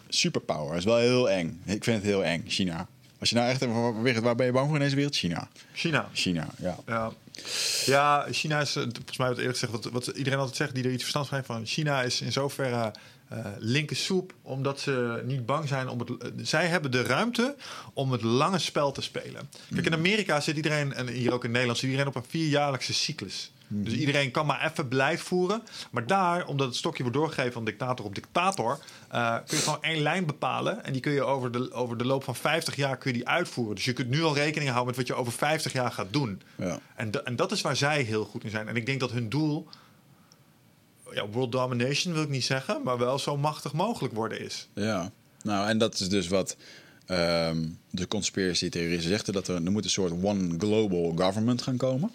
[SPEAKER 1] superpower. is wel heel eng. Ik vind het heel eng, China. Als je nou echt even waar ben je bang voor in deze wereld? China.
[SPEAKER 2] China.
[SPEAKER 1] China, ja.
[SPEAKER 2] Ja. ja, China is, volgens mij wat eerlijk gezegd, wat, wat iedereen altijd zegt die er iets verstand van heeft van China is in zoverre eh linker soep, omdat ze niet bang zijn om het. eh, zij hebben de ruimte om het lange spel te spelen. Kijk, in Amerika zit iedereen, en hier ook in Nederland, zit iedereen op een vierjaarlijkse cyclus. Dus iedereen kan maar even beleid voeren. Maar daar, omdat het stokje wordt doorgegeven van dictator op dictator, eh, kun je gewoon één lijn bepalen. En die kun je over de, over de loop van 50 jaar kun je die uitvoeren. Dus je kunt nu al rekening houden met wat je over 50 jaar gaat doen.
[SPEAKER 1] Ja.
[SPEAKER 2] En, en dat is waar zij heel goed in zijn. En ik denk dat hun doel, ja, world domination wil ik niet zeggen, maar wel zo machtig mogelijk worden is.
[SPEAKER 1] Ja, nou en dat is dus wat ehm, de conspiracy theorieën zeggen. Dat er, er moet een soort one global government gaan komen.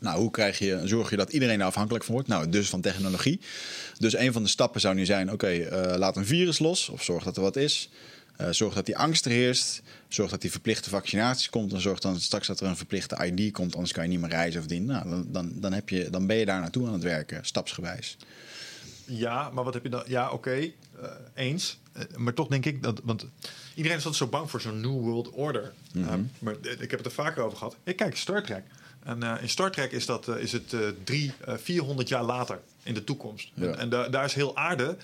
[SPEAKER 1] Nou, hoe krijg je, zorg je dat iedereen er afhankelijk van wordt? Nou, dus van technologie. Dus een van de stappen zou nu zijn: oké, eh, laat een virus los. Of zorg dat er wat is. Eh, zorg dat die angst er heerst. Zorg dat die verplichte vaccinaties komt. En zorg dan straks dat er een verplichte ID komt. Anders kan je niet meer reizen of dienen. Nou, dan, dan, dan, heb je, dan ben je daar naartoe aan het werken, stapsgewijs.
[SPEAKER 2] Ja, maar wat heb je dan? Ja, oké, eh, eens. Eh, maar toch denk ik dat, want iedereen is altijd zo bang voor zo'n New World Order.
[SPEAKER 1] Mhm.
[SPEAKER 2] Maar ik heb het er vaker over gehad. Ik kijk Star Trek. En in Star Trek is, dat, is het drie, eh 400 jaar later in de toekomst.
[SPEAKER 1] Ja.
[SPEAKER 2] En, en da- daar is heel aarde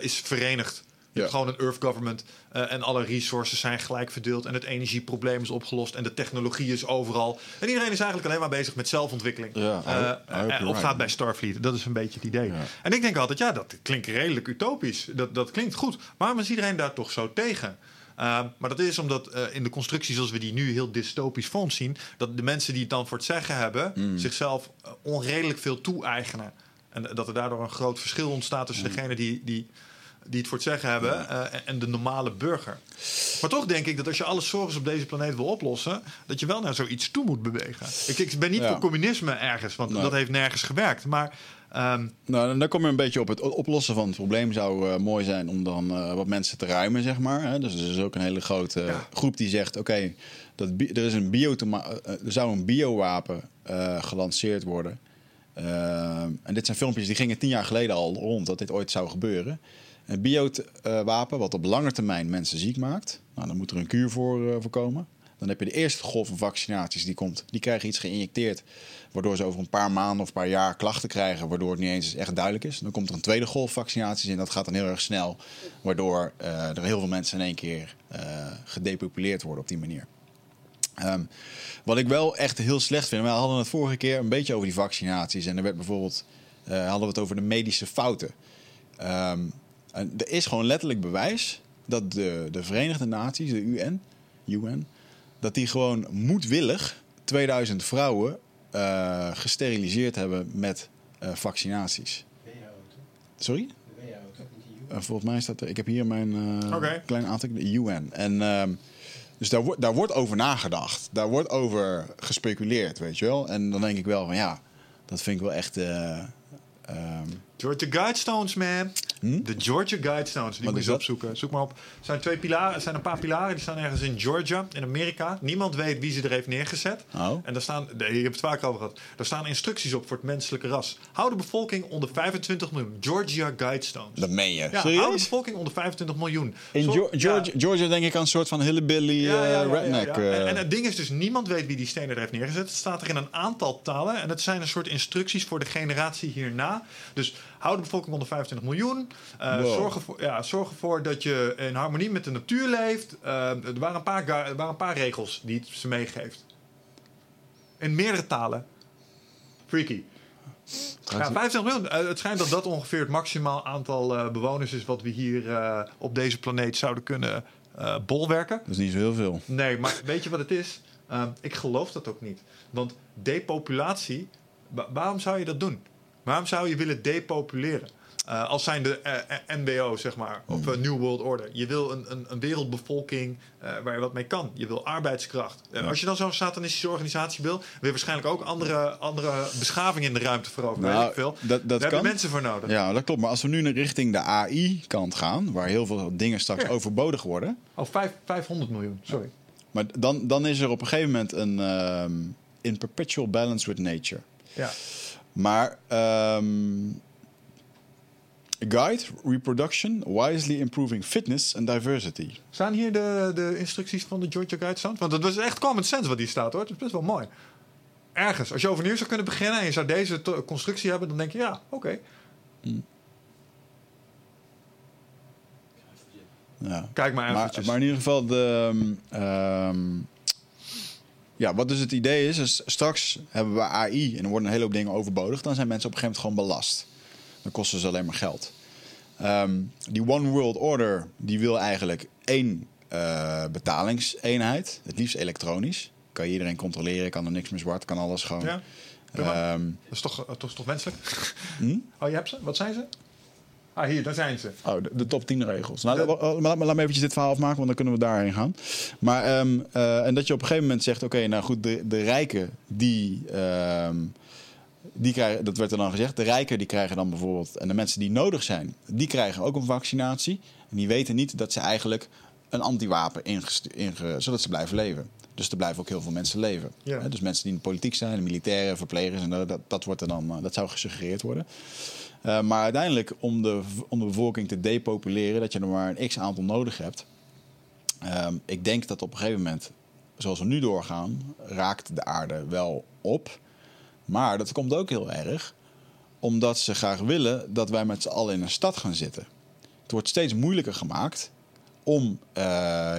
[SPEAKER 2] is verenigd. Je hebt
[SPEAKER 1] Ja.
[SPEAKER 2] gewoon een Earth government eh, en alle resources zijn gelijk verdeeld en het energieprobleem is opgelost en de technologie is overal. En iedereen is eigenlijk alleen maar bezig met zelfontwikkeling.
[SPEAKER 1] Ja, I I you're
[SPEAKER 2] of gaat bij Starfleet. Dat is een beetje het idee.
[SPEAKER 1] Ja.
[SPEAKER 2] En ik denk altijd, ja, dat klinkt redelijk utopisch. Dat, dat klinkt goed. Waarom is iedereen daar toch zo tegen? Uh, maar dat is omdat uh, in de constructie zoals we die nu heel dystopisch voor ons zien... dat de mensen die het dan voor het zeggen hebben...
[SPEAKER 1] Mm.
[SPEAKER 2] zichzelf uh, onredelijk veel toe-eigenen. En dat er daardoor een groot verschil ontstaat tussen
[SPEAKER 1] Mm.
[SPEAKER 2] degene die... die die het voor het zeggen hebben uh, en de normale burger. Maar toch denk ik dat als je alle zorgen op deze planeet wil oplossen, dat je wel naar zoiets toe moet bewegen. Ik, ik ben niet
[SPEAKER 1] Ja.
[SPEAKER 2] voor communisme ergens, want
[SPEAKER 1] Nee.
[SPEAKER 2] dat heeft nergens gewerkt. Maar um,
[SPEAKER 1] Nou, dan- kom je een beetje op het oplossen van het probleem. Zou eh, mooi zijn om dan eh, wat mensen te ruimen, zeg maar. Hè? Dus er is ook een hele grote
[SPEAKER 2] Ja.
[SPEAKER 1] groep die zegt: oké, dat er is een biotoma- eh, er zou een biowapen eh, gelanceerd worden. Eh, en dit zijn filmpjes die gingen tien jaar geleden al rond dat dit ooit zou gebeuren. Een biowapen wat op lange termijn mensen ziek maakt. Nou, dan moet er een kuur voor, eh, voor komen. Dan heb je de eerste golf van vaccinaties die komt. Die krijgen iets geïnjecteerd. Waardoor ze over een paar maanden of een paar jaar klachten krijgen. Waardoor het niet eens echt duidelijk is. Dan komt er een tweede golf vaccinaties in. Dat gaat dan heel erg snel. Waardoor eh, er heel veel mensen in één keer eh, gedepopuleerd worden op die manier. Ehm, wat ik wel echt heel slecht vind. We hadden het vorige keer een beetje over die vaccinaties. En er werd bijvoorbeeld. hadden we het over de medische fouten. Ehm, en er is gewoon letterlijk bewijs dat de, de Verenigde Naties, de UN, UN, dat die gewoon moedwillig 2000 vrouwen eh, gesteriliseerd hebben met eh, vaccinaties. Sorry? Eh, volgens mij staat er, ik heb hier mijn eh
[SPEAKER 2] Oké.
[SPEAKER 1] klein aantal, de UN. En ehm, dus daar, wordt daar wordt over nagedacht. Daar wordt over gespeculeerd, weet je wel. En dan denk ik wel van ja, dat vind ik wel echt. eh, ehm,
[SPEAKER 2] Georgia Guidestones, man.
[SPEAKER 1] Hm?
[SPEAKER 2] De Georgia Guidestones, die
[SPEAKER 1] Wat
[SPEAKER 2] moet je opzoeken. Zoek maar op. Het zijn, twee pilaren, zijn een paar pilaren, die staan ergens in Georgia, in Amerika. Niemand weet wie ze er heeft neergezet.
[SPEAKER 1] Oh.
[SPEAKER 2] En daar staan, je hebt het vaak over gehad, daar staan instructies op voor het menselijke ras. Hou de bevolking onder 25 miljoen. Georgia Guidestones.
[SPEAKER 1] dat meen je.
[SPEAKER 2] Ja, hou de
[SPEAKER 1] Serieus?
[SPEAKER 2] bevolking onder 25 miljoen.
[SPEAKER 1] In
[SPEAKER 2] Zo-
[SPEAKER 1] Georgia,
[SPEAKER 2] ja.
[SPEAKER 1] Georgia denk ik aan een soort van hillbilly
[SPEAKER 2] Ja, ja, ja,
[SPEAKER 1] eh, redneck.
[SPEAKER 2] En,
[SPEAKER 1] eh.
[SPEAKER 2] en het ding is dus, niemand weet wie die stenen er heeft neergezet. Het staat er in een aantal talen. En het zijn een soort instructies voor de generatie hierna. Dus hou de bevolking onder 25 miljoen. Eh,
[SPEAKER 1] Wow.
[SPEAKER 2] zorg, ervoor, ja, zorg ervoor dat je in harmonie met de natuur leeft. Eh, er, waren een paar, er waren een paar regels die het ze meegeeft. In meerdere talen. Freaky. Ja, 25 miljoen. Eh, het schijnt dat dat ongeveer het maximaal aantal bewoners is... wat we hier op deze planeet zouden kunnen bolwerken.
[SPEAKER 1] Dat is niet zo heel veel.
[SPEAKER 2] Nee, maar weet je wat het is? Ehm, ik geloof dat ook niet. Want depopulatie, wa- waarom zou je dat doen? Waarom zou je willen depopuleren? Eh, als zijn de eh, eh, NWO, zeg maar, of eh, New World Order. Je wil een, een, een wereldbevolking waar je wat mee kan. Je wil arbeidskracht. En Als je dan zo'n satanistische organisatie wil, wil je waarschijnlijk ook andere, andere beschavingen in de ruimte veroveren.
[SPEAKER 1] Nou,
[SPEAKER 2] veel.
[SPEAKER 1] dat- dat
[SPEAKER 2] Daar hebben mensen voor nodig.
[SPEAKER 1] Ja, dat klopt. Maar als we nu naar richting de AI-kant gaan, waar heel veel dingen straks
[SPEAKER 2] Ja.
[SPEAKER 1] overbodig worden.
[SPEAKER 2] Oh, vijf, 500 miljoen, sorry.
[SPEAKER 1] Maar dan, dan is er op een gegeven moment een ehm, in perpetual balance with nature.
[SPEAKER 2] Ja.
[SPEAKER 1] Maar ehm, guide reproduction wisely improving fitness and diversity.
[SPEAKER 2] Staan hier de, de instructies van de Georgia Guidestones? Want dat was echt common sense wat hier staat hoor. Het is best wel mooi. Ergens, als je overnieuw zou kunnen beginnen en je zou deze constructie hebben, dan denk je ja, oké.
[SPEAKER 1] Ja.
[SPEAKER 2] Kijk maar
[SPEAKER 1] Maar,
[SPEAKER 2] eventjes.
[SPEAKER 1] maar in ieder geval, de, ehm, ja, wat dus het idee is, is, straks hebben we AI en er worden een hele hoop dingen overbodig. Dan zijn mensen op een gegeven moment gewoon belast. Dan kosten ze alleen maar geld. Ehm, die One World Order, die wil eigenlijk één eh, betalingseenheid. Het liefst elektronisch. Kan je iedereen controleren, kan er niks meer zwart, kan alles gewoon.
[SPEAKER 2] Ja.
[SPEAKER 1] Ehm,
[SPEAKER 2] dat is toch, uh, toch, toch wenselijk?
[SPEAKER 1] hm?
[SPEAKER 2] Oh, je hebt ze? Wat zijn ze? Ah, hier, daar zijn ze.
[SPEAKER 1] Oh, de, de top 10 regels. Nou, la- laat, me- laat me eventjes dit verhaal afmaken, want dan kunnen we daarheen gaan. Maar, ehm, eh, en dat je op een gegeven moment zegt, oké, nou goed, de, de rijken, die, ehm, die krijgen, dat werd er dan gezegd, de rijken die krijgen dan bijvoorbeeld, en de mensen die nodig zijn, die krijgen ook een vaccinatie. En die weten niet dat ze eigenlijk een antiwapen ingestu- inge, zodat ze blijven leven. Dus er blijven ook heel veel mensen leven.
[SPEAKER 2] Ja.
[SPEAKER 1] Dus mensen die in de politiek zijn, de militairen, verplegers, en dat, dat, dat wordt er dan, eh, dat zou gesuggereerd worden. Uh, maar uiteindelijk, om de, om de bevolking te depopuleren, dat je er maar een x aantal nodig hebt. Um, ik denk dat op een gegeven moment, zoals we nu doorgaan, raakt de aarde wel op. Maar dat komt ook heel erg omdat ze graag willen dat wij met z'n allen in een stad gaan zitten. Het wordt steeds moeilijker gemaakt om uh,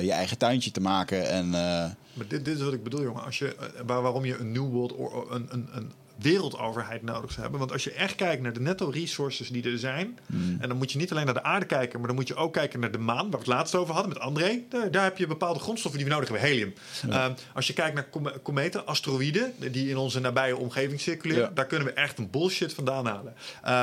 [SPEAKER 1] je eigen tuintje te maken. En, uh,
[SPEAKER 2] maar dit, dit is wat ik bedoel, jongen. Als je, waar, waarom je een New World or, een, een, een wereldoverheid nodig hebben. Want als je echt kijkt naar de netto resources die er zijn. Mm. En dan moet je niet alleen naar de aarde kijken, maar dan moet je ook kijken naar de maan, waar we het laatst over hadden met André. Daar, daar heb je bepaalde grondstoffen die we nodig hebben, helium. Ja. Uh, als je kijkt naar kom kometen, asteroïden, die in onze nabije omgeving circuleren, ja. daar kunnen we echt een bullshit vandaan halen. Uh,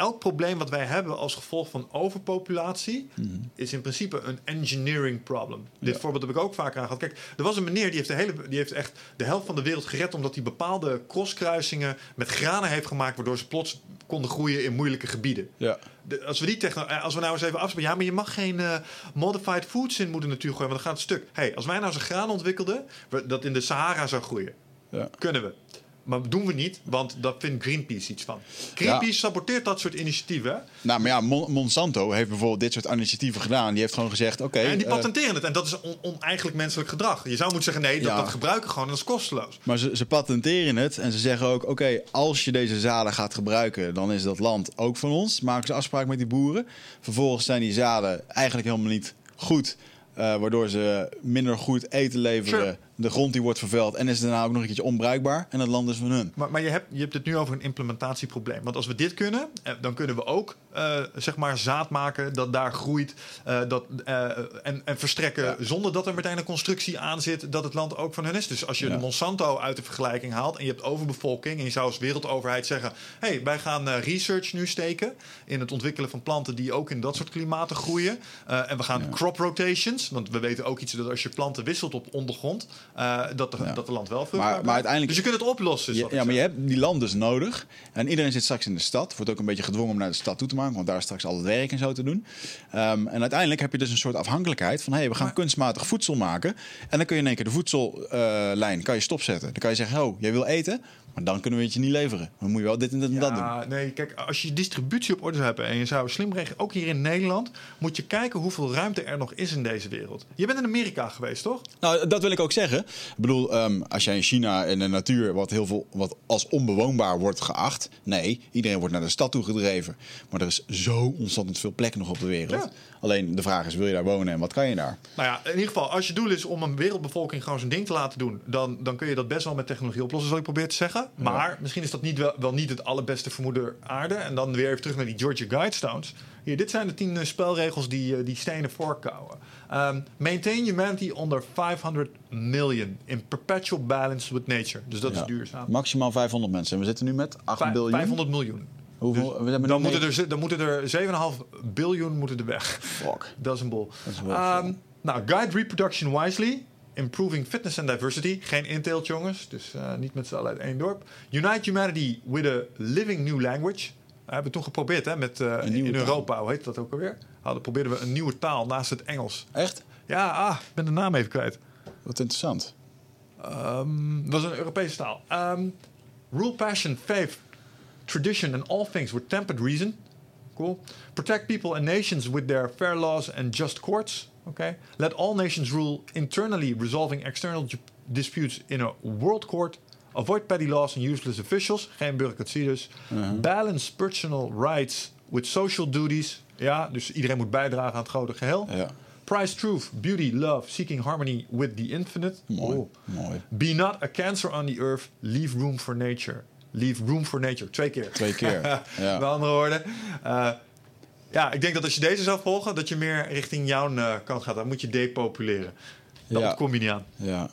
[SPEAKER 2] elk probleem wat wij hebben als gevolg van overpopulatie mm. is in principe een engineering problem. Dit ja. voorbeeld heb ik ook vaak aangehad. Kijk, er was een meneer die heeft, de hele, die heeft echt de helft van de wereld gered omdat hij bepaalde crosskruisingen met granen heeft gemaakt, waardoor ze plots konden groeien in moeilijke gebieden.
[SPEAKER 1] Ja.
[SPEAKER 2] De, als, we die techno als we nou eens even afspreken, ja, maar je mag geen uh, modified foods in moeder natuur gooien, want dan gaat het stuk. hey, als wij nou eens een graan ontwikkelden dat in de Sahara zou groeien,
[SPEAKER 1] ja.
[SPEAKER 2] kunnen we. Maar dat doen we niet, want daar vindt Greenpeace iets van. Greenpeace ja. saboteert dat soort initiatieven.
[SPEAKER 1] Nou, maar ja, Mon Monsanto heeft bijvoorbeeld dit soort initiatieven gedaan. Die heeft gewoon gezegd, oké... Okay,
[SPEAKER 2] en die patenteren uh, het. En dat is on oneigenlijk menselijk gedrag. Je zou moeten zeggen, nee, dat, ja. dat gebruiken gewoon en dat is kosteloos.
[SPEAKER 1] Maar ze, ze patenteren het en ze zeggen ook... oké, okay, als je deze zaden gaat gebruiken... dan is dat land ook van ons. Maken ze afspraak met die boeren. Vervolgens zijn die zaden eigenlijk helemaal niet goed... Uh, waardoor ze minder goed eten leveren...
[SPEAKER 2] Sure.
[SPEAKER 1] De grond die wordt vervuild en is daarna ook nog een keertje onbruikbaar. En het land is van hun.
[SPEAKER 2] Maar, maar je, hebt, je hebt het nu over een implementatieprobleem. Want als we dit kunnen, eh, dan kunnen we ook eh, zeg maar zaad maken dat daar groeit eh, dat, en, en verstrekken
[SPEAKER 1] Ja.
[SPEAKER 2] zonder dat er meteen een constructie aan zit dat het land ook van hun is. Dus als je
[SPEAKER 1] Ja.
[SPEAKER 2] de Monsanto uit de vergelijking haalt en je hebt overbevolking en je zou als wereldoverheid zeggen: hé, hey, wij gaan research nu steken in het ontwikkelen van planten die ook in dat soort klimaten groeien. En we gaan
[SPEAKER 1] Ja.
[SPEAKER 2] crop rotations, want we weten ook iets dat als je planten wisselt op ondergrond, eh, dat, de,
[SPEAKER 1] Ja.
[SPEAKER 2] dat de land wel vruchtbaar
[SPEAKER 1] Maar- maar uiteindelijk-
[SPEAKER 2] Dus je kunt het oplossen.
[SPEAKER 1] Ja, ja, maar je hebt die land dus nodig. En iedereen zit straks in de stad. Wordt ook een beetje gedwongen om naar de stad toe te maken. Want daar is straks al het werk en zo te doen. Ehm, en uiteindelijk heb je dus een soort afhankelijkheid van... hé, hey, we gaan
[SPEAKER 2] Maar-
[SPEAKER 1] kunstmatig voedsel maken. En dan kun je in één keer de voedsellijn kan je stopzetten. Dan kan je zeggen, oh, jij wil eten... maar dan kunnen we het je niet leveren. Dan moet je wel dit en dit en dat doen.
[SPEAKER 2] Ja, nee, kijk, als je je distributie op orde zou hebben en je zou slim regelen, ook hier in Nederland, moet je kijken hoeveel ruimte er nog is in deze wereld. Je bent in Amerika geweest, toch?
[SPEAKER 1] Nou, dat wil ik ook zeggen. Ik bedoel, ehm, als jij in China in de natuur wat heel veel wat als onbewoonbaar wordt geacht. Nee, iedereen wordt naar de stad toe gedreven. Maar er is zo ontzettend veel plek nog op de wereld.
[SPEAKER 2] Ja.
[SPEAKER 1] Alleen de vraag is, wil je daar wonen en wat kan je daar?
[SPEAKER 2] Nou ja, in ieder geval, als je doel is om een wereldbevolking gewoon zijn ding te laten doen, dan, dan kun je dat best wel met technologie oplossen, zal ik proberen te zeggen. Maar misschien is dat niet wel, wel niet het allerbeste vermoeden aarde. En dan weer even terug naar die Georgia Guidestones. Hier, dit zijn de tien eh, spelregels die, eh, die stenen voorkouwen. Ehm, maintain humanity under 500 million in perpetual balance with nature. Dus dat
[SPEAKER 1] Ja.
[SPEAKER 2] is duurzaam.
[SPEAKER 1] Maximaal 500 mensen. En we zitten nu met 8
[SPEAKER 2] Vijf-
[SPEAKER 1] biljoen.
[SPEAKER 2] 500 miljoen.
[SPEAKER 1] Hoeveel? hebben
[SPEAKER 2] Dan moeten, er, dan moeten er 7,5 biljoen moeten er weg.
[SPEAKER 1] Fuck.
[SPEAKER 2] Dat is een bol.
[SPEAKER 1] Is
[SPEAKER 2] Ehm, nou, guide reproduction wisely. Improving fitness and diversity. Geen inteelt, jongens. Dus eh, niet met z'n allen uit één dorp. Unite humanity with a living new language. We hebben toen geprobeerd hè, met, eh, in. Europa. Hoe heet dat ook alweer? Hadden probeerden we een nieuwe taal naast het Engels.
[SPEAKER 1] Echt?
[SPEAKER 2] Ja, ah, ik ben de naam even kwijt.
[SPEAKER 1] Wat interessant.
[SPEAKER 2] Ehm, dat was een Europese taal. Ehm, rule, passion, faith, tradition and all things with tempered reason. Cool. Protect people and nations with their fair laws and just courts. Okay. Let all nations rule internally, resolving external disputes in a world court. Avoid petty laws and useless officials. Geen bureaucratie dus. Balance personal rights with social duties. Ja, dus iedereen moet bijdragen aan het grote geheel.
[SPEAKER 1] Ja.
[SPEAKER 2] Prize truth, beauty, love, seeking harmony with the infinite.
[SPEAKER 1] Mooi.
[SPEAKER 2] Oh.
[SPEAKER 1] Mooi.
[SPEAKER 2] Be not a cancer on the earth. Leave room for nature. Leave room for nature. Twee keer.
[SPEAKER 1] Twee keer. Ja.
[SPEAKER 2] Met andere woorden. eh, ja, ik denk dat als je deze zou volgen, dat je meer richting jouw eh, kant gaat. Dan moet je depopuleren. Dat
[SPEAKER 1] Ja.
[SPEAKER 2] kom je niet aan.
[SPEAKER 1] Ja.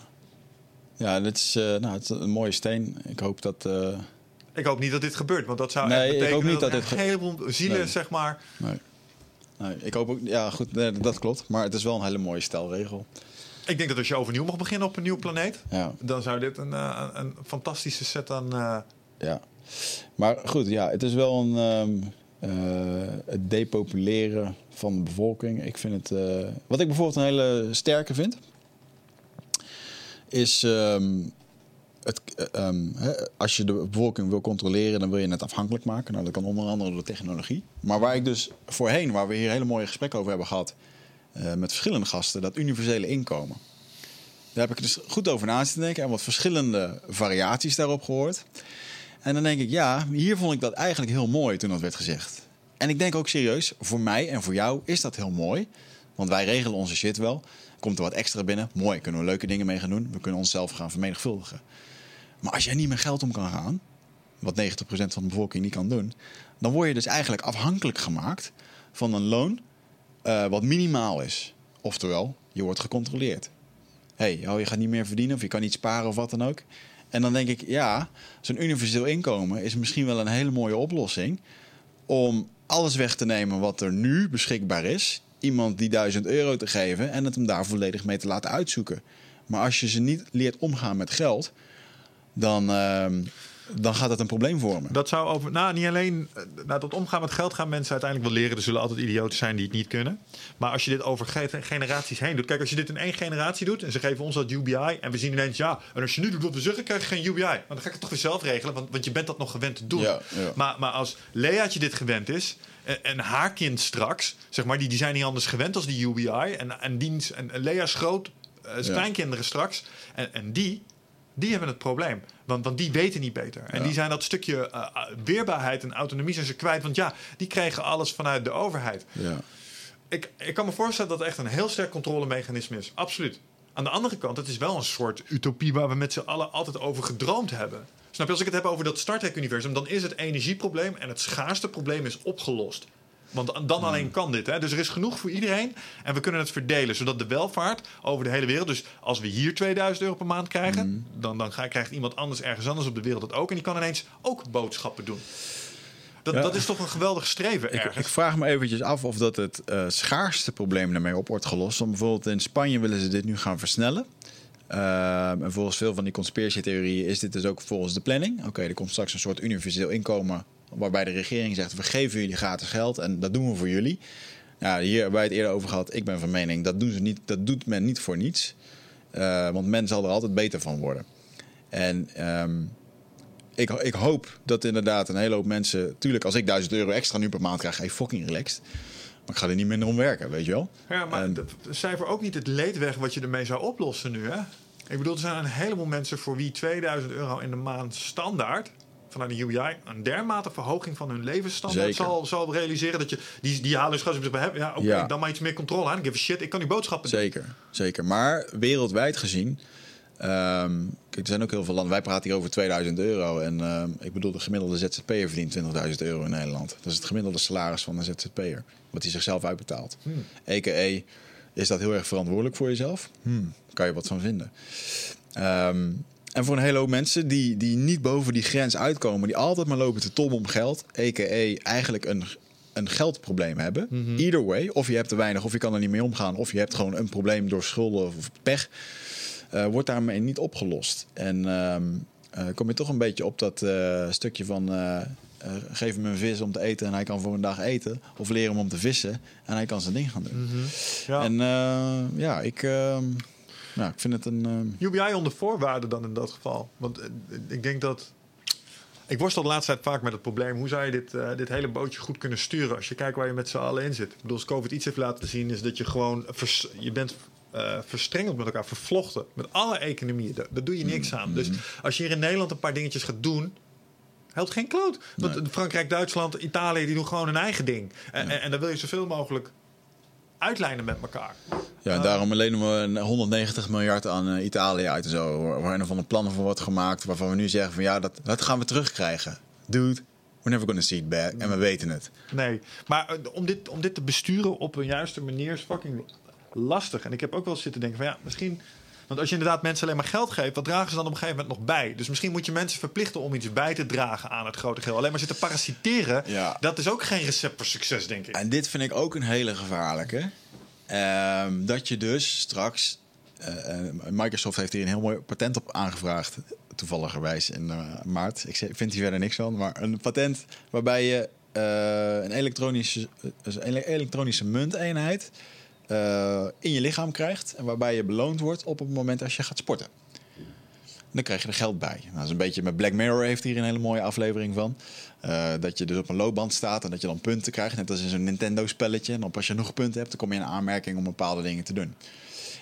[SPEAKER 1] Ja, dit is, eh, nou, het is een mooie steen. Ik hoop dat...
[SPEAKER 2] Ik hoop niet dat dit gebeurt, want dat zou
[SPEAKER 1] Nee,
[SPEAKER 2] echt
[SPEAKER 1] ik
[SPEAKER 2] betekenen
[SPEAKER 1] hoop niet
[SPEAKER 2] dat,
[SPEAKER 1] dat dit
[SPEAKER 2] een heleboel zielen,
[SPEAKER 1] Nee.
[SPEAKER 2] zeg maar.
[SPEAKER 1] nee. nee. Ik hoop ook... Ja, goed, nee, dat klopt. Maar het is wel een hele mooie stelregel.
[SPEAKER 2] Ik denk dat als je overnieuw mag beginnen op een nieuwe planeet,
[SPEAKER 1] Ja.
[SPEAKER 2] dan zou dit een, een fantastische set aan.
[SPEAKER 1] Ja. Maar goed, ja, het is wel een... ehm, eh, het depopuleren van de bevolking. Ik vind het... eh, wat ik bijvoorbeeld een hele sterke vind... is... ehm, het, eh, ehm, als je de bevolking wil controleren, dan wil je het afhankelijk maken. Nou, dat kan onder andere door technologie. Maar waar ik dus voorheen, waar we hier hele mooie gesprekken over hebben gehad... eh, met verschillende gasten, dat universele inkomen. Daar heb ik dus goed over na te denken en wat verschillende variaties daarop gehoord. En dan denk ik, ja, hier vond ik dat eigenlijk heel mooi toen dat werd gezegd. En ik denk ook serieus, voor mij en voor jou is dat heel mooi. Want wij regelen onze shit wel. Komt er wat extra binnen, mooi, kunnen we leuke dingen mee gaan doen. We kunnen onszelf gaan vermenigvuldigen. Maar als jij niet met geld om kan gaan, wat 90% van de bevolking niet kan doen, dan word je dus eigenlijk afhankelijk gemaakt van een loon eh, wat minimaal is. Oftewel, je wordt gecontroleerd. hey, oh, je gaat niet meer verdienen of je kan niet sparen of wat dan ook. En dan denk ik, ja, zo'n universeel inkomen is misschien wel een hele mooie oplossing om alles weg te nemen wat er nu beschikbaar is. Iemand die 1000 euro te geven en het hem daar volledig mee te laten uitzoeken. Maar als je ze niet leert omgaan met geld, dan, ehm, dan gaat het een probleem vormen.
[SPEAKER 2] Dat zou over. Nou, niet alleen. Nou, dat omgaan met geld gaan mensen uiteindelijk wel leren. Er zullen altijd idioten zijn die het niet kunnen. Maar als je dit over ge- generaties heen doet. Kijk, als je dit in één generatie doet. en ze geven ons dat UBI. en we zien ineens. ja. en als je nu doet wat we zeggen. krijg je geen UBI. Maar dan ga ik het toch weer zelf regelen. Want, want je bent dat nog gewend te doen.
[SPEAKER 1] Ja, ja.
[SPEAKER 2] Maar, maar als Leaatje dit gewend is. en, en haar kind straks. zeg maar. Die, die zijn niet anders gewend als die UBI. en, en, diens, en Lea's groot. zijn
[SPEAKER 1] Ja.
[SPEAKER 2] kleinkinderen straks. En, en die die hebben het probleem. Want, want die weten niet beter. En
[SPEAKER 1] Ja.
[SPEAKER 2] die zijn dat stukje eh, eh, weerbaarheid en autonomie zijn ze kwijt. Want ja, die kregen alles vanuit de overheid.
[SPEAKER 1] Ja.
[SPEAKER 2] Ik, ik kan me voorstellen dat het echt een heel sterk controlemechanisme is. Absoluut. Aan de andere kant, het is wel een soort utopie waar we met z'n allen altijd over gedroomd hebben. Snap je, als ik het heb over dat Star Trek-universum, dan is het energieprobleem en het schaarste probleem is opgelost. Want dan alleen kan dit. Hè? Dus er is genoeg voor iedereen. En we kunnen het verdelen. Zodat de welvaart over de hele wereld. Dus als we hier 2000 euro per maand krijgen. Dan, dan krijgt iemand anders ergens anders op de wereld dat ook. En die kan ineens ook boodschappen doen. Dat,
[SPEAKER 1] Ja.
[SPEAKER 2] dat is toch een geweldig streven
[SPEAKER 1] Ik,
[SPEAKER 2] ergens.
[SPEAKER 1] ik vraag me eventjes af of dat het eh, schaarste probleem daarmee op wordt gelost. Want bijvoorbeeld in Spanje willen ze dit nu gaan versnellen. Ehm, en volgens veel van die conspiratietheorieën is dit dus ook volgens de planning. Oké, er komt straks een soort universeel inkomen waarbij de regering zegt... we geven jullie gratis geld en dat doen we voor jullie. Nou, hier hebben wij het eerder over gehad. Ik ben van mening, dat, doen ze niet, dat doet men niet voor niets. Eh, want men zal er altijd beter van worden. En ehm, ik, ik hoop dat inderdaad een hele hoop mensen... Tuurlijk, als ik 1000 euro extra nu per maand krijg, je fucking relaxed. Maar ik ga er niet minder om werken, weet je wel?
[SPEAKER 2] Ja, maar
[SPEAKER 1] En-
[SPEAKER 2] dat cijfer ook niet het leed weg wat je ermee zou oplossen nu, hè? Ik bedoel, er zijn een heleboel mensen voor wie 2000 euro in de maand standaard vanuit de UBI een dermate verhoging van hun levensstandaard
[SPEAKER 1] Zeker.
[SPEAKER 2] zal, zal realiseren dat je die, die halen dus op hebben. Ja, oké,
[SPEAKER 1] Ja.
[SPEAKER 2] dan maar iets meer controle aan. Ik give a shit, ik kan die boodschappen doen.
[SPEAKER 1] Zeker, zeker. Maar wereldwijd gezien... ehm, kijk, er zijn ook heel veel landen... Wij praten hier over 2000 euro. En ehm, ik bedoel, de gemiddelde ZZP'er verdient 20.000 euro in Nederland. Dat is het gemiddelde salaris van een ZZP'er. Wat hij zichzelf uitbetaalt.
[SPEAKER 2] Hmm.
[SPEAKER 1] EKE, is dat heel erg verantwoordelijk voor jezelf? Hmm, kan je wat van vinden. Ehm, en voor een hele hoop mensen die, die niet boven die grens uitkomen... die altijd maar lopen te tobben om geld... EKE eigenlijk een, een geldprobleem hebben. Either way, of je hebt te weinig of je kan er niet mee omgaan... of je hebt gewoon een probleem door schulden of pech... eh, wordt daarmee niet opgelost. En ehm, eh, kom je toch een beetje op dat eh, stukje van... geef hem een vis om te eten en hij kan voor een dag eten. Of leer hem om te vissen en hij kan zijn ding gaan doen.
[SPEAKER 2] Ja.
[SPEAKER 1] En ja, ik, ehm, nou, ik vind het een... ehm,
[SPEAKER 2] UBI onder voorwaarden dan in dat geval. Want eh, ik denk dat. Ik worstel de laatste tijd vaak met het probleem. Hoe zou je dit, eh, dit hele bootje goed kunnen sturen als je kijkt waar je met z'n allen in zit? Ik bedoel, als COVID iets heeft laten zien, is dat je gewoon. vers- je bent eh, verstrengeld met elkaar, vervlochten. Met alle economieën. Daar, daar doe je niks aan. Dus als je hier in Nederland een paar dingetjes gaat doen. Helpt geen kloot. Want Frankrijk, Duitsland, Italië, die doen gewoon hun eigen ding. En, en, en dan wil je zoveel mogelijk uitlijnen met elkaar.
[SPEAKER 1] Ja, en daarom lenen we een 190 miljard aan eh, Italië uit en zo. Waar een van de plannen voor wordt gemaakt. Waarvan we nu zeggen van ja, dat, dat gaan we terugkrijgen. Dude, we're never gonna see it back. En we weten het.
[SPEAKER 2] Nee, maar eh, om dit, om dit te besturen op een juiste manier is fucking lastig. En ik heb ook wel zitten denken van ja, misschien... Want als je inderdaad mensen alleen maar geld geeft, wat dragen ze dan op een gegeven moment nog bij? Dus misschien moet je mensen verplichten om iets bij te dragen aan het grote geheel. Alleen maar zitten parasiteren,
[SPEAKER 1] Ja.
[SPEAKER 2] dat is ook geen recept voor succes, denk ik.
[SPEAKER 1] En dit vind ik ook een hele gevaarlijke. Ehm, dat je dus straks... eh, eh, Microsoft heeft hier een heel mooi patent op aangevraagd. Toevalligerwijs in eh, maart. Ik vind hier verder niks van. Maar een patent waarbij je een elektronische, elektronische munteenheid... eh, in je lichaam krijgt. En waarbij je beloond wordt op het moment als je gaat sporten. Dan krijg je er geld bij. Nou, dat is een beetje met Black Mirror heeft hier een hele mooie aflevering van. Eh, dat je dus op een loopband staat en dat je dan punten krijgt. Net als in zo'n Nintendo-spelletje. En dan als je nog punten hebt, dan kom je in aanmerking om bepaalde dingen te doen.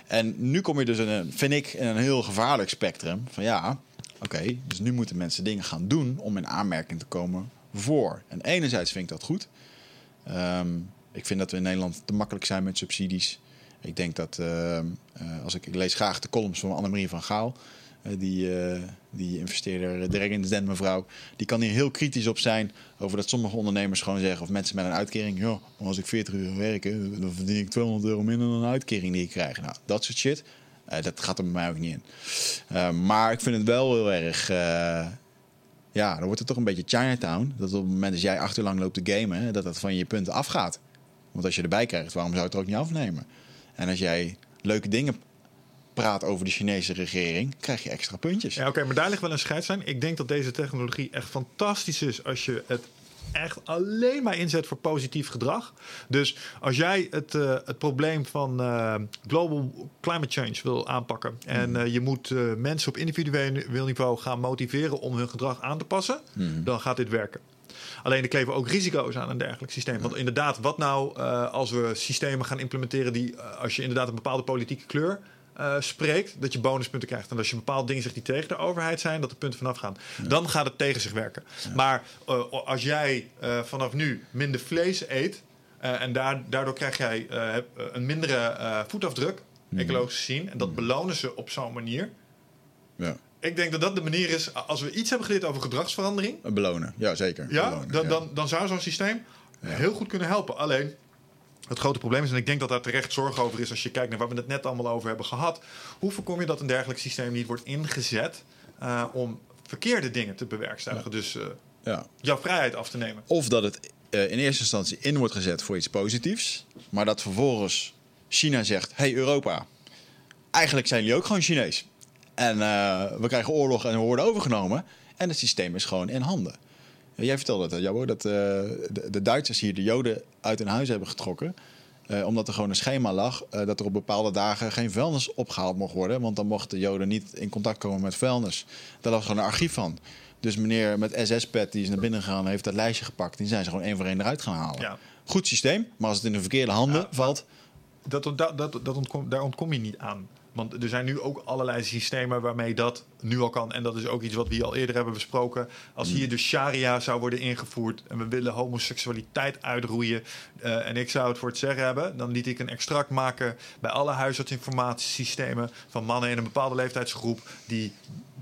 [SPEAKER 1] En nu kom je dus een, vind ik, in een heel gevaarlijk spectrum. Van ja, oké, dus nu moeten mensen dingen gaan doen om in aanmerking te komen voor. En enerzijds vind ik dat goed. Ehm, ik vind dat we in Nederland te makkelijk zijn met subsidies. Ik denk dat, ehm, eh, als ik, ik lees graag de columns van Annemarie van Gaal. eh, die, eh, die investeerder, de den mevrouw. Die kan hier heel kritisch op zijn over dat sommige ondernemers gewoon zeggen... of mensen met een uitkering... maar als ik 40 uur werk, dan verdien ik 200 euro minder dan een uitkering die ik krijg. Nou, dat soort shit, eh, dat gaat er bij mij ook niet in. Eh, maar ik vind het wel heel erg... eh, ja, dan wordt het toch een beetje Chinatown. Dat op het moment dat jij acht uur lang loopt te gamen... dat dat van je punten afgaat. Want als je erbij krijgt, waarom zou je het er ook niet afnemen? En als jij leuke dingen praat over de Chinese regering... krijg je extra puntjes.
[SPEAKER 2] Ja, oké, maar daar ligt wel een scheidslijn. Ik denk dat deze technologie echt fantastisch is als je het echt alleen maar inzet voor positief gedrag. Dus als jij het, eh, het probleem van eh, global climate change wil aanpakken en eh, je moet mensen op individueel niveau gaan motiveren om hun gedrag aan te passen, dan gaat dit werken. Alleen er kleven ook risico's aan een dergelijk systeem. Want inderdaad, wat nou eh, als we systemen gaan implementeren die, eh, als je inderdaad een bepaalde politieke kleur eh, spreekt, dat je bonuspunten krijgt. En als je bepaalde dingen zegt die tegen de overheid zijn, dat de punten vanaf gaan. Dan gaat het tegen zich werken. Maar als jij vanaf nu minder vlees eet. en daar, daardoor krijg jij een mindere voetafdruk. ecologisch gezien. En dat belonen ze op zo'n manier.
[SPEAKER 1] Ja.
[SPEAKER 2] Ik denk dat dat de manier is, als we iets hebben geleerd over gedragsverandering,
[SPEAKER 1] Belonen, ja zeker.
[SPEAKER 2] ja,
[SPEAKER 1] Belonen,
[SPEAKER 2] dan. Dan, dan zou zo'n systeem heel goed kunnen helpen. Alleen, het grote probleem is, en ik denk dat daar terecht zorg over is als je kijkt naar waar we het net allemaal over hebben gehad. Hoe voorkom je dat een dergelijk systeem niet wordt ingezet eh, om verkeerde dingen te bewerkstelligen? Dus eh,
[SPEAKER 1] ja.
[SPEAKER 2] jouw vrijheid af te nemen.
[SPEAKER 1] Of dat het eh, in eerste instantie in wordt gezet voor iets positiefs. Maar dat vervolgens China zegt: hey Europa, eigenlijk zijn jullie ook gewoon Chinees. En eh, we krijgen oorlog en we worden overgenomen. En het systeem is gewoon in handen. Jij vertelde het, Jabbo, dat eh, de, de Duitsers hier de Joden uit hun huis hebben getrokken. eh, omdat er gewoon een schema lag dat er op bepaalde dagen geen vuilnis opgehaald mocht worden. Want dan mochten de Joden niet in contact komen met vuilnis. Daar lag gewoon een archief van. Dus meneer met SS-pet die is naar binnen gegaan, heeft dat lijstje gepakt. Die zijn ze gewoon één voor één eruit gaan halen.
[SPEAKER 2] Ja.
[SPEAKER 1] Goed systeem, maar als het in de verkeerde handen
[SPEAKER 2] Ja,
[SPEAKER 1] valt.
[SPEAKER 2] Dat, dat, dat, dat ontkom, daar ontkom je niet aan. Want er zijn nu ook allerlei systemen waarmee dat nu al kan. En dat is ook iets wat we hier al eerder hebben besproken. Als hier de sharia zou worden ingevoerd en we willen homoseksualiteit uitroeien. eh, en ik zou het voor het zeggen hebben, dan liet ik een extract maken bij alle huisartsinformatiesystemen van mannen in een bepaalde leeftijdsgroep die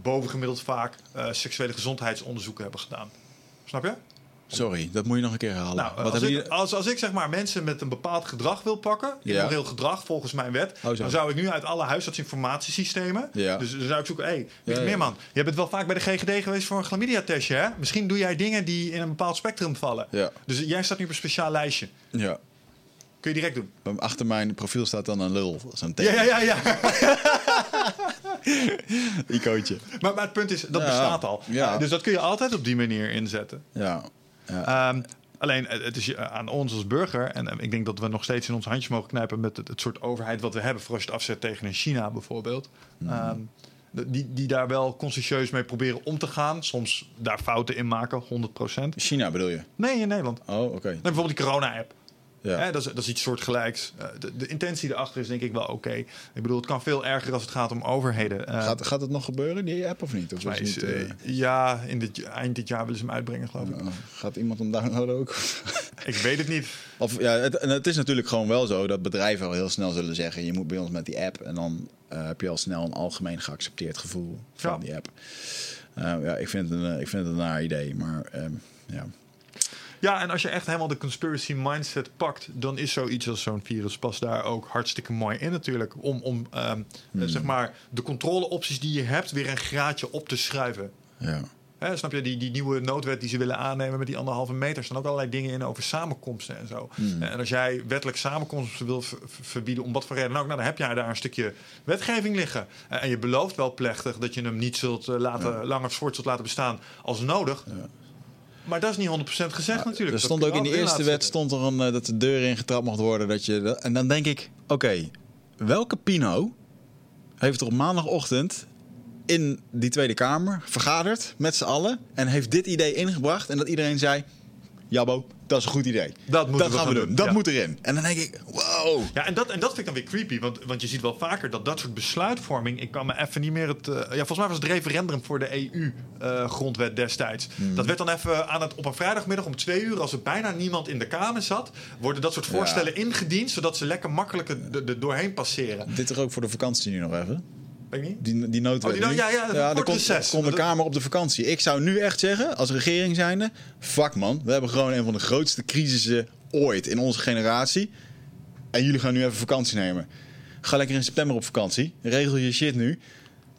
[SPEAKER 2] bovengemiddeld vaak eh, seksuele gezondheidsonderzoeken hebben gedaan. Snap je?
[SPEAKER 1] Sorry, dat moet je nog een keer herhalen.
[SPEAKER 2] Nou,
[SPEAKER 1] Wat
[SPEAKER 2] als, ik, als, als ik zeg maar mensen met een bepaald gedrag wil pakken,
[SPEAKER 1] Ja.
[SPEAKER 2] immoreel gedrag volgens mijn wet,
[SPEAKER 1] Oh,
[SPEAKER 2] dan zou ik nu uit alle huisartsinformatiesystemen,
[SPEAKER 1] Ja.
[SPEAKER 2] dus dan zou ik zoeken, hé, hey,
[SPEAKER 1] Ja, ja.
[SPEAKER 2] Meerman, je bent wel vaak bij de GGD geweest voor een chlamydia-testje, hè? Misschien doe jij dingen die in een bepaald spectrum vallen.
[SPEAKER 1] Ja.
[SPEAKER 2] Dus jij staat nu op een speciaal lijstje.
[SPEAKER 1] Ja.
[SPEAKER 2] Kun je direct doen.
[SPEAKER 1] Achter mijn profiel staat dan een lul. Zo'n
[SPEAKER 2] Ja,
[SPEAKER 1] teken.
[SPEAKER 2] ja, ja, ja.
[SPEAKER 1] Icoontje.
[SPEAKER 2] maar, maar het punt is, dat
[SPEAKER 1] Ja.
[SPEAKER 2] bestaat al.
[SPEAKER 1] Ja.
[SPEAKER 2] Dus dat kun je altijd op die manier inzetten.
[SPEAKER 1] Ja. Ja.
[SPEAKER 2] Ehm, alleen, eh, het is aan ons als burger. En eh, ik denk dat we nog steeds in onze handjes mogen knijpen met het, het soort overheid wat we hebben. Voor als je het afzet tegen een China bijvoorbeeld. Ehm, de- die, die daar wel consciëntieus mee proberen om te gaan. Soms daar fouten in maken, 100%.
[SPEAKER 1] China bedoel je?
[SPEAKER 2] Nee, in Nederland.
[SPEAKER 1] Oh, oké.
[SPEAKER 2] Bijvoorbeeld die corona-app.
[SPEAKER 1] Ja.
[SPEAKER 2] Hè, dat, is, dat is iets soortgelijks. Eh, de, de intentie erachter is denk ik wel oké. Ik bedoel, het kan veel erger als het gaat om overheden. Eh,
[SPEAKER 1] Gaat, gaat het nog gebeuren, die app, of niet? Of is niet,
[SPEAKER 2] eh, ja, in dit, eind dit jaar willen ze hem uitbrengen, geloof ik.
[SPEAKER 1] eh, gaat iemand hem downloaden ook?
[SPEAKER 2] Ik weet het niet.
[SPEAKER 1] Of, ja, het, en het is natuurlijk gewoon wel zo dat bedrijven al heel snel zullen zeggen... je moet bij ons met die app en dan heb je al snel een algemeen geaccepteerd gevoel van
[SPEAKER 2] Ja.
[SPEAKER 1] die app. Ja, ik vind, het een, ik vind het een naar idee, maar ehm, ja.
[SPEAKER 2] Ja, en als je echt helemaal de conspiracy mindset pakt, dan is zoiets als zo'n virus pas daar ook hartstikke mooi in natuurlijk. Om, om ehm, eh, zeg maar de controleopties die je hebt weer een graadje op te schuiven.
[SPEAKER 1] ja.
[SPEAKER 2] Snap je, die, die nieuwe noodwet die ze willen aannemen met die anderhalve meter, staan ook allerlei dingen in over samenkomsten en zo. En als jij wettelijk samenkomsten wil ver- ver- verbieden, om wat voor reden ook, nou, dan heb jij daar een stukje wetgeving liggen. En je belooft wel plechtig dat je hem niet zult eh, laten, langer voort zult laten bestaan als nodig. Maar dat is niet 100% gezegd natuurlijk.
[SPEAKER 1] Er stond ook in de eerste wet stond er een, eh, dat de deur ingetrapt mocht worden. Dat je, dat- en dan denk ik, oké, welke Pino heeft er op maandagochtend in die Tweede Kamer vergaderd met z'n allen en heeft dit idee ingebracht en dat iedereen zei, Jabbo, dat is een goed idee.
[SPEAKER 2] Dat moeten we
[SPEAKER 1] gaan
[SPEAKER 2] gaan
[SPEAKER 1] we doen.
[SPEAKER 2] doen,
[SPEAKER 1] Dat
[SPEAKER 2] ja.
[SPEAKER 1] moet erin. En dan denk ik, wow.
[SPEAKER 2] Ja, en dat, en dat vind ik dan weer creepy. Want, want je ziet wel vaker dat dat soort besluitvorming... Ik kan me even niet meer het... eh, ja, volgens mij was het referendum voor de EU-grondwet destijds.
[SPEAKER 1] Hmm.
[SPEAKER 2] Dat werd dan even aan het, op een vrijdagmiddag om twee uur... als er bijna niemand in de Kamer zat... worden dat soort voorstellen ingediend... zodat ze lekker makkelijk er doorheen passeren.
[SPEAKER 1] Dit er ook voor de vakantie nu nog even.
[SPEAKER 2] Weet ik niet?
[SPEAKER 1] Die, die noodwet
[SPEAKER 2] Oh, die ja, ja, een
[SPEAKER 1] dan komt, de Kamer op de vakantie. Ik zou nu echt zeggen, als regering zijnde... Fuck man, we hebben gewoon een van de grootste crisissen ooit in onze generatie. En jullie gaan nu even vakantie nemen. Ga lekker in september op vakantie. Regel je shit nu. Ik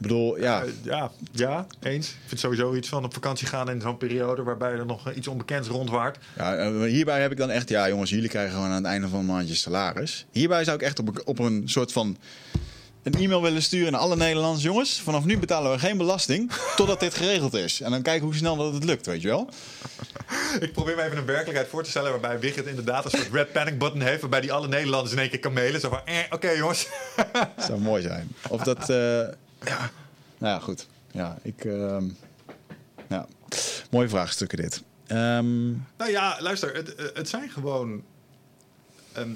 [SPEAKER 1] bedoel, ja...
[SPEAKER 2] Eh, ja, ja, eens. Ik vind sowieso iets van op vakantie gaan in zo'n periode... waarbij er nog iets onbekends rondwaart.
[SPEAKER 1] ja eh, hierbij heb ik dan echt... Ja jongens, jullie krijgen gewoon aan het einde van een maandje salaris. Hierbij zou ik echt op, op een soort van... Een e-mail willen sturen naar alle Nederlanders. Jongens, vanaf nu betalen we geen belasting totdat dit geregeld is. En dan kijken hoe snel dat het lukt, weet je wel.
[SPEAKER 2] Ik probeer me even een werkelijkheid voor te stellen... waarbij Wigert inderdaad een soort red panic button heeft... waarbij die alle Nederlanders in één keer kan mailen. Zo van, eh, oké jongens...
[SPEAKER 1] Dat zou mooi zijn. Of dat. eh, ja. Nou ja, goed. Ja, ik. ehm, ja. Mooie vraagstukken dit. Ehm,
[SPEAKER 2] Nou ja, luister, het, het zijn gewoon. ehm,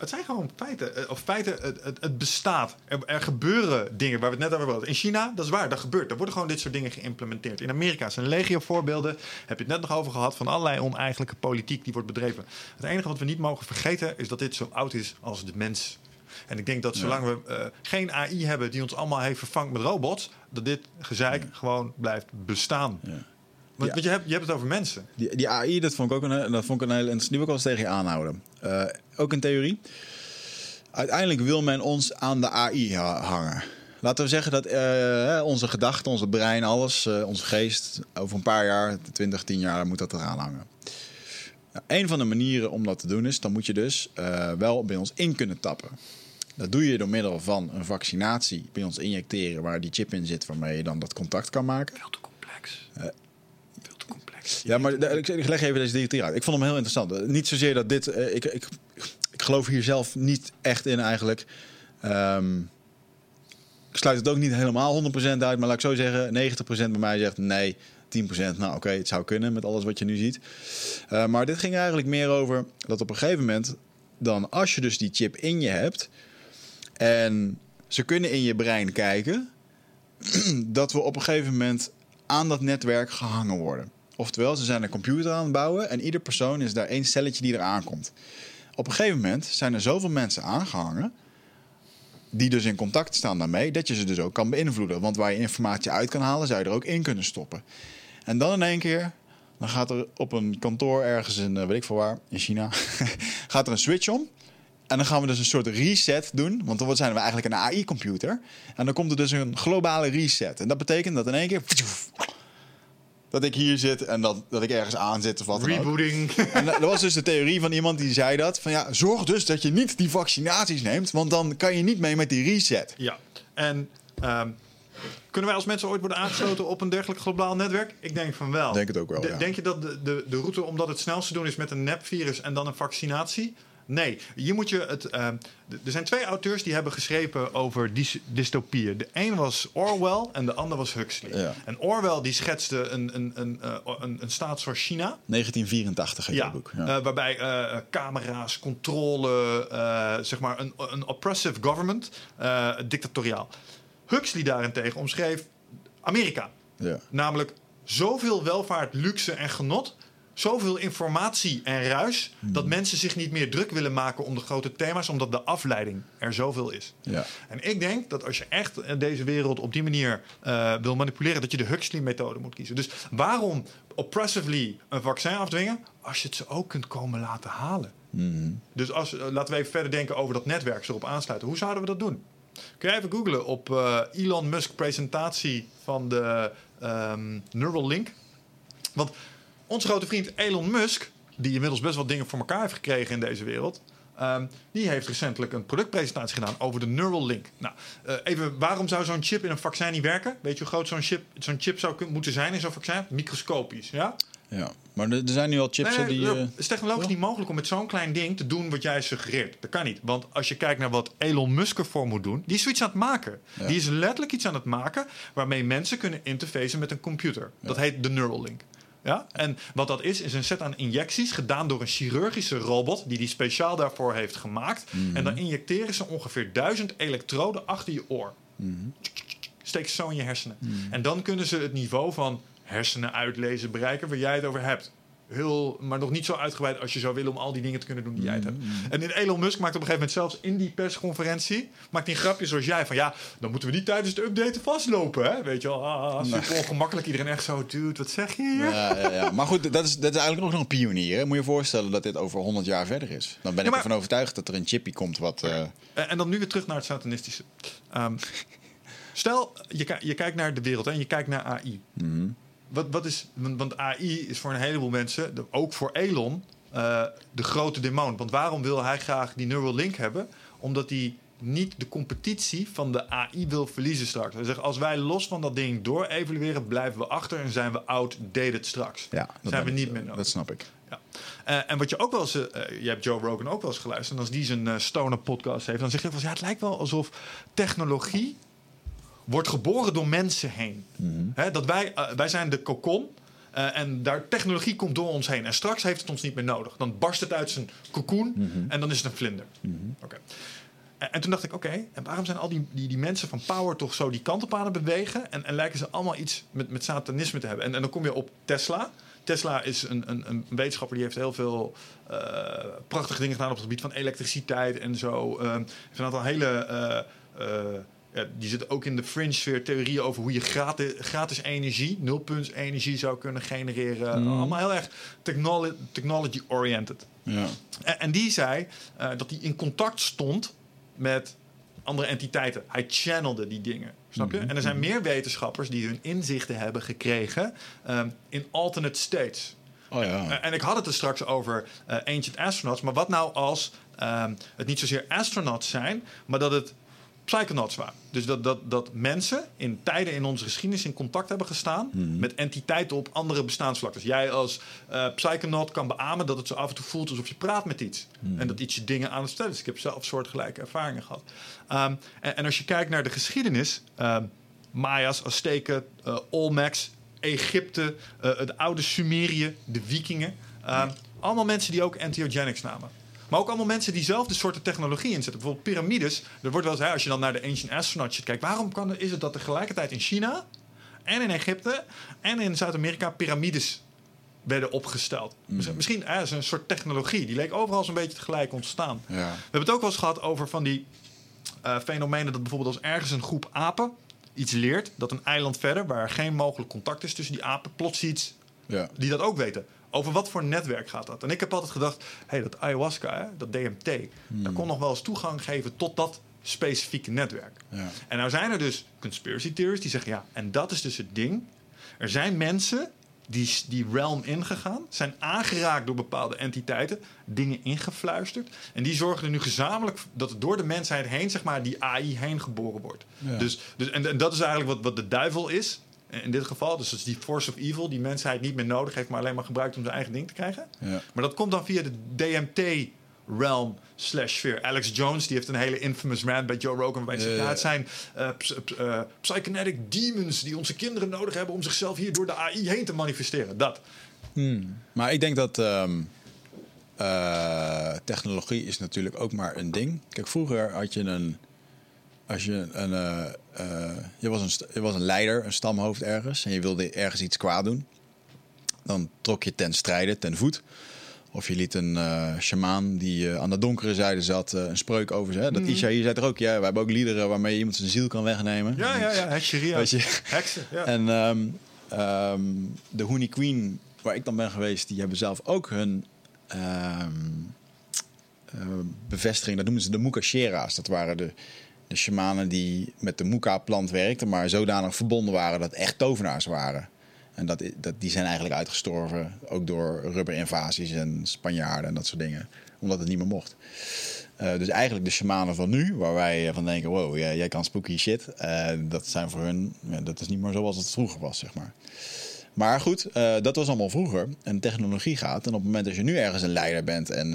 [SPEAKER 2] het zijn gewoon feiten. Eh, Of feiten, het, het, het bestaat. Er, er gebeuren dingen waar we het net over hadden. In China, dat is waar, dat gebeurt. Er worden gewoon dit soort dingen geïmplementeerd. In Amerika zijn legio voorbeelden. Heb je het net nog over gehad van allerlei oneigenlijke politiek die wordt bedreven. Het enige wat we niet mogen vergeten is dat dit zo oud is als de mens. En ik denk dat zolang we eh, geen AI hebben die ons allemaal heeft vervangt met robots, dat dit gezeik gewoon blijft bestaan.
[SPEAKER 1] Ja.
[SPEAKER 2] Want,
[SPEAKER 1] Ja.
[SPEAKER 2] want je, hebt, je hebt het over mensen.
[SPEAKER 1] Die, die AI, dat vond ik ook een, dat vond ik een hele interessante. Die wil ik wel eens tegen je aanhouden. Eh, ook een theorie. Uiteindelijk wil men ons aan de AI ha- hangen. Laten we zeggen dat eh, onze gedachten, onze brein, alles, eh, onze geest, over een paar jaar, 20, 10 jaar, moet dat eraan hangen. Nou, een van de manieren om dat te doen is, dan moet je dus eh, wel bij ons in kunnen tappen. Dat doe je door middel van een vaccinatie bij ons injecteren, waar die chip in zit, waarmee je dan dat contact kan maken.
[SPEAKER 2] Veel te complex.
[SPEAKER 1] Ja, maar ik leg even deze theorie uit. Ik vond hem heel interessant. Eh, Niet zozeer dat dit... eh, ik, ik, ik geloof hier zelf niet echt in eigenlijk. Ehm, ik sluit het ook niet helemaal 100% uit. Maar laat ik zo zeggen, 90% bij mij zegt nee. 10% nou oké, het zou kunnen met alles wat je nu ziet. Eh, maar dit ging eigenlijk meer over dat op een gegeven moment... dan als je dus die chip in je hebt... en ze kunnen in je brein kijken... dat we op een gegeven moment aan dat netwerk gehangen worden. Oftewel, ze zijn een computer aan het bouwen en ieder persoon is daar één celletje die eraan komt. Op een gegeven moment zijn er zoveel mensen aangehangen, die dus in contact staan daarmee, dat je ze dus ook kan beïnvloeden. Want waar je informatie uit kan halen, zou je er ook in kunnen stoppen. En dan in één keer, dan gaat er op een kantoor ergens in, eh, weet ik veel waar, in China, gaat er een switch om. En dan gaan we dus een soort reset doen. Want dan zijn we eigenlijk een AI-computer. En dan komt er dus een globale reset. En dat betekent dat in één keer... Dat ik hier zit en dat, dat ik ergens aan zit of wat dan ook.
[SPEAKER 2] Rebooting.
[SPEAKER 1] En dat was dus de theorie van iemand die zei dat. Van ja, zorg dus dat je niet die vaccinaties neemt. Want dan kan je niet mee met die reset.
[SPEAKER 2] ja. En ehm, kunnen wij als mensen ooit worden aangesloten op een dergelijk globaal netwerk? Ik denk van wel.
[SPEAKER 1] Denk het ook wel,
[SPEAKER 2] De-
[SPEAKER 1] ja.
[SPEAKER 2] Denk je dat de, de, de route om dat het snelst te doen is met een nepvirus en dan een vaccinatie? Nee, hier moet je het. ehm, er zijn twee auteurs die hebben geschreven over dys- dystopieën. De een was Orwell en de ander was Huxley.
[SPEAKER 1] Ja.
[SPEAKER 2] En Orwell die schetste een, een, een, eh, een, een staat zoals China.
[SPEAKER 1] 1984 heet
[SPEAKER 2] Ja,
[SPEAKER 1] dat boek. Ja.
[SPEAKER 2] eh, waarbij eh, camera's, controle, zeg maar een, een oppressive government, dictatoriaal. Huxley daarentegen omschreef Amerika.
[SPEAKER 1] ja.
[SPEAKER 2] Namelijk zoveel welvaart, luxe en genot. Zoveel informatie en ruis.
[SPEAKER 1] Hmm.
[SPEAKER 2] Dat mensen zich niet meer druk willen maken om de grote thema's. Omdat de afleiding er zoveel is.
[SPEAKER 1] Ja.
[SPEAKER 2] En ik denk dat als je echt eh, deze wereld op die manier eh, wil manipuleren. Dat je de Huxley-methode moet kiezen. Dus waarom oppressively een vaccin afdwingen. Als je het ze ook kunt komen laten halen.
[SPEAKER 1] Mhm.
[SPEAKER 2] Dus als, eh, laten we even verder denken over dat netwerk, ze erop aansluiten. Hoe zouden we dat doen? Kun je even googlen op Elon Musk presentatie van de ehm, Neuralink? Want onze grote vriend Elon Musk, die inmiddels best wel dingen voor elkaar heeft gekregen in deze wereld, ehm, die heeft recentelijk een productpresentatie gedaan over de Neuralink. Nou, eh, even, waarom zou zo'n chip in een vaccin niet werken? Weet je hoe groot zo'n chip, zo'n chip zou moeten zijn in zo'n vaccin? Microscopisch, ja?
[SPEAKER 1] ja. Maar er zijn nu al chips
[SPEAKER 2] Nee, nee,
[SPEAKER 1] die... eh,
[SPEAKER 2] het is technologisch niet mogelijk om met zo'n klein ding te doen wat jij suggereert. Dat kan niet. Want als je kijkt naar wat Elon Musk ervoor moet doen, die is zoiets aan het maken.
[SPEAKER 1] Ja.
[SPEAKER 2] Die is letterlijk iets aan het maken waarmee mensen kunnen interfacen met een computer. Dat heet de Neuralink. Ja? En wat dat is, is een set aan injecties gedaan door een chirurgische robot die die speciaal daarvoor heeft gemaakt. En dan injecteren ze ongeveer duizend elektroden achter je oor. Steek ze zo in je hersenen. En dan kunnen ze het niveau van hersenen uitlezen bereiken waar jij het over hebt. Heel, maar nog niet zo uitgebreid als je zou willen om al die dingen te kunnen doen die jij het hebt. En in Elon Musk maakt op een gegeven moment zelfs in die persconferentie maakt hij een grapje zoals jij van ja, dan moeten we niet tijdens het updaten vastlopen, hè? Weet je wel, ah, super ongemakkelijk. Iedereen echt zo, dude, wat zeg je hier?
[SPEAKER 1] ja, ja, ja. Maar goed, dat is, dat is eigenlijk ook nog een pionier. Hè? Moet je je voorstellen dat dit over 100 jaar verder is. Dan ben ik
[SPEAKER 2] maar-
[SPEAKER 1] ervan overtuigd dat er een chippy komt wat... eh,
[SPEAKER 2] En, dan nu weer terug naar het satanistische. Ehm, stel, je, je kijkt naar de wereld hè, en je kijkt naar AI.
[SPEAKER 1] mhm.
[SPEAKER 2] Wat, wat is, want, AI is voor een heleboel mensen, ook voor Elon, eh, de grote demon. Want waarom wil hij graag die Neuralink hebben? Omdat hij niet de competitie van de AI wil verliezen straks. Hij zegt, als wij los van dat ding door evalueren, blijven we achter en zijn we outdated straks.
[SPEAKER 1] ja, dat
[SPEAKER 2] zijn we
[SPEAKER 1] ik-
[SPEAKER 2] niet meer nodig.
[SPEAKER 1] Dat snap ik.
[SPEAKER 2] Ja. Eh, en wat je ook wel eens, eh, je hebt Joe Rogan ook wel eens geluisterd. En als die zijn eh, stoner podcast heeft, dan zeg je van ja, het lijkt wel alsof technologie wordt geboren door mensen heen. Hè, dat wij, eh, wij zijn de kokon. eh, en daar technologie komt door ons heen. En straks heeft het ons niet meer nodig. Dan barst het uit zijn cocoon en dan is het een vlinder. Oké. En, en toen dacht ik, oké, en waarom zijn al die, die, die mensen van power toch zo die kant op aan het bewegen? En, en lijken ze allemaal iets met, met satanisme te hebben? En, en dan kom je op Tesla. Tesla is een, een, een wetenschapper die heeft heel veel eh, prachtige dingen gedaan op het gebied van elektriciteit en zo. Uh, heeft een aantal hele. Uh, die zit ook in de fringe sfeer theorieën over hoe je gratis, gratis energie, nulpunts energie zou kunnen genereren.
[SPEAKER 1] Mhm.
[SPEAKER 2] Allemaal heel erg technolo- technology-oriented.
[SPEAKER 1] Ja.
[SPEAKER 2] En, en die zei eh, dat hij in contact stond met andere entiteiten. Hij channelde die dingen. Snap je? En er zijn meer wetenschappers die hun inzichten hebben gekregen ehm, in alternate states.
[SPEAKER 1] Oh ja.
[SPEAKER 2] En ik had het er straks over eh, ancient astronauts. Maar wat nou als ehm, het niet zozeer astronauts zijn, maar dat het psychonauts waren? Dus dat, dat, dat mensen in tijden in onze geschiedenis in contact hebben gestaan met entiteiten op andere bestaansvlaktes. Jij als eh psychonaut kan beamen dat het zo af en toe voelt alsof je praat met iets. En dat iets je dingen aan het stellen is. Ik heb zelf soortgelijke ervaringen gehad. Ehm, en, en als je kijkt naar de geschiedenis, ehm, Maya's, Azteken, eh, Olmecs, Egypte, eh, het oude Sumerië, de Vikingen. Ehm, Allemaal mensen die ook entheogenics namen. Maar ook allemaal mensen die zelf de soorten technologie inzetten. Bijvoorbeeld piramides. Er wordt wel eens, hè, als je dan naar de ancient astronauts shit kijkt. Waarom kan, is het dat tegelijkertijd in China en in Egypte en in Zuid-Amerika piramides werden opgesteld? Misschien- Misschien hè, is een soort technologie. Die leek overal zo'n beetje tegelijk ontstaan.
[SPEAKER 1] Ja.
[SPEAKER 2] We hebben het ook wel eens gehad over van die eh, fenomenen dat bijvoorbeeld als ergens een groep apen iets leert, dat een eiland verder, waar geen mogelijk contact is tussen die apen, plots iets
[SPEAKER 1] Ja.
[SPEAKER 2] die dat ook weten. Over wat voor netwerk gaat dat? En ik heb altijd gedacht, hey, dat ayahuasca, hè, dat DMT, dat kon nog wel eens toegang geven tot dat specifieke netwerk.
[SPEAKER 1] Ja.
[SPEAKER 2] En nou zijn er dus conspiracy theories die zeggen, ja, en dat is dus het ding. Er zijn mensen die die realm ingegaan, zijn aangeraakt door bepaalde entiteiten, dingen ingefluisterd. En die zorgen er nu gezamenlijk dat er door de mensheid heen, zeg maar, die AI heen geboren wordt.
[SPEAKER 1] Ja.
[SPEAKER 2] Dus, dus, en, en dat is eigenlijk wat, wat de duivel is. In dit geval, dus dat is die force of evil, die mensheid niet meer nodig heeft, maar alleen maar gebruikt om zijn eigen ding te krijgen.
[SPEAKER 1] Ja.
[SPEAKER 2] Maar dat komt dan via de DMT realm slash sfeer. Alex Jones die heeft een hele infamous rant bij Joe Rogan waarbij hij zegt,
[SPEAKER 1] Ja,
[SPEAKER 2] het zijn eh, ps- eh, psychonetic demons die onze kinderen nodig hebben om zichzelf hier door de AI heen te manifesteren. Dat.
[SPEAKER 1] Maar ik denk dat ehm, eh, technologie is natuurlijk ook maar een ding. Kijk, vroeger had je een. Als je een. Eh, eh, je, was een je was een leider, een stamhoofd ergens. En je wilde ergens iets kwaad doen. Dan trok je ten strijde, ten voet. Of je liet een eh shamaan die eh, aan de donkere zijde zat een spreuk over ze. Dat Isha hier zei er ook, ja, we hebben ook liederen waarmee je iemand zijn ziel kan wegnemen.
[SPEAKER 2] Ja, ja, ja. Hè, Sharia.
[SPEAKER 1] Weet je,
[SPEAKER 2] Heksen. Ja.
[SPEAKER 1] en ehm, ehm, de Honey Queen, waar ik dan ben geweest, die hebben zelf ook hun ehm, eh, bevestiging. Dat noemen ze de Mukashera's. Dat waren de, de shamanen die met de Muka-plant werkten, maar zodanig verbonden waren dat echt tovenaars waren. En dat, dat, die zijn eigenlijk uitgestorven, ook door rubberinvasies en Spanjaarden en dat soort dingen. Omdat het niet meer mocht. Eh, dus eigenlijk de shamanen van nu, waar wij van denken: wow, jij, kan spooky shit. eh, dat zijn voor hun, ja, dat is niet meer zoals het vroeger was, zeg maar. Maar goed, eh, dat was allemaal vroeger. En technologie gaat. En op het moment dat je nu ergens een leider bent en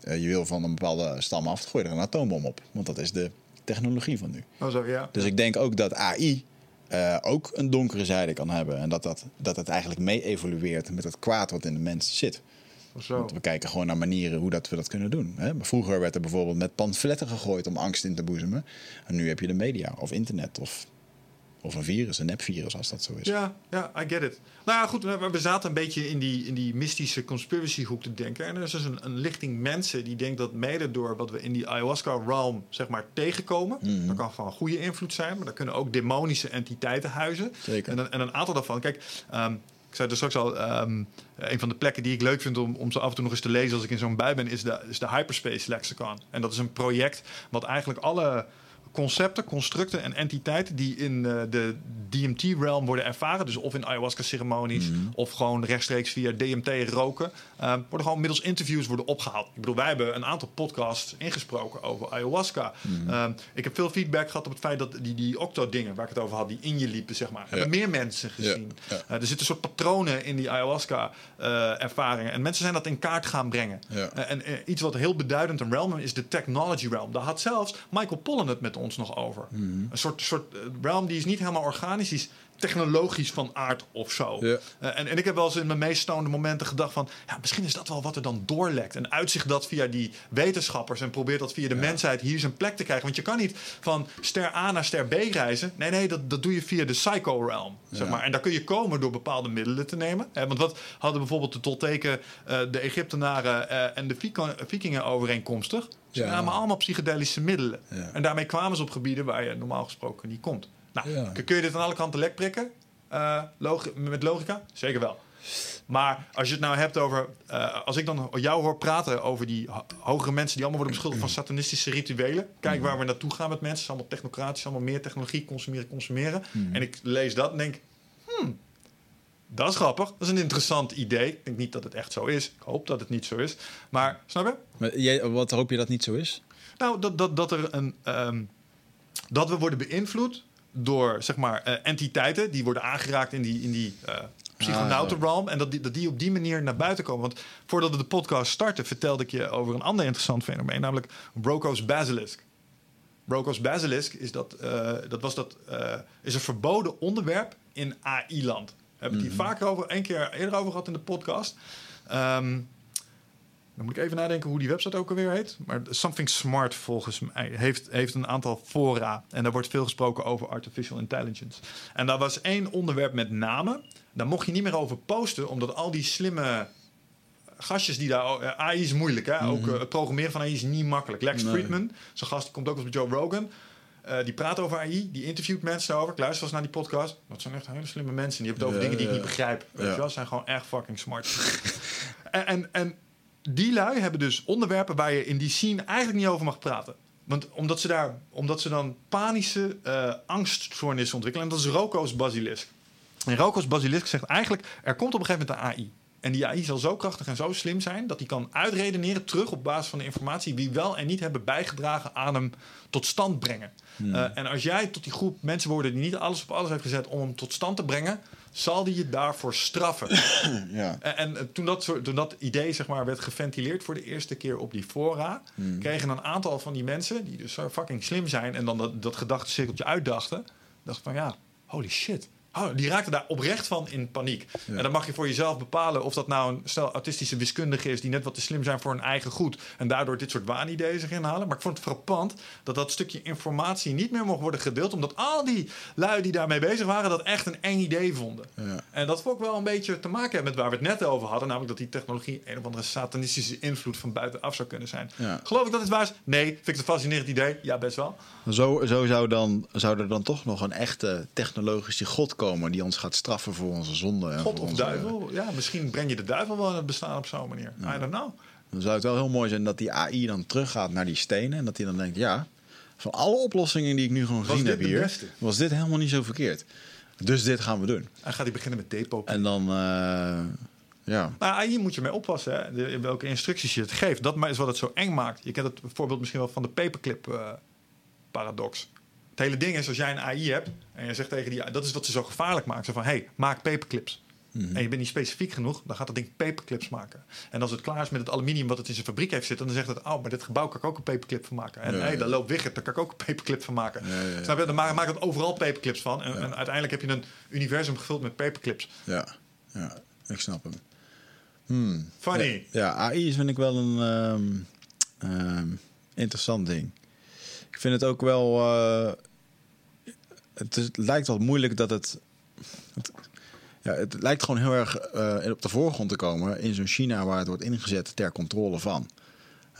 [SPEAKER 1] je wil van een bepaalde stam af, gooi je er een atoombom op. Want dat is de technologie van nu.
[SPEAKER 2] Oh, zo, ja.
[SPEAKER 1] Dus ik denk ook dat AI eh, ook een donkere zijde kan hebben. En dat, dat, dat het eigenlijk mee evolueert met het kwaad wat in de mens zit.
[SPEAKER 2] Zo.
[SPEAKER 1] Want we kijken gewoon naar manieren hoe dat we dat kunnen doen. Hè? Vroeger werd er bijvoorbeeld met pamfletten gegooid om angst in te boezemen. En nu heb je de media of internet of, of een virus, een nepvirus als dat zo is.
[SPEAKER 2] Ja, ja, I get it. Nou ja, goed, we, we zaten een beetje in die, in die mystische conspiracy hoek te denken. En er is dus een, een lichting mensen die denkt dat mede door wat we in die ayahuasca realm zeg maar tegenkomen.
[SPEAKER 1] Mhm.
[SPEAKER 2] Dat kan van goede invloed zijn, maar daar kunnen ook demonische entiteiten huizen.
[SPEAKER 1] Zeker.
[SPEAKER 2] En, een- en een aantal daarvan, kijk, ehm, ik zei er straks al, ehm, een van de plekken die ik leuk vind om, om ze af en toe nog eens te lezen als ik in zo'n bui ben, is de, is de Hyperspace Lexicon. En dat is een project wat eigenlijk alle concepten, constructen en entiteiten die in eh, de DMT-realm worden ervaren, dus of in ayahuasca-ceremonies of gewoon rechtstreeks via DMT roken, eh, worden gewoon middels interviews worden opgehaald. Ik bedoel, wij hebben een aantal podcasts ingesproken over ayahuasca. Eh, ik heb veel feedback gehad op het feit dat die, die octo-dingen waar ik het over had, die in je liepen, zeg maar, hebben meer mensen gezien.
[SPEAKER 1] ja.
[SPEAKER 2] Er zitten soort patronen in die ayahuasca-ervaringen. en mensen zijn dat in kaart gaan brengen.
[SPEAKER 1] Ja.
[SPEAKER 2] En iets wat heel beduidend een realm is de technology realm. Daar had zelfs Michael Pollan het met ons ons nog over.
[SPEAKER 1] Mhm.
[SPEAKER 2] Een soort, soort eh, realm die is niet helemaal organisch, die is technologisch van aard of zo.
[SPEAKER 1] Ja.
[SPEAKER 2] Eh, en, en ik heb wel eens in mijn meest stonende momenten gedacht van... ja, misschien is dat wel wat er dan doorlekt. En uitzicht dat via die wetenschappers... en probeert dat via de mensheid hier zijn plek te krijgen. Want je kan niet van ster A naar ster B reizen. Nee, nee, dat, dat doe je via de psycho-realm. Zeg maar. En daar kun je komen door bepaalde middelen te nemen. Eh, want wat hadden bijvoorbeeld de Tolteken, eh, de Egyptenaren... en de vikingen overeenkomstig? Ze
[SPEAKER 1] Ja.
[SPEAKER 2] namen allemaal psychedelische middelen. En daarmee kwamen ze op gebieden waar je normaal gesproken niet komt. Nou, kun je dit aan alle kanten lek prikken? Eh, met logica? Zeker wel. Maar als je het nou hebt over... eh, als ik dan jou hoor praten over die ho- hogere mensen... die allemaal worden beschuldigd van satanistische rituelen. Kijk waar we naartoe gaan met mensen. Het is allemaal technocratisch, allemaal meer technologie. Consumeren, consumeren. En ik lees dat en denk... Dat is grappig. Dat is een interessant idee. Ik denk niet dat het echt zo is. Ik hoop dat het niet zo is. Maar, snap je?
[SPEAKER 1] Maar jij, wat hoop je dat niet zo is?
[SPEAKER 2] Nou, dat, dat, dat er een. ehm, dat we worden beïnvloed door zeg maar eh, entiteiten die worden aangeraakt in die, in die eh psychonautenrealm. En dat die, dat die op die manier naar buiten komen. Want voordat we de podcast starten, vertelde ik je over een ander interessant fenomeen, namelijk Broca's Basilisk. Broca's Basilisk is, dat, eh, dat was dat, is een verboden onderwerp in AI-land. Hebben het hier vaker over, één keer eerder over gehad in de podcast. Ehm, dan moet ik even nadenken hoe die website ook alweer heet. Maar Something Smart volgens mij heeft, heeft een aantal fora. En daar wordt veel gesproken over artificial intelligence. En daar was één onderwerp met name. Daar mocht je niet meer over posten, omdat al die slimme gastjes die daar... eh, AI is moeilijk, hè? Ook eh, het programmeren van AI is niet makkelijk. Lex
[SPEAKER 1] Nee.
[SPEAKER 2] Friedman, zo'n gast, komt ook eens bij Joe Rogan. Eh, die praat over AI, die interviewt mensen daarover. Ik luister eens naar die podcast. Dat zijn echt hele slimme mensen. Die hebben het over
[SPEAKER 1] Ja,
[SPEAKER 2] dingen die ik niet begrijp. Weet je wel? Ze zijn gewoon echt fucking smart. en, en, en die lui hebben dus onderwerpen waar je in die scene eigenlijk niet over mag praten. Want omdat ze, daar, omdat ze dan panische eh angststoornissen ontwikkelen. En dat is Roko's basilisk. En Roko's basilisk zegt eigenlijk... er komt op een gegeven moment een AI. En die AI zal zo krachtig en zo slim zijn... dat hij kan uitredeneren terug op basis van de informatie... wie wel en niet hebben bijgedragen aan hem tot stand brengen. Eh, en als jij tot die groep mensen wordt... die niet alles op alles heeft gezet om hem tot stand te brengen... zal die je daarvoor straffen.
[SPEAKER 1] Ja.
[SPEAKER 2] En, en eh, toen, dat, toen dat idee zeg maar, werd geventileerd voor de eerste keer op die fora, kregen een aantal van die mensen, die dus zo fucking slim zijn en dan dat, dat gedachtencirkeltje uitdachten, dachten van ja, holy shit. Oh, die raakten daar oprecht van in paniek. En dan mag je voor jezelf bepalen of dat nou een stel autistische wiskundige is die net wat te slim zijn voor hun eigen goed en daardoor dit soort waanideeën zich inhalen. Maar ik vond het frappant dat dat stukje informatie niet meer mocht worden gedeeld, omdat al die lui die daarmee bezig waren dat echt een eng idee vonden.
[SPEAKER 1] Ja.
[SPEAKER 2] En dat vond ik wel een beetje te maken hebben met waar we het net over hadden. Namelijk dat die technologie een of andere satanistische invloed van buitenaf zou kunnen zijn.
[SPEAKER 1] Ja.
[SPEAKER 2] Geloof ik dat het waar is? Nee. Vind ik het een fascinerend idee? Ja, best wel.
[SPEAKER 1] Zo, zo zou, dan, zou er dan toch nog een echte technologische god komen die ons gaat straffen voor onze zonden. En
[SPEAKER 2] God
[SPEAKER 1] voor
[SPEAKER 2] of
[SPEAKER 1] onze-
[SPEAKER 2] duivel? Ja, misschien breng je de duivel wel in het bestaan op zo'n manier. I don't know.
[SPEAKER 1] Dan zou het wel heel mooi zijn dat die AI dan teruggaat naar die stenen. En dat hij dan denkt, ja, van alle oplossingen die ik nu gewoon gezien heb hier,
[SPEAKER 2] beste?
[SPEAKER 1] was dit helemaal niet zo verkeerd. Dus dit gaan we doen.
[SPEAKER 2] En gaat hij beginnen met depot.
[SPEAKER 1] En dan, eh, ja.
[SPEAKER 2] Nou, AI moet je mee oppassen. Hè? De- welke instructies je het geeft. Dat is wat het zo eng maakt. Je kent het voorbeeld misschien wel van de paperclip eh, paradox. Het hele ding is, als jij een AI hebt en je zegt tegen die dat is wat ze zo gevaarlijk maakt. Zo van, hey, maak paperclips. En je bent niet specifiek genoeg, dan gaat dat ding paperclips maken. En als het klaar is met het aluminium wat het in zijn fabriek heeft zitten, dan zegt het, oh, maar dit gebouw kan ik ook een paperclip van maken. En
[SPEAKER 1] Ja,
[SPEAKER 2] hey,
[SPEAKER 1] ja.
[SPEAKER 2] daar loopt Wigert, daar kan ik ook een paperclip van maken.
[SPEAKER 1] Ja.
[SPEAKER 2] Snap je? Dan ma- maakt het overal paperclips van. En, en uiteindelijk heb je een universum gevuld met paperclips.
[SPEAKER 1] Ja, ja, ik snap hem. Hmm.
[SPEAKER 2] Funny.
[SPEAKER 1] Ja, AI is vind ik wel een ehm, ehm, interessant ding. Ik vind het ook wel. eh, het, is- het lijkt wat moeilijk dat het. het ja, het lijkt gewoon heel erg eh, op de voorgrond te komen in zo'n China waar het wordt ingezet ter controle van.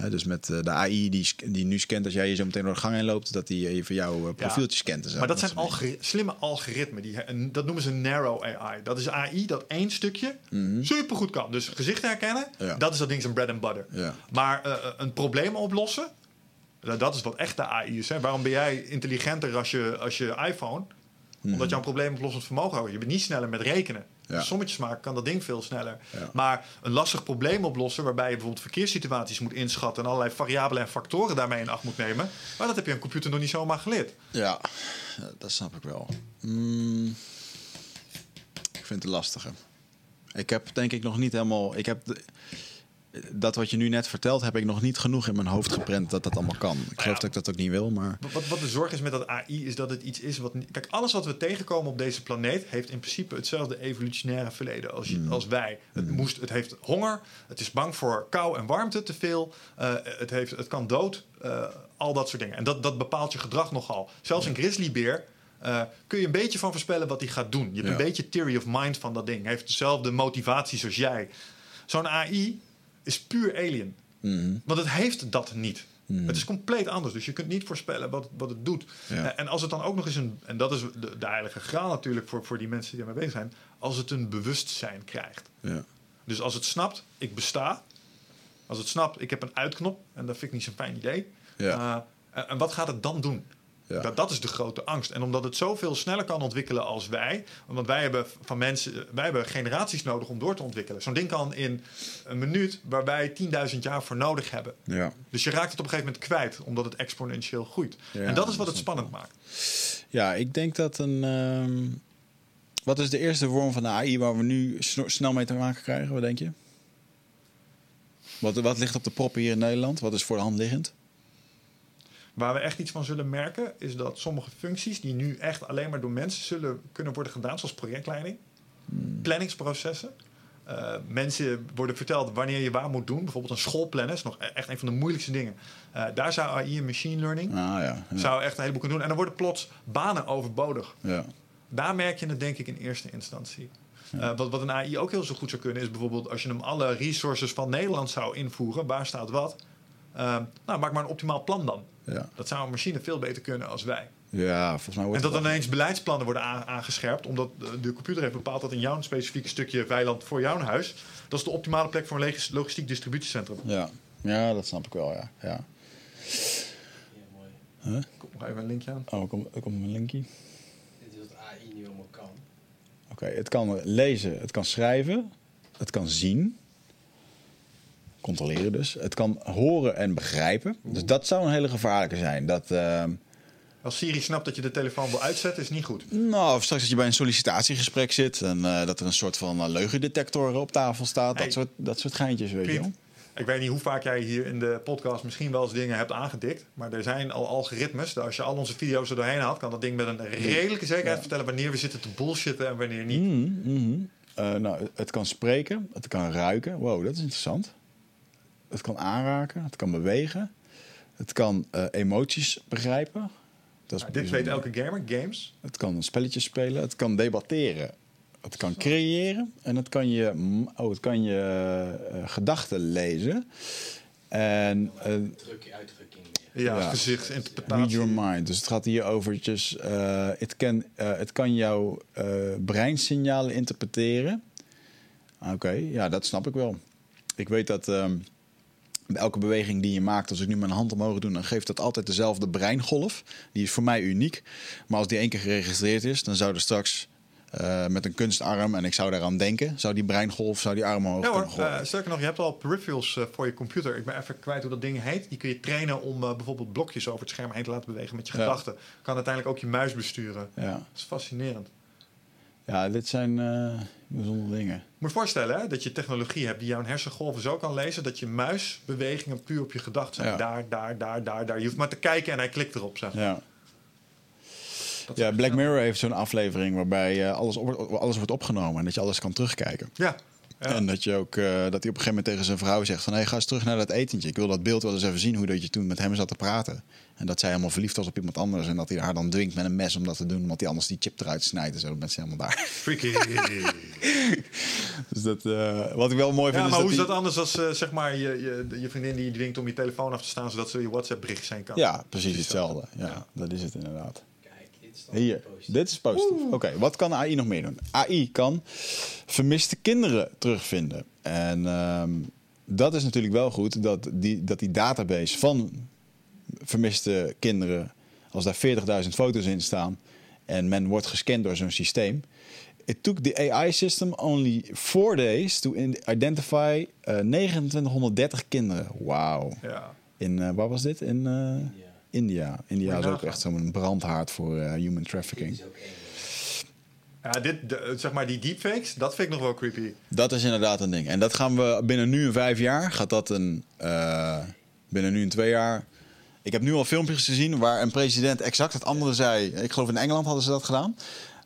[SPEAKER 1] Dus met eh, de AI die, die nu scant als jij je zo meteen door de gang heen loopt, dat die even jouw eh, profieltje scant.
[SPEAKER 2] Maar dat zijn algori- slimme algoritmen. Die, en dat noemen ze narrow AI. Dat is AI dat één stukje supergoed kan. Dus gezicht herkennen,
[SPEAKER 1] Mhm. Ja.
[SPEAKER 2] dat is dat ding zijn bread and butter.
[SPEAKER 1] Ja.
[SPEAKER 2] Maar een probleem oplossen, dat dat is wat echte AI is. Hè. Waarom ben jij intelligenter als je, als je iPhone? Omdat je een probleemoplossend vermogen hebt. Je bent niet sneller met rekenen.
[SPEAKER 1] Mhm. Ja.
[SPEAKER 2] Sommetjes maken kan dat ding veel sneller.
[SPEAKER 1] Ja.
[SPEAKER 2] Maar een lastig probleem oplossen, waarbij je bijvoorbeeld verkeerssituaties moet inschatten en allerlei variabelen en factoren daarmee in acht moet nemen, maar dat heb je een computer nog niet zomaar geleerd.
[SPEAKER 1] Ja, dat snap ik wel. Mm, ik vind het lastige. Ik heb denk ik nog niet helemaal. Ik heb de- dat wat je nu net vertelt, heb ik nog niet genoeg in mijn hoofd geprent dat dat allemaal kan. Ik geloof
[SPEAKER 2] ja.
[SPEAKER 1] dat ik dat ook niet wil, maar...
[SPEAKER 2] Wat, wat de zorg is met dat AI, is dat het iets is wat. niet- Kijk, alles wat we tegenkomen op deze planeet heeft in principe hetzelfde evolutionaire verleden als, je- als wij. Het, moest, het heeft honger, het is bang voor kou en warmte te veel, eh, het, heeft, het kan dood, eh, al dat soort dingen. En dat, dat bepaalt je gedrag nogal. Zelfs een grizzlybeer. eh, kun je een beetje van voorspellen wat hij gaat doen. Je hebt
[SPEAKER 1] Ja.
[SPEAKER 2] een beetje theory of mind van dat ding. Hij heeft dezelfde motivaties als jij. Zo'n AI is puur alien.
[SPEAKER 1] Mhm.
[SPEAKER 2] Want het heeft dat niet. Het is compleet anders. Dus je kunt niet voorspellen wat, wat het doet.
[SPEAKER 1] Ja.
[SPEAKER 2] Eh, En als het dan ook nog eens een... En dat is de, de heilige graal natuurlijk voor, voor die mensen die ermee bezig zijn. Als het een bewustzijn krijgt.
[SPEAKER 1] Ja.
[SPEAKER 2] Dus als het snapt, ik besta. Als het snapt, ik heb een uitknop. En dat vind ik niet zo'n fijn idee.
[SPEAKER 1] Ja.
[SPEAKER 2] Eh, en, en wat gaat het dan doen?
[SPEAKER 1] Ja.
[SPEAKER 2] Dat, dat is de grote angst. En omdat het zoveel sneller kan ontwikkelen als wij. Want wij hebben van mensen, wij hebben generaties nodig om door te ontwikkelen. Zo'n ding kan in een minuut waar wij 10.000 jaar voor nodig hebben.
[SPEAKER 1] Ja.
[SPEAKER 2] Dus je raakt het op een gegeven moment kwijt, omdat het exponentieel groeit.
[SPEAKER 1] Ja,
[SPEAKER 2] en dat is wat het spannend maakt.
[SPEAKER 1] ja, ik denk dat een... ehm, Wat is de eerste vorm van de AI waar we nu snel mee te maken krijgen? Wat denk je? Wat, wat ligt op de proppen hier in Nederland? Wat is voor de hand liggend?
[SPEAKER 2] Waar we echt iets van zullen merken, is dat sommige functies die nu echt alleen maar door mensen zullen kunnen worden gedaan, zoals projectleiding, planningsprocessen. Eh, mensen worden verteld wanneer je waar moet doen. Bijvoorbeeld een schoolplannen is nog e- echt een van de moeilijkste dingen. Eh, daar zou AI en machine learning
[SPEAKER 1] Ah ja. Ja.
[SPEAKER 2] zou echt een heleboel kunnen doen. En dan worden plots banen overbodig.
[SPEAKER 1] ja.
[SPEAKER 2] Daar merk je het denk ik in eerste instantie. Eh, wat, wat een AI ook heel zo goed zou kunnen, is bijvoorbeeld als je hem alle resources van Nederland zou invoeren, waar staat wat? Eh, nou, maak maar een optimaal plan dan.
[SPEAKER 1] Ja.
[SPEAKER 2] Dat zou een machine veel beter kunnen als wij.
[SPEAKER 1] ja, volgens mij
[SPEAKER 2] En
[SPEAKER 1] wordt
[SPEAKER 2] dat
[SPEAKER 1] het
[SPEAKER 2] dan ineens beleidsplannen worden aan- aangescherpt, omdat de- computer heeft bepaald dat in jouw specifieke stukje weiland voor jouw huis, dat is de optimale plek voor een logis- logistiek distributiecentrum.
[SPEAKER 1] Ja. ja, dat snap ik wel, ja. ja.
[SPEAKER 3] Mooi.
[SPEAKER 2] Kom nog even een linkje aan.
[SPEAKER 1] Oh, komt, er komt een linkje.
[SPEAKER 3] Dit is wat AI nu allemaal kan.
[SPEAKER 1] Oké, het kan lezen, het kan schrijven, het kan zien. Controleren dus. Het kan horen en begrijpen. Dus dat zou een hele gevaarlijke zijn. Dat, ehm,
[SPEAKER 2] Als Siri snapt dat je de telefoon wil uitzetten, is niet goed.
[SPEAKER 1] nou, of straks dat je bij een sollicitatiegesprek zit en eh, dat er een soort van eh, leugendetector op tafel staat.
[SPEAKER 2] Hey.
[SPEAKER 1] Dat, soort, dat soort geintjes, weet je wel.
[SPEAKER 2] Ik weet niet hoe vaak jij hier in de podcast misschien wel eens dingen hebt aangedikt. Maar er zijn al algoritmes. Dat als je al onze video's er doorheen haalt, kan dat ding met een redelijke zekerheid vertellen wanneer we zitten te bullshitten en wanneer niet.
[SPEAKER 1] Mhm, mhm. Eh, nou, het kan spreken, het kan ruiken. Wow, dat is interessant. Het kan aanraken, het kan bewegen. Het kan eh, emoties begrijpen. Dat is
[SPEAKER 2] Nou, dit weet elke gamer. Games.
[SPEAKER 1] Het kan spelletjes spelen, het kan debatteren. Het kan creëren en het kan je, oh, het kan je eh, gedachten lezen. En
[SPEAKER 3] Druk, uitdrukking meer.
[SPEAKER 2] Ja,
[SPEAKER 1] Ja. read
[SPEAKER 2] gezichtsinterpretatie.
[SPEAKER 1] your mind. Dus het gaat hier overtjes. eh, het, kan, eh, het kan jouw eh, breinsignalen interpreteren. Oké, ja, dat snap ik wel. Ik weet dat ehm, elke beweging die je maakt, als ik nu mijn hand omhoog doe, dan geeft dat altijd dezelfde breingolf. Die is voor mij uniek. Maar als die één keer geregistreerd is, dan zou er straks eh, met een kunstarm, en ik zou daaraan denken, zou die breingolf, zou die arm omhoog
[SPEAKER 2] Ja hoor, eh, sterker nog, je hebt al peripherals eh, voor je computer. Ik ben even kwijt hoe dat ding heet. Die kun je trainen om bijvoorbeeld blokjes over het scherm heen te laten bewegen met je
[SPEAKER 1] Ja.
[SPEAKER 2] gedachten. Kan uiteindelijk ook je muis besturen.
[SPEAKER 1] ja.
[SPEAKER 2] Dat is fascinerend.
[SPEAKER 1] ja, dit zijn bijzondere dingen.
[SPEAKER 2] Moet je voorstellen hè, dat je technologie hebt die jouw hersengolven zo kan lezen dat je muisbewegingen puur op je gedachten zijn.
[SPEAKER 1] Ja.
[SPEAKER 2] Daar, daar, daar, daar, daar. Je hoeft maar te kijken en hij klikt erop. Zeg.
[SPEAKER 1] Ja.
[SPEAKER 2] Dat
[SPEAKER 1] Ja, Black Mirror heeft zo'n aflevering waarbij eh, alles, op- alles wordt opgenomen en dat je alles kan terugkijken.
[SPEAKER 2] Ja. Ja.
[SPEAKER 1] En dat, je ook, eh, dat hij op een gegeven moment tegen zijn vrouw zegt van... Hey, ga eens terug naar dat etentje. Ik wil dat beeld wel eens even zien hoe dat je toen met hem zat te praten. En dat zij helemaal verliefd was op iemand anders. En dat hij haar dan dwingt met een mes om dat te doen. Omdat hij anders die chip eruit snijdt en zo. Bent ze helemaal daar.
[SPEAKER 2] Freaky.
[SPEAKER 1] Dus dat, eh, wat ik wel mooi vind
[SPEAKER 2] Ja,
[SPEAKER 1] is
[SPEAKER 2] maar hoe is dat anders als eh, zeg maar je, je, je vriendin die je dwingt om je telefoon af te staan zodat ze je WhatsApp berichtjes zijn kan?
[SPEAKER 1] Ja, precies hetzelfde. Ja, dat is het inderdaad.
[SPEAKER 3] Kijk, dit is dan
[SPEAKER 1] Hier,
[SPEAKER 3] positief.
[SPEAKER 1] dit is positief. Oké, wat kan AI nog meer doen? AI kan vermiste kinderen terugvinden. En ehm, dat is natuurlijk wel goed, dat die, dat die database van vermiste kinderen, als daar 40.000 foto's in staan en men wordt gescand door zo'n systeem. It took the AI system only four days to in- identify eh 2930 kinderen. Wauw.
[SPEAKER 2] Ja.
[SPEAKER 1] In, eh, waar was dit? In eh. India. India is ook echt zo'n brandhaard voor eh, human trafficking.
[SPEAKER 3] is ook één.
[SPEAKER 2] Ja, dit, de- zeg maar die deepfakes, dat vind ik nog wel creepy.
[SPEAKER 1] Dat is inderdaad een ding. En dat gaan we binnen nu en vijf jaar, gaat dat een. eh, binnen nu en twee jaar. Ik heb nu al filmpjes gezien waar een president exact het andere zei. Ik geloof in Engeland hadden ze dat gedaan.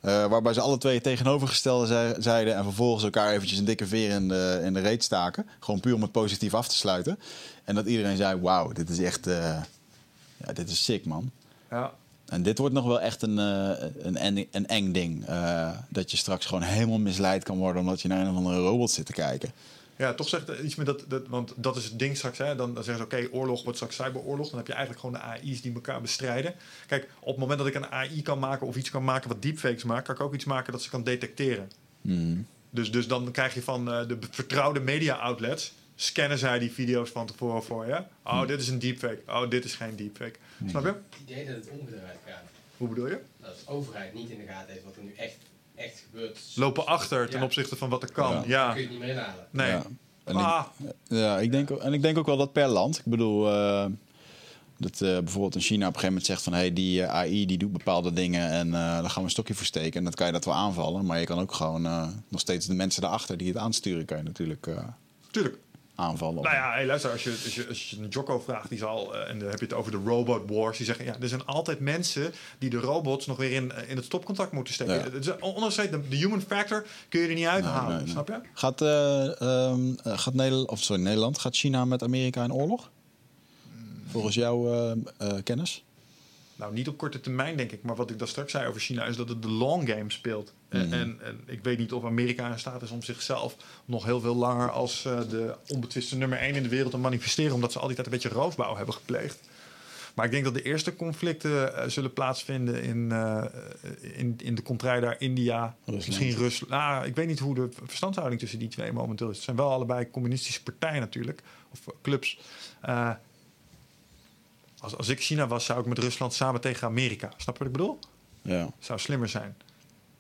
[SPEAKER 1] Eh, waarbij ze alle twee tegenovergestelde zei- zeiden. En vervolgens elkaar eventjes een dikke veer in de, in de reet staken. Gewoon puur om het positief af te sluiten. En dat iedereen zei: Wauw, dit is echt. eh, ja, dit is sick, man.
[SPEAKER 2] Ja.
[SPEAKER 1] En dit wordt nog wel echt een, eh, een, eng, een eng ding. dat je straks gewoon helemaal misleid kan worden omdat je naar een of andere robot zit te kijken.
[SPEAKER 2] Ja, toch zegt iets met dat, dat, want dat is het ding straks. Hè? Dan, dan zeggen ze, oké, oorlog wordt straks cyberoorlog. Dan heb je eigenlijk gewoon de AI's die elkaar bestrijden. Kijk, op het moment dat ik een AI kan maken of iets kan maken wat deepfakes maakt, kan ik ook iets maken dat ze kan detecteren.
[SPEAKER 1] Mhm.
[SPEAKER 2] Dus, dus dan krijg je van eh, de vertrouwde media outlets, scannen zij die video's van tevoren voor je. Oh, dit is een deepfake. Oh, dit is geen deepfake. Snap je?
[SPEAKER 3] Het idee dat het omgedraaid gaat.
[SPEAKER 2] Hoe bedoel je?
[SPEAKER 3] Dat de overheid niet in de gaten heeft wat er nu echt, echt gebeurt.
[SPEAKER 2] Lopen achter ten
[SPEAKER 3] Ja.
[SPEAKER 2] opzichte van wat er kan.
[SPEAKER 1] Ja.
[SPEAKER 2] Ja.
[SPEAKER 3] kun je het niet meer inhalen.
[SPEAKER 2] Nee.
[SPEAKER 1] Ja. En ik-
[SPEAKER 2] Ah,
[SPEAKER 1] Ja, ik denk, ook- en ik denk ook wel dat per land. Ik bedoel, eh, dat eh, bijvoorbeeld in China op een gegeven moment zegt van... hé, hey, die eh, AI die doet bepaalde dingen en eh daar gaan we een stokje voor steken. En dan kan je dat wel aanvallen. Maar je kan ook gewoon eh, nog steeds de mensen daarachter die het aansturen... kan je natuurlijk eh,
[SPEAKER 2] tuurlijk.
[SPEAKER 1] Aanvallen.
[SPEAKER 2] Nou ja, hey, luister, als je, als, je, als je een Jocko vraagt, die zal, eh, en dan heb je het over de robot wars, die zeggen, ja, er zijn altijd mensen die de robots nog weer in, eh, in het stopcontact moeten steken.
[SPEAKER 1] Ja.
[SPEAKER 2] Ondanks de, de human factor kun je er niet uithalen,
[SPEAKER 1] Nee,
[SPEAKER 2] snap je?
[SPEAKER 1] Gaat, eh, ehm, eh, gaat Nederland, of sorry, Nederland, gaat China met Amerika in oorlog? Volgens jouw eh, eh, kennis?
[SPEAKER 2] Nou, niet op korte termijn, denk ik. Maar wat ik daar straks zei over China is dat het de long game speelt. En,
[SPEAKER 1] Mhm.
[SPEAKER 2] en, en ik weet niet of Amerika in staat is om zichzelf nog heel veel langer als eh, de onbetwiste nummer 1 in de wereld te manifesteren. Omdat ze al die tijd een beetje roofbouw hebben gepleegd. Maar ik denk dat de eerste conflicten eh, zullen plaatsvinden in, eh, in, in de contraille daar India,
[SPEAKER 1] Rusland.
[SPEAKER 2] misschien Rusland. Nou, ik weet niet hoe de verstandhouding tussen die twee momenteel is. Het zijn wel allebei communistische partijen natuurlijk, of clubs. Als, als ik China was, zou ik met Rusland samen tegen Amerika. Snap je wat ik bedoel?
[SPEAKER 1] Ja.
[SPEAKER 2] Zou slimmer zijn.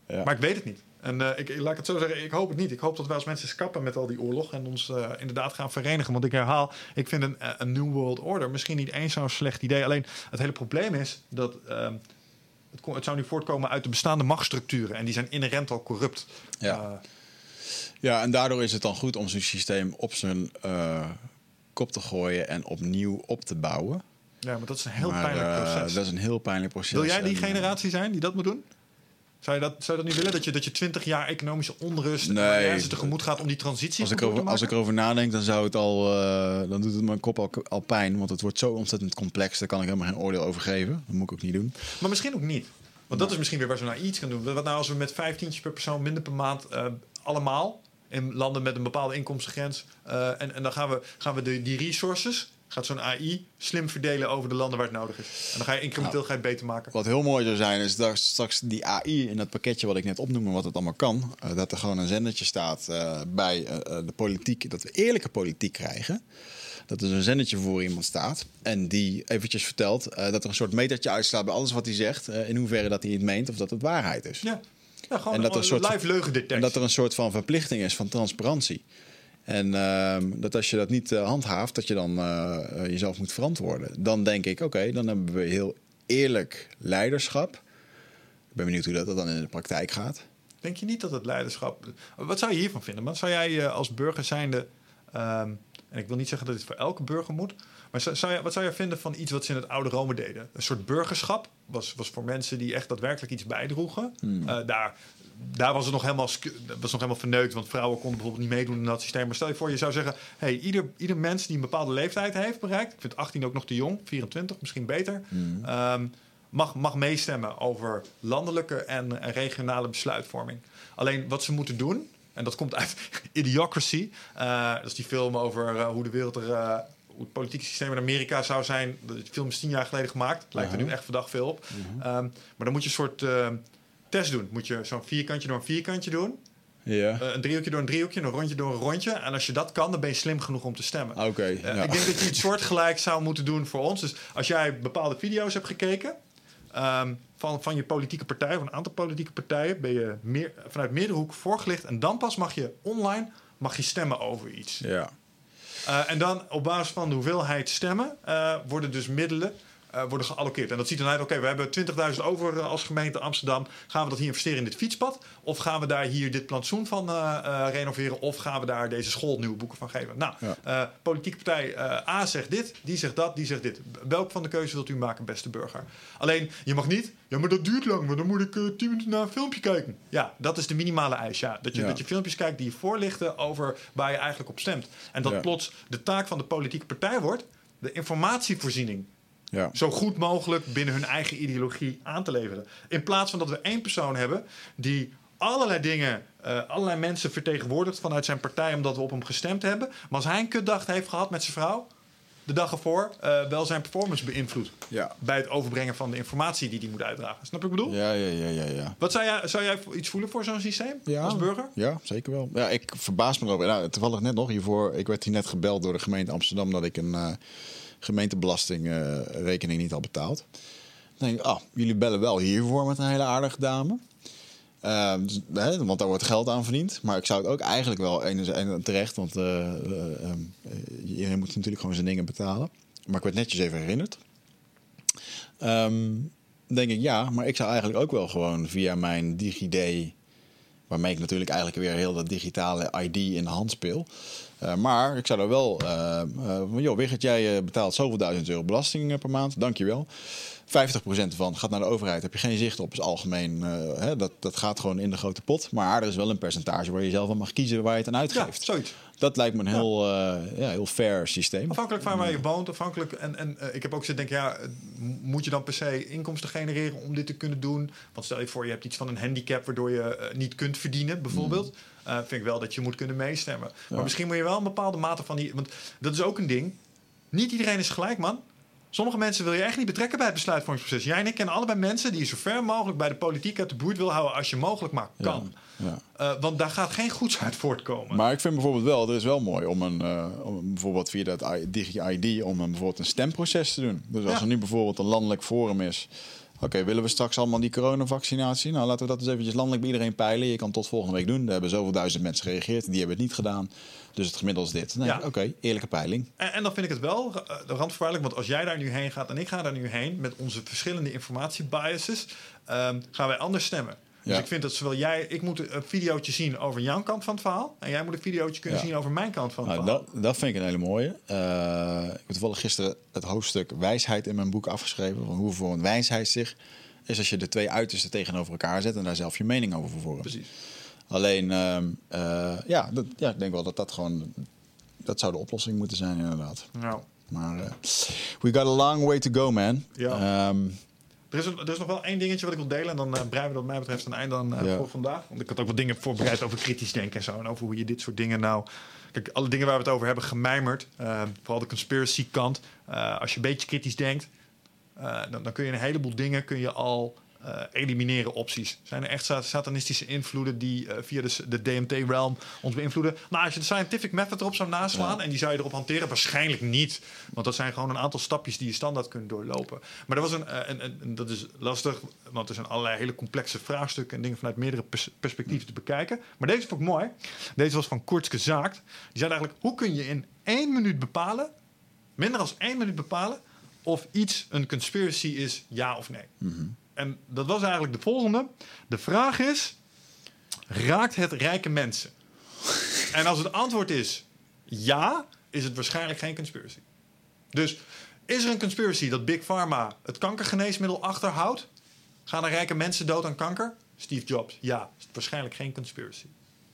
[SPEAKER 1] Ja.
[SPEAKER 2] Maar ik weet het niet. En eh, ik, laat ik het zo zeggen, ik hoop het niet. Ik hoop dat wij als mensen eens kappen met al die oorlog en ons eh, inderdaad gaan verenigen. Want ik herhaal, ik vind een, eh, een New World Order misschien niet eens zo'n slecht idee. Alleen het hele probleem is dat ehm, het, kon- het zou nu voortkomen uit de bestaande machtsstructuren. En die zijn inherent al corrupt.
[SPEAKER 1] Ja. Ja, en daardoor is het dan goed om zo'n systeem op zijn kop te gooien en opnieuw op te bouwen.
[SPEAKER 2] Ja, maar dat is een heel
[SPEAKER 1] Maar,
[SPEAKER 2] pijnlijk
[SPEAKER 1] eh,
[SPEAKER 2] proces.
[SPEAKER 1] dat is een heel pijnlijk proces.
[SPEAKER 2] Wil jij die
[SPEAKER 1] En, eh,
[SPEAKER 2] generatie zijn die dat moet doen? Zou je dat, zou je dat niet willen? Dat je, dat je 20 jaar economische onrust en
[SPEAKER 1] Nee.
[SPEAKER 2] malaise tegemoet gaat om die transitie
[SPEAKER 1] Als ik,
[SPEAKER 2] door te
[SPEAKER 1] over, als ik
[SPEAKER 2] maken?
[SPEAKER 1] erover nadenk, dan zou het al. eh, dan doet het mijn kop al, al pijn. Want het wordt zo ontzettend complex. Daar kan ik helemaal geen oordeel over geven. Dat moet ik ook niet doen.
[SPEAKER 2] Maar misschien ook niet. Want dat is misschien weer waar ze naar iets gaan doen. Wat nou als we met 15 per persoon minder per maand allemaal in landen met een bepaalde inkomstengrens. en, en dan gaan we, gaan we de, die resources, gaat zo'n AI slim verdelen over de landen waar het nodig is. En dan ga je incrementeel ga je het beter maken.
[SPEAKER 1] Wat heel mooi zou zijn, is dat straks die AI in dat pakketje wat ik net opnoemde, wat het allemaal kan. eh, dat er gewoon een zendertje staat eh, bij eh, de politiek. Dat we eerlijke politiek krijgen. Dat er een zendertje voor iemand staat. En die eventjes vertelt dat er een soort metertje uitslaat bij alles wat hij zegt. in hoeverre dat hij het meent of dat het waarheid is.
[SPEAKER 2] Ja, ja gewoon
[SPEAKER 1] En dat er een soort-
[SPEAKER 2] live leugendetectie.
[SPEAKER 1] En dat er een soort van verplichting is van transparantie. En ehm, dat als je dat niet eh, handhaaft, dat je dan eh, eh, jezelf moet verantwoorden. Dan denk ik, oké, dan hebben we heel eerlijk leiderschap. Ik ben benieuwd hoe dat dan in de praktijk gaat.
[SPEAKER 2] Denk je niet dat het leiderschap... Wat zou je hiervan vinden? Man? Zou jij als burger zijnde... ehm, en ik wil niet zeggen dat dit voor elke burger moet... maar zou, zou je, wat zou jij vinden van iets wat ze in het oude Rome deden? Een soort burgerschap was, was voor mensen die echt daadwerkelijk iets bijdroegen. Eh, daar, daar was het nog helemaal, was nog helemaal verneukt... want vrouwen konden bijvoorbeeld niet meedoen in dat systeem. Maar stel je voor, je zou zeggen... Hey, ieder, ieder mens die een bepaalde leeftijd heeft bereikt... ik vind 18 ook nog te jong, 24 misschien beter... ehm, mag, mag meestemmen over landelijke en, en regionale besluitvorming. Alleen wat ze moeten doen, en dat komt uit Idiocracy, eh, dat is die film over eh, hoe de wereld er, eh, hoe het politieke systeem in Amerika zou zijn. De film is tien jaar geleden gemaakt, lijkt er nu echt verdacht veel op. Ehm, maar dan moet je een soort eh, test doen. Moet je zo'n vierkantje door een vierkantje doen,
[SPEAKER 1] Ja,
[SPEAKER 2] eh, een driehoekje door een driehoekje, een rondje door een rondje. En als je dat kan, dan ben je slim genoeg om te stemmen.
[SPEAKER 1] oké.
[SPEAKER 2] Eh,
[SPEAKER 1] ja.
[SPEAKER 2] Ik denk dat je iets soortgelijk zou moeten doen voor ons. Dus als jij bepaalde video's hebt gekeken ehm, van, van je politieke partij, van een aantal politieke partijen, ben je meer, vanuit meerdere hoeken voorgelicht. En dan pas mag je online mag je stemmen over iets.
[SPEAKER 1] ja.
[SPEAKER 2] Eh, en dan op basis van de hoeveelheid stemmen worden dus middelen worden gealloceerd. En dat ziet dan uit, oké, we hebben 20.000 over eh, als gemeente Amsterdam. Gaan we dat hier investeren in dit fietspad? Of gaan we daar hier dit plantsoen van eh, eh, renoveren? Of gaan we daar deze school nieuwe boeken van geven? Nou,
[SPEAKER 1] Ja.
[SPEAKER 2] eh, politieke partij eh, A zegt dit, die zegt dat, die zegt dit. Welk van de keuze wilt u maken, beste burger? Alleen, je mag niet, ja, maar dat duurt lang, want dan moet ik eh, 10 minuten naar een filmpje kijken. Ja, dat is de minimale eis, ja. Dat je,
[SPEAKER 1] Ja.
[SPEAKER 2] dat je filmpjes kijkt die je voorlichten over waar je eigenlijk op stemt. En dat
[SPEAKER 1] Ja.
[SPEAKER 2] plots de taak van de politieke partij wordt, de informatievoorziening
[SPEAKER 1] Ja.
[SPEAKER 2] zo goed mogelijk binnen hun eigen ideologie aan te leveren. In plaats van dat we één persoon hebben die allerlei dingen, eh, allerlei mensen vertegenwoordigt vanuit zijn partij omdat we op hem gestemd hebben. Maar als hij een kutdag heeft gehad met zijn vrouw, de dag ervoor, eh, wel zijn performance beïnvloedt.
[SPEAKER 1] Ja.
[SPEAKER 2] Bij het overbrengen van de informatie die hij moet uitdragen. Snap je wat ik bedoel?
[SPEAKER 1] Ja, ja, ja, ja, ja.
[SPEAKER 2] Wat zou jij, zou jij iets voelen voor zo'n systeem als burger?
[SPEAKER 1] Ja, zeker wel. Ja, ik verbaas me erover. Nou, toevallig net nog hiervoor. Ik werd hier net gebeld door de gemeente Amsterdam dat ik een eh gemeentebelastingrekening niet had betaald. Dan denk ik, ah, jullie bellen wel hiervoor met een hele aardige dame. Eh, dus, hè, want daar wordt geld aan verdiend. Maar ik zou het ook eigenlijk wel enerzijds terecht, want eh, eh, eh, iedereen moet natuurlijk gewoon zijn dingen betalen. Maar ik werd netjes even herinnerd. Ehm, denk ik, ja, maar ik zou eigenlijk ook wel gewoon via mijn DigiD, waarmee ik natuurlijk eigenlijk weer heel dat digitale ID in de hand speel. Eh, maar ik zou er wel, eh eh, van, joh, Wigert, jij betaalt zoveel duizend euro belasting per maand, dankjewel. 50% van gaat naar de overheid, heb je geen zicht op, is algemeen. hè, dat, dat gaat gewoon in de grote pot. Maar er is wel een percentage waar je zelf aan mag kiezen waar je het aan
[SPEAKER 2] Ja,
[SPEAKER 1] uitgeeft.
[SPEAKER 2] zoiets.
[SPEAKER 1] Dat lijkt me een heel, ja, heel fair systeem.
[SPEAKER 2] Afhankelijk van waar je woont, afhankelijk. En, en ik heb ook gezegd, denk ja, moet je dan per se inkomsten genereren om dit te kunnen doen? Want stel je voor, je hebt iets van een handicap waardoor je niet kunt verdienen, bijvoorbeeld. Eh, vind ik wel dat je moet kunnen meestemmen. Maar misschien moet je wel een bepaalde mate van die. Want dat is ook een ding. Niet iedereen is gelijk, man. Sommige mensen wil je echt niet betrekken bij het besluitvormingsproces. Jij en ik kennen allebei mensen die je zo ver mogelijk bij de politiek uit de buurt wil houden als je mogelijk maar kan.
[SPEAKER 1] Ja.
[SPEAKER 2] Eh, want daar gaat geen goeds uit voortkomen.
[SPEAKER 1] Maar ik vind bijvoorbeeld wel, er is wel mooi om een, eh, om bijvoorbeeld via dat Digi-ID, om een, bijvoorbeeld een stemproces te doen. Dus als
[SPEAKER 2] Ja.
[SPEAKER 1] er nu bijvoorbeeld een landelijk forum is. Oké, willen we straks allemaal die coronavaccinatie? Nou, laten we dat eens eventjes landelijk bij iedereen peilen. Je kan tot volgende week doen. Er hebben zoveel duizend mensen gereageerd. Die hebben het niet gedaan. Dus het gemiddelde is dit. Denk
[SPEAKER 2] Ja.
[SPEAKER 1] Oké, eerlijke peiling.
[SPEAKER 2] En, en dan vind ik het wel uh, randvoorwaardelijk, want als jij daar nu heen gaat en ik ga daar nu heen met onze verschillende informatiebiases, ehm, gaan wij anders stemmen. Dus ik vind dat zowel jij, ik moet een videootje zien over jouw kant van het verhaal, en jij moet een videootje kunnen zien over mijn kant van het
[SPEAKER 1] Nou,
[SPEAKER 2] verhaal.
[SPEAKER 1] dat, dat vind ik een hele mooie. Eh, ik heb toevallig gisteren het hoofdstuk wijsheid in mijn boek afgeschreven. Van hoe voor een wijsheid zich is als je de twee uitersten tegenover elkaar zet en daar zelf je mening over vormt.
[SPEAKER 2] Precies.
[SPEAKER 1] Alleen, ehm, eh, ja, dat, ja, ik denk wel dat dat gewoon... Dat zou de oplossing moeten zijn, inderdaad.
[SPEAKER 2] Nou,
[SPEAKER 1] Maar eh, we got a long way to go, man.
[SPEAKER 2] Ja.
[SPEAKER 1] Ehm,
[SPEAKER 2] er is, er is nog wel één dingetje wat ik wil delen en dan uh, breien we dat wat mij betreft een einde aan eh,
[SPEAKER 1] Ja.
[SPEAKER 2] voor vandaag. Want ik had ook wat dingen voorbereid over kritisch denken en zo. En over hoe je dit soort dingen nou... Kijk, alle dingen waar we het over hebben gemijmerd, eh, vooral de conspiracy kant. als je een beetje kritisch denkt, dan, dan kun je een heleboel dingen kun je al eh, elimineren opties. Zijn er echt sa- satanistische invloeden die eh, via de, de DMT-realm ons beïnvloeden? Nou, als je de scientific method erop zou naslaan en die zou je erop hanteren, waarschijnlijk niet. Want dat zijn gewoon een aantal stapjes die je standaard kunt doorlopen. Maar dat was een, eh, een, dat is lastig, want er zijn allerlei hele complexe vraagstukken en dingen vanuit meerdere pers- perspectieven te bekijken. Maar deze vond ik mooi. Deze was van Kortske Zaakt. Die zei eigenlijk, hoe kun je in één minuut bepalen, minder dan één minuut bepalen, of iets een conspiracy is, ja of nee. En dat was eigenlijk de volgende. De vraag is: raakt het rijke mensen? en als het antwoord is ja, is het waarschijnlijk geen conspiracy. Dus is er een conspiracy dat Big Pharma het kankergeneesmiddel achterhoudt? Gaan er rijke mensen dood aan kanker? Steve Jobs, ja, is het waarschijnlijk geen conspiracy.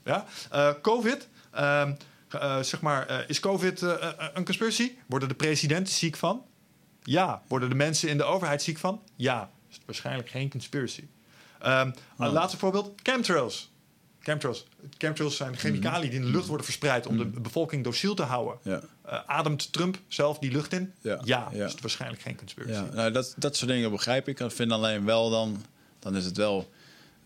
[SPEAKER 2] Ja? Eh, COVID, ehm, eh, zeg maar, eh, is COVID een conspiracy? Worden de presidenten ziek van? Ja. Worden de mensen in de overheid ziek van? Ja. Is het waarschijnlijk geen conspiracy. Een laatste voorbeeld: chemtrails. Chemtrails. Chemtrails zijn chemicaliën die in de lucht worden verspreid om de bevolking dociel te houden.
[SPEAKER 1] Ja.
[SPEAKER 2] Eh, ademt Trump zelf die lucht in?
[SPEAKER 1] Ja.
[SPEAKER 2] Ja.
[SPEAKER 1] Ja.
[SPEAKER 2] Is het waarschijnlijk geen conspiracy.
[SPEAKER 1] Ja, nou, dat, dat soort dingen begrijp ik. Ik vind alleen wel dan, dan is het wel,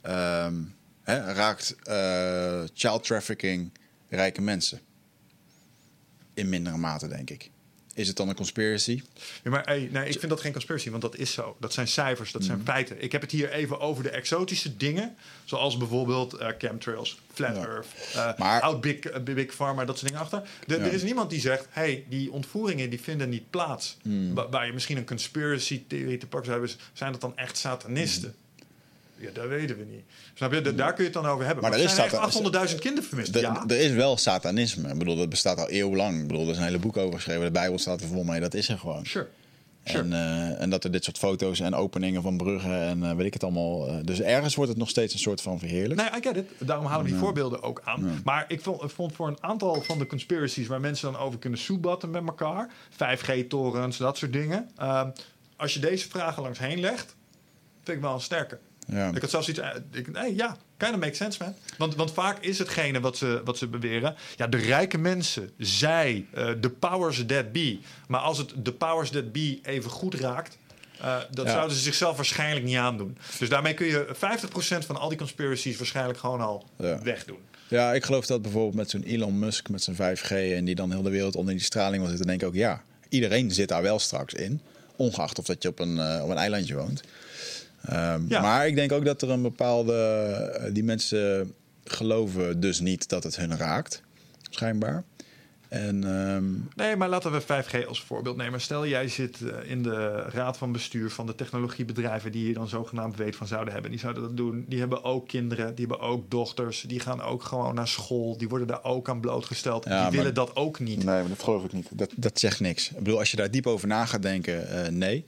[SPEAKER 1] ehm, hè, raakt eh, child trafficking rijke mensen. In mindere mate, denk ik. Is het dan een conspiracy?
[SPEAKER 2] Ja, maar hey, nee, ik vind dat geen conspiracy, want dat is zo. Dat zijn cijfers, dat
[SPEAKER 1] Mhm.
[SPEAKER 2] zijn feiten. Ik heb het hier even over de exotische dingen, zoals bijvoorbeeld eh, chemtrails, flat
[SPEAKER 1] Ja.
[SPEAKER 2] earth,
[SPEAKER 1] Maar-
[SPEAKER 2] oud big, eh, big pharma, dat soort dingen achter. De-
[SPEAKER 1] Ja.
[SPEAKER 2] Er is niemand die zegt, hey, die ontvoeringen die vinden niet plaats. Wa- Waar je misschien een conspiracy theorie te pakken zou hebben, zijn dat dan echt satanisten? Ja, dat weten we niet. Snap je? Da- Daar kun je het dan over hebben.
[SPEAKER 1] Maar
[SPEAKER 2] Maar,
[SPEAKER 1] er is
[SPEAKER 2] zijn
[SPEAKER 1] satan-
[SPEAKER 2] echt 800.000 kinderen vermist. Ja.
[SPEAKER 1] Er is wel satanisme. Ik bedoel, dat bestaat al eeuwenlang. Ik bedoel, er is een hele boek over geschreven. De Bijbel staat er vol mee. Dat is er gewoon.
[SPEAKER 2] Sure. Sure.
[SPEAKER 1] En, eh, en dat er dit soort foto's en openingen van bruggen en eh, weet ik het allemaal. eh, dus ergens wordt het nog steeds een soort van verheerlijk.
[SPEAKER 2] Nee, I get it. Daarom halen we die voorbeelden ook aan. Maar ik vond, voor een aantal van de conspiracies waar mensen dan over kunnen soebatten met elkaar, 5G-torens, dat soort dingen. als je deze vragen langs heen legt, vind ik wel een sterke.
[SPEAKER 1] Ja.
[SPEAKER 2] Ik had zelfs iets. eh, Ik, nee, ja, kind of makes sense, man. Want, want vaak is hetgene wat ze, wat ze beweren. Ja, de rijke mensen, zij, eh, de powers that be. Maar als het de powers that be even goed raakt. eh, dat
[SPEAKER 1] Ja.
[SPEAKER 2] zouden ze zichzelf waarschijnlijk niet aandoen. Dus daarmee kun je 50% van al die conspiracies waarschijnlijk gewoon al
[SPEAKER 1] Ja.
[SPEAKER 2] wegdoen.
[SPEAKER 1] Ja, ik geloof dat bijvoorbeeld met zo'n Elon Musk met zijn 5G en die dan heel de wereld onder die straling wil zitten, denk ik ook ja, iedereen zit daar wel straks in, ongeacht of dat je op een, op een eilandje woont. Ehm,
[SPEAKER 2] Ja.
[SPEAKER 1] Maar ik denk ook dat er een bepaalde, eh, die mensen geloven dus niet dat het hun raakt, schijnbaar. En ehm,
[SPEAKER 2] Nee, maar laten we 5G als voorbeeld nemen. Stel, jij zit eh, in de raad van bestuur van de technologiebedrijven die hier dan zogenaamd weet van zouden hebben. Die zouden dat doen. Die hebben ook kinderen, die hebben ook dochters. Die gaan ook gewoon naar school. Die worden daar ook aan blootgesteld.
[SPEAKER 1] Ja,
[SPEAKER 2] die
[SPEAKER 1] maar-
[SPEAKER 2] willen dat ook niet.
[SPEAKER 1] Nee, maar dat geloof ik niet. Dat, dat zegt niks. Ik bedoel, als je daar diep over na gaat denken, eh, nee.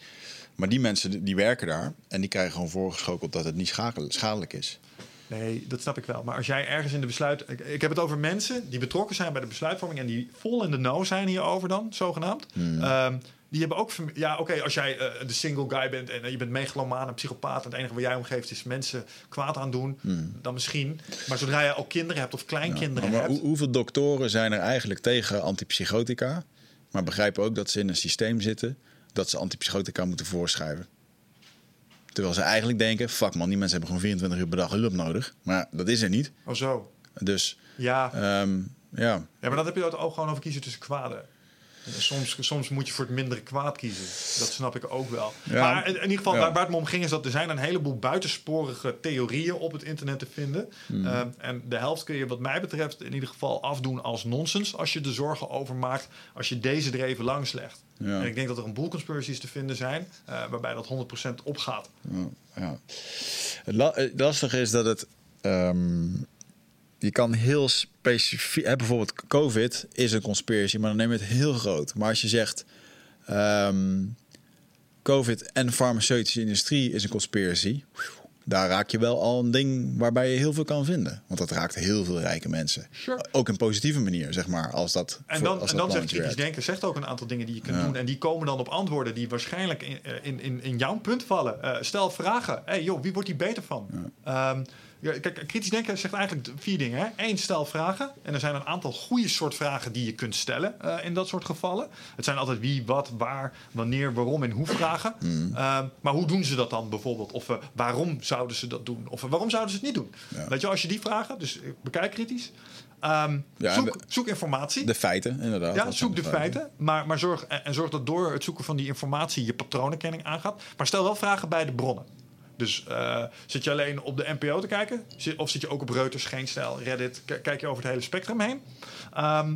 [SPEAKER 1] Maar die mensen die- werken daar en die krijgen gewoon voorgeschokeld dat het niet schadelijk is.
[SPEAKER 2] Nee, dat snap ik wel. Maar als jij ergens in de besluit... Ik, ik heb het over mensen die betrokken zijn bij de besluitvorming... en die vol in de know zijn hierover dan, zogenaamd. Ehm, die hebben ook... Ja, oké, als jij eh, de single guy bent... en eh, je bent megalomaan, een psychopaat... en het enige wat jij omgeeft is mensen kwaad aan doen... dan misschien. Maar zodra je ook kinderen hebt of kleinkinderen
[SPEAKER 1] Maar
[SPEAKER 2] hebt...
[SPEAKER 1] hoe- hoeveel doktoren zijn er eigenlijk tegen antipsychotica, maar begrijpen ook dat ze in een systeem zitten dat ze antipsychotica moeten voorschrijven? Terwijl ze eigenlijk denken, fuck man, die mensen hebben gewoon 24 uur per dag hulp nodig. Maar dat is er niet.
[SPEAKER 2] Oh zo.
[SPEAKER 1] Dus
[SPEAKER 2] Ja.
[SPEAKER 1] ehm, ja,
[SPEAKER 2] ja, maar dan heb je het ook gewoon over kiezen tussen kwaden. Soms, soms moet je voor het mindere kwaad kiezen. Dat snap ik ook wel.
[SPEAKER 1] Ja.
[SPEAKER 2] Maar in, in ieder geval,
[SPEAKER 1] Ja.
[SPEAKER 2] waar, waar het me om ging, is dat er zijn een heleboel buitensporige theorieën op het internet te vinden. Ehm, en de helft kun je, wat mij betreft, in ieder geval afdoen als nonsens. Als je er zorgen over maakt, als je deze er even langs legt.
[SPEAKER 1] Ja.
[SPEAKER 2] En ik denk dat er een boel conspiracies te vinden zijn, eh, waarbij dat 100% opgaat.
[SPEAKER 1] Ja, ja. Het, lastige is dat het. ehm, je kan heel specifiek. hè, bijvoorbeeld, COVID is een conspiracy, maar dan neem je het heel groot. Maar als je zegt. ehm, COVID en farmaceutische industrie is een conspiracy. Daar raak je wel al een ding waarbij je heel veel kan vinden. Want dat raakt heel veel rijke mensen.
[SPEAKER 2] Sure.
[SPEAKER 1] Ook in positieve manier, zeg maar. Als dat,
[SPEAKER 2] En dan,
[SPEAKER 1] als
[SPEAKER 2] en
[SPEAKER 1] dat
[SPEAKER 2] dan zegt kritisch denken, zegt ook een aantal dingen die je kunt
[SPEAKER 1] Ja.
[SPEAKER 2] doen. En die komen dan op antwoorden die waarschijnlijk in, eh, in, in, in jouw punt vallen. Eh, stel vragen. hey, joh, wie wordt hier beter van? Ehm, ja, kijk, kritisch denken zegt eigenlijk vier dingen. Hè? Eén, stel vragen. En er zijn een aantal goede soort vragen die je kunt stellen eh, in dat soort gevallen. Het zijn altijd wie, wat, waar, wanneer, waarom en hoe vragen. Ehm, maar hoe doen ze dat dan bijvoorbeeld? Of eh, waarom zouden ze dat doen? Of eh, waarom zouden ze het niet doen?
[SPEAKER 1] Ja.
[SPEAKER 2] Weet je, als je die vragen, dus bekijk kritisch. Ehm,
[SPEAKER 1] Ja,
[SPEAKER 2] zoek,
[SPEAKER 1] de-
[SPEAKER 2] zoek informatie.
[SPEAKER 1] De feiten, inderdaad.
[SPEAKER 2] Ja, zoek de feiten, maar, maar zorg, en zorg dat door het zoeken van die informatie je patroonherkenning aangaat. Maar stel wel vragen bij de bronnen. Dus eh, zit je alleen op de NPO te kijken? Of zit je ook op Reuters, Geen Stijl, Reddit? Kijk je over het hele spectrum heen? Ehm,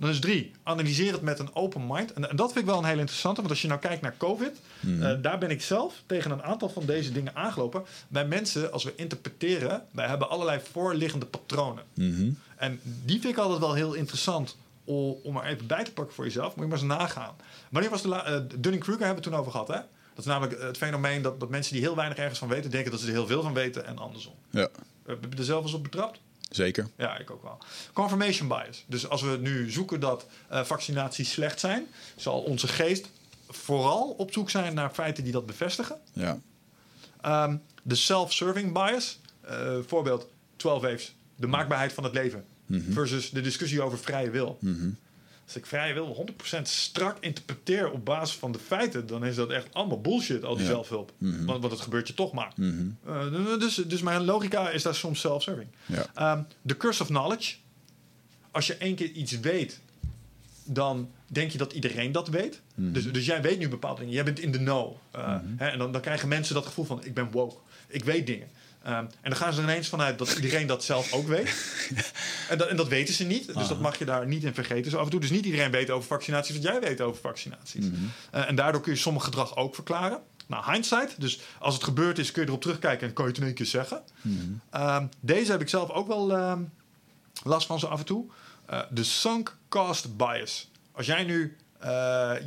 [SPEAKER 2] dan is drie, analyseer het met een open mind. En, en dat vind ik wel een hele interessante, want als je nou kijkt naar COVID, eh, daar ben ik zelf tegen een aantal van deze dingen aangelopen. Bij mensen, als we interpreteren, wij hebben allerlei voorliggende patronen.
[SPEAKER 1] Mhm.
[SPEAKER 2] En die vind ik altijd wel heel interessant om, om er even bij te pakken voor jezelf. Moet je maar eens nagaan. Wanneer was de eh, Dunning-Kruger hebben we het toen over gehad, hè? Dat is namelijk het fenomeen dat, dat mensen die heel weinig ergens van weten... denken dat ze er heel veel van weten en andersom.
[SPEAKER 1] Ja,
[SPEAKER 2] Heb je er zelf eens op betrapt?
[SPEAKER 1] zeker.
[SPEAKER 2] Ja, ik ook wel. Confirmation bias. Dus als we nu zoeken dat eh, vaccinaties slecht zijn... zal onze geest vooral op zoek zijn naar feiten die dat bevestigen.
[SPEAKER 1] Ja.
[SPEAKER 2] Ehm, de self-serving bias. eh, voorbeeld 12 waves. De maakbaarheid van het leven. Versus de discussie over vrije wil. Als ik vrije wil 100% strak interpreteer op basis van de feiten... dan is dat echt allemaal bullshit, al die
[SPEAKER 1] Ja.
[SPEAKER 2] zelfhulp. want, want het gebeurt je toch maar. Eh, dus, dus mijn logica is daar soms self-serving.
[SPEAKER 1] Ja.
[SPEAKER 2] Ehm, the curse of knowledge. Als je één keer iets weet, dan denk je dat iedereen dat weet. Dus, dus jij weet nu bepaalde dingen. Jij bent in de know. Uh, hè, en dan, dan krijgen mensen dat gevoel van, ik ben woke. Ik weet dingen. Um, en dan gaan ze er ineens vanuit dat iedereen dat zelf ook weet. en, dat, en dat weten ze niet. Dus dat mag je daar niet in vergeten. Zo af en toe. Dus niet iedereen weet over vaccinaties wat jij weet over vaccinaties. uh, en daardoor kun je sommige gedrag ook verklaren. Nou, hindsight. Dus als het gebeurd is, kun je erop terugkijken en kan je het in één keer zeggen. Mm -hmm. deze heb ik zelf ook wel um, last van zo af en toe. Uh, de sunk cost bias. Als jij nu uh,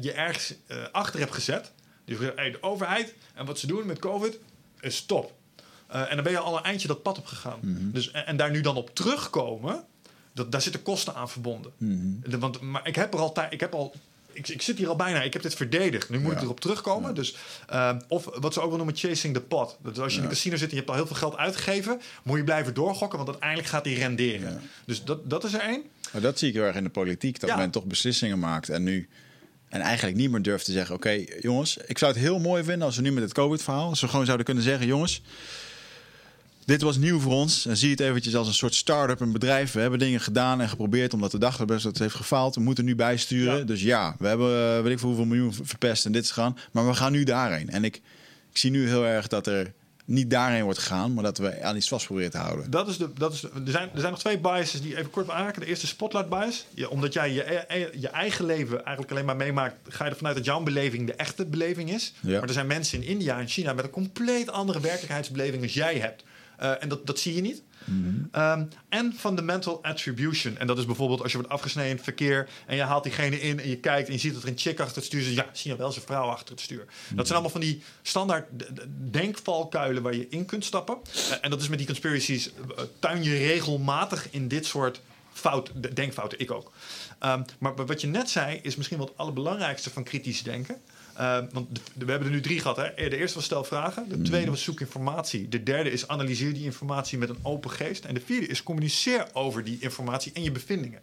[SPEAKER 2] je ergens achter hebt gezet. Die zegt, hey, de overheid en wat ze doen met COVID is top. En dan ben je al een eindje dat pad op gegaan. Mm -hmm. dus, en, en, daar nu dan op terugkomen, dat, daar zitten kosten aan verbonden. Mm -hmm. Want, maar ik heb er al, ik heb al ik, ik, zit hier al bijna. Ik heb dit verdedigd. Nu moet ja. ik erop terugkomen. Ja. Dus, uh, of wat ze ook wel noemen chasing the pot. Dus als je ja. in een casino zit en je hebt al heel veel geld uitgegeven... moet je blijven doorgokken, want uiteindelijk gaat die renderen. Dus dat, dat is er één.
[SPEAKER 1] Maar dat zie ik heel erg in de politiek. Dat men toch beslissingen maakt en nu... En eigenlijk niet meer durft te zeggen... oké, okay, jongens, ik zou het heel mooi vinden... als we nu met het COVID-verhaal... als we gewoon zouden kunnen zeggen... jongens, dit was nieuw voor ons. En zie het eventjes als een soort start-up, een bedrijf. We hebben dingen gedaan en geprobeerd omdat de dag best dat het heeft gefaald. We moeten nu bijsturen. Ja. Dus ja, we hebben uh, weet ik veel hoeveel miljoen verpest en dit is gaan. Maar we gaan nu daarheen. En ik, ik zie nu heel erg dat er niet daarheen wordt gegaan, maar dat we aan iets vast proberen te houden.
[SPEAKER 2] Dat is de, dat is de, er, zijn, er zijn nog twee biases die even kort aanraken. De eerste spotlight bias. Ja, omdat jij je, je eigen leven eigenlijk alleen maar meemaakt, ga je ervan uit dat jouw beleving de echte beleving is. Ja. Maar er zijn mensen in India en China met een compleet andere werkelijkheidsbeleving als jij hebt. Uh, en dat, dat zie je niet. Mm-hmm. Um, en fundamental attribution. En dat is bijvoorbeeld als je wordt afgesneden in het verkeer en je haalt diegene in en je kijkt en je ziet dat er een chick achter het stuur zit. Ja, zie je wel zijn vrouw achter het stuur. Dat zijn allemaal van die standaard denkvalkuilen waar je in kunt stappen. Uh, en dat is met die conspiracies, uh, tuin je regelmatig in dit soort fout, denkfouten. Ik ook. Um, maar wat je net zei is misschien wel het allerbelangrijkste van kritisch denken. Uh, want we hebben er nu drie gehad. Hè? De eerste was stel vragen. De tweede was zoek informatie. De derde is analyseer die informatie met een open geest. En de vierde is communiceer over die informatie en je bevindingen.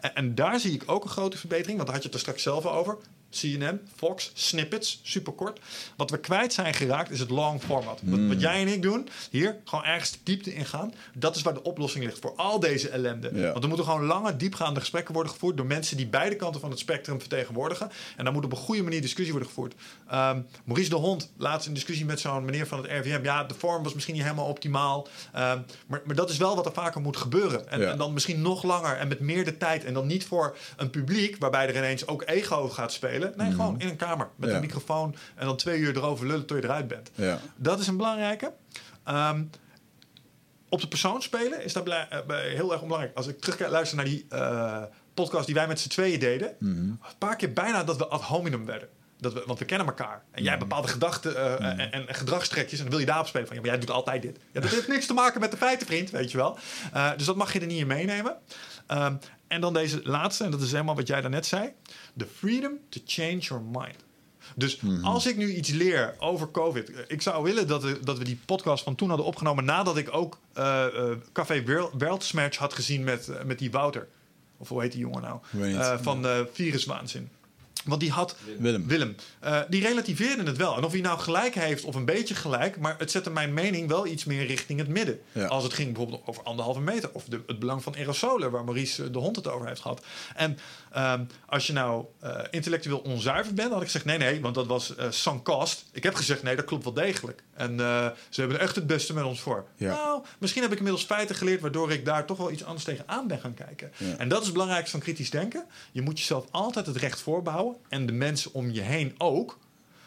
[SPEAKER 2] En, en daar zie ik ook een grote verbetering. Want daar had je het er straks zelf over. CNN, Fox, snippets, superkort. Wat we kwijt zijn geraakt is het long format. Mm. Wat, wat, jij en ik doen, hier gewoon ergens de diepte ingaan. Dat is waar de oplossing ligt voor al deze ellende. Ja. Want er moeten gewoon lange, diepgaande gesprekken worden gevoerd door mensen die beide kanten van het spectrum vertegenwoordigen. En daar moet op een goede manier discussie worden gevoerd. Um, Maurice de Hond, laatst een discussie met zo'n meneer van het RVM. Ja, de vorm was misschien niet helemaal optimaal. Um, maar, maar, dat is wel wat er vaker moet gebeuren. En, ja. en dan misschien nog langer en met meer de tijd. En dan niet voor een publiek waarbij er ineens ook ego gaat spelen. Nee, mm. gewoon in een kamer met ja. een microfoon en dan twee uur erover lullen tot je eruit bent.
[SPEAKER 1] Ja.
[SPEAKER 2] Dat is een belangrijke. Um, op de persoon spelen is daar uh, heel erg belangrijk. Als ik terug luister naar die uh, podcast die wij met z'n tweeën deden, mm. een paar keer bijna dat we ad hominem werden. Dat we, want we kennen elkaar. En jij hebt bepaalde gedachten uh, mm. en, en, gedragstrekjes. En dan wil je daarop spelen van ja, maar jij doet altijd dit. Ja, dat heeft niks te maken met de feiten, vriend, weet je wel. Uh, dus dat mag je er niet in meenemen. Um, en dan deze laatste, en dat is helemaal wat jij daarnet zei. The freedom to change your mind. Dus mm-hmm. als ik nu iets leer over COVID. Ik zou willen dat, we, dat we die podcast van toen hadden opgenomen. nadat ik ook uh, uh, Café Wereldsmatch had gezien met, uh, met die Wouter. Of hoe heet die jongen nou? van de viruswaanzin. Want die had
[SPEAKER 1] Willem.
[SPEAKER 2] Willem die relativeerde het wel. En of hij nou gelijk heeft of een beetje gelijk, maar het zette mijn mening wel iets meer richting het midden. Ja. Als het ging bijvoorbeeld over anderhalve meter of de, het belang van aerosolen, waar Maurice de hond het over heeft gehad. En um, als je nou uh, intellectueel onzuiver bent, had ik gezegd nee, nee, want dat was uh, sans cost. Ik heb gezegd nee, dat klopt wel degelijk. En ze hebben echt het beste met ons voor. Ja. Nou, misschien heb ik inmiddels feiten geleerd, waardoor ik daar toch wel iets anders tegenaan ben gaan kijken. Ja. En dat is het belangrijkste van kritisch denken. Je moet jezelf altijd het recht voorbouwen en de mensen om je heen ook,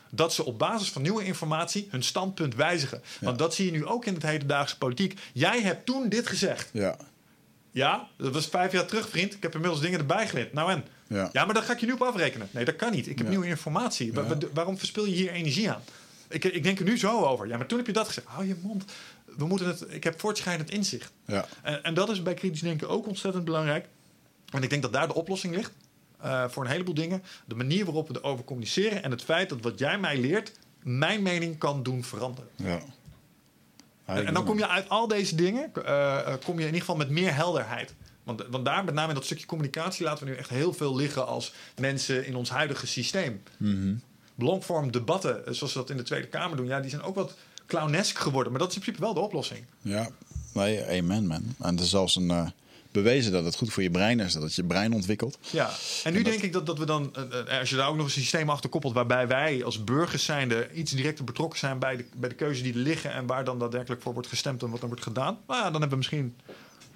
[SPEAKER 2] dat ze op basis van nieuwe informatie hun standpunt wijzigen. Ja. Want dat zie je nu ook in het hedendaagse politiek. Jij hebt toen dit gezegd.
[SPEAKER 1] Ja.
[SPEAKER 2] Ja, dat was vijf jaar terug, vriend. Ik heb inmiddels dingen erbij geleerd. Nou en?
[SPEAKER 1] Ja.
[SPEAKER 2] ja, maar daar ga ik je nu op afrekenen. Nee, dat kan niet. Ik heb ja. nieuwe informatie. Waarom verspil je hier energie aan? Ik, ik denk er nu zo over. Ja, maar toen heb je dat gezegd. Hou je mond. We moeten het, ik heb voortschrijdend inzicht.
[SPEAKER 1] Ja.
[SPEAKER 2] En, en dat is bij kritisch denken ook ontzettend belangrijk. En ik denk dat daar de oplossing ligt. Uh, voor een heleboel dingen. De manier waarop we erover communiceren en het feit dat wat jij mij leert, mijn mening kan doen veranderen.
[SPEAKER 1] Ja.
[SPEAKER 2] En, dan kom je uit al deze dingen, uh, kom je in ieder geval met meer helderheid. Want, want daar, met name in dat stukje communicatie, laten we nu echt heel veel liggen als mensen in ons huidige systeem.
[SPEAKER 1] Mm-hmm.
[SPEAKER 2] Longform debatten, zoals we dat in de Tweede Kamer doen, ja, die zijn ook wat clownesk geworden. Maar dat is in principe wel de oplossing.
[SPEAKER 1] Ja, nee, amen man. En er is zelfs een. Uh bewezen dat het goed voor je brein is, dat het je brein ontwikkelt.
[SPEAKER 2] Ja, en nu denk ik dat, dat we dan, eh, eh, als je daar ook nog een systeem achter koppelt, waarbij wij als burgers zijnde iets directer betrokken zijn bij de, bij de keuzes die er liggen en waar dan daadwerkelijk voor wordt gestemd en wat er wordt gedaan, nou ja, dan hebben we misschien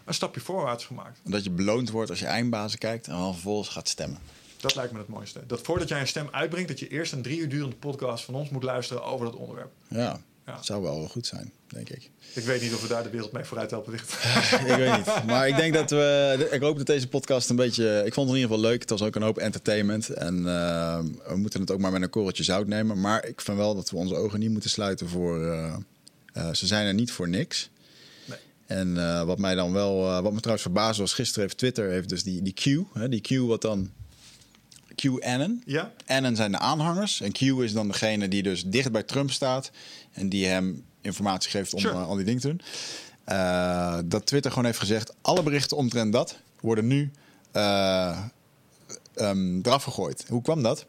[SPEAKER 2] een stapje voorwaarts gemaakt.
[SPEAKER 1] Dat je beloond wordt als je eindbazen kijkt en dan vervolgens gaat stemmen.
[SPEAKER 2] Dat lijkt me het mooiste. Dat voordat jij een stem uitbrengt, dat je eerst een drie uur durende podcast van ons moet luisteren over dat onderwerp.
[SPEAKER 1] Ja,
[SPEAKER 2] Ja.
[SPEAKER 1] zou wel goed zijn, denk ik.
[SPEAKER 2] Ik weet niet of we daar de wereld mee vooruit helpen. Wicht.
[SPEAKER 1] ik weet niet. Maar ik denk dat we. Ik hoop dat deze podcast een beetje. Ik vond het in ieder geval leuk. Het was ook een hoop entertainment. En eh, we moeten het ook maar met een korreltje zout nemen. Maar ik vind wel dat we onze ogen niet moeten sluiten voor. eh, eh, ze zijn er niet voor niks. En wat mij dan wel. wat me trouwens verbaasde was. Gisteren heeft Twitter heeft dus die, die Q. Hè, die Q wat dan. QAnon.
[SPEAKER 2] Ja?
[SPEAKER 1] Anon zijn de aanhangers. En Q is dan degene die dus dicht bij Trump staat. En die hem informatie geeft om
[SPEAKER 2] Sure.
[SPEAKER 1] eh, al die dingen te doen. Eh, dat Twitter gewoon heeft gezegd... alle berichten omtrent dat worden nu eh, ehm, eraf gegooid. Hoe kwam dat?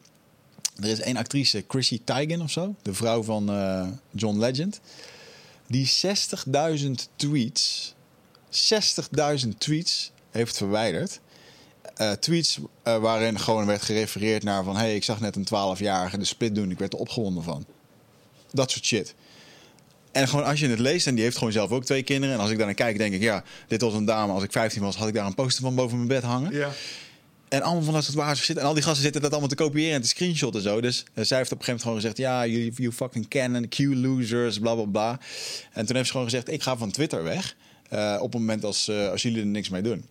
[SPEAKER 1] Er is één actrice, Chrissy Teigen of zo. De vrouw van John Legend. Die 60.000 tweets... 60.000 tweets heeft verwijderd eh, tweets eh, waarin gewoon werd gerefereerd naar van... hey, ik zag net een 12-jarige de split doen, ik werd er opgewonden van. Dat soort shit. En gewoon als je het leest, en die heeft gewoon zelf ook twee kinderen... en als ik daar naar kijk, denk ik, ja, dit was een dame. Als ik 15 was, had ik daar een poster van boven mijn bed hangen.
[SPEAKER 2] Ja.
[SPEAKER 1] En allemaal van dat soort wazige shit. En al die gasten zitten dat allemaal te kopiëren en te screenshotten en zo. Dus eh, zij heeft op een gegeven moment gewoon gezegd... ja, you, you fucking canon, Q-losers, bla, bla, bla. En toen heeft ze gewoon gezegd... ik ga van Twitter weg op het moment als, als jullie er niks mee doen.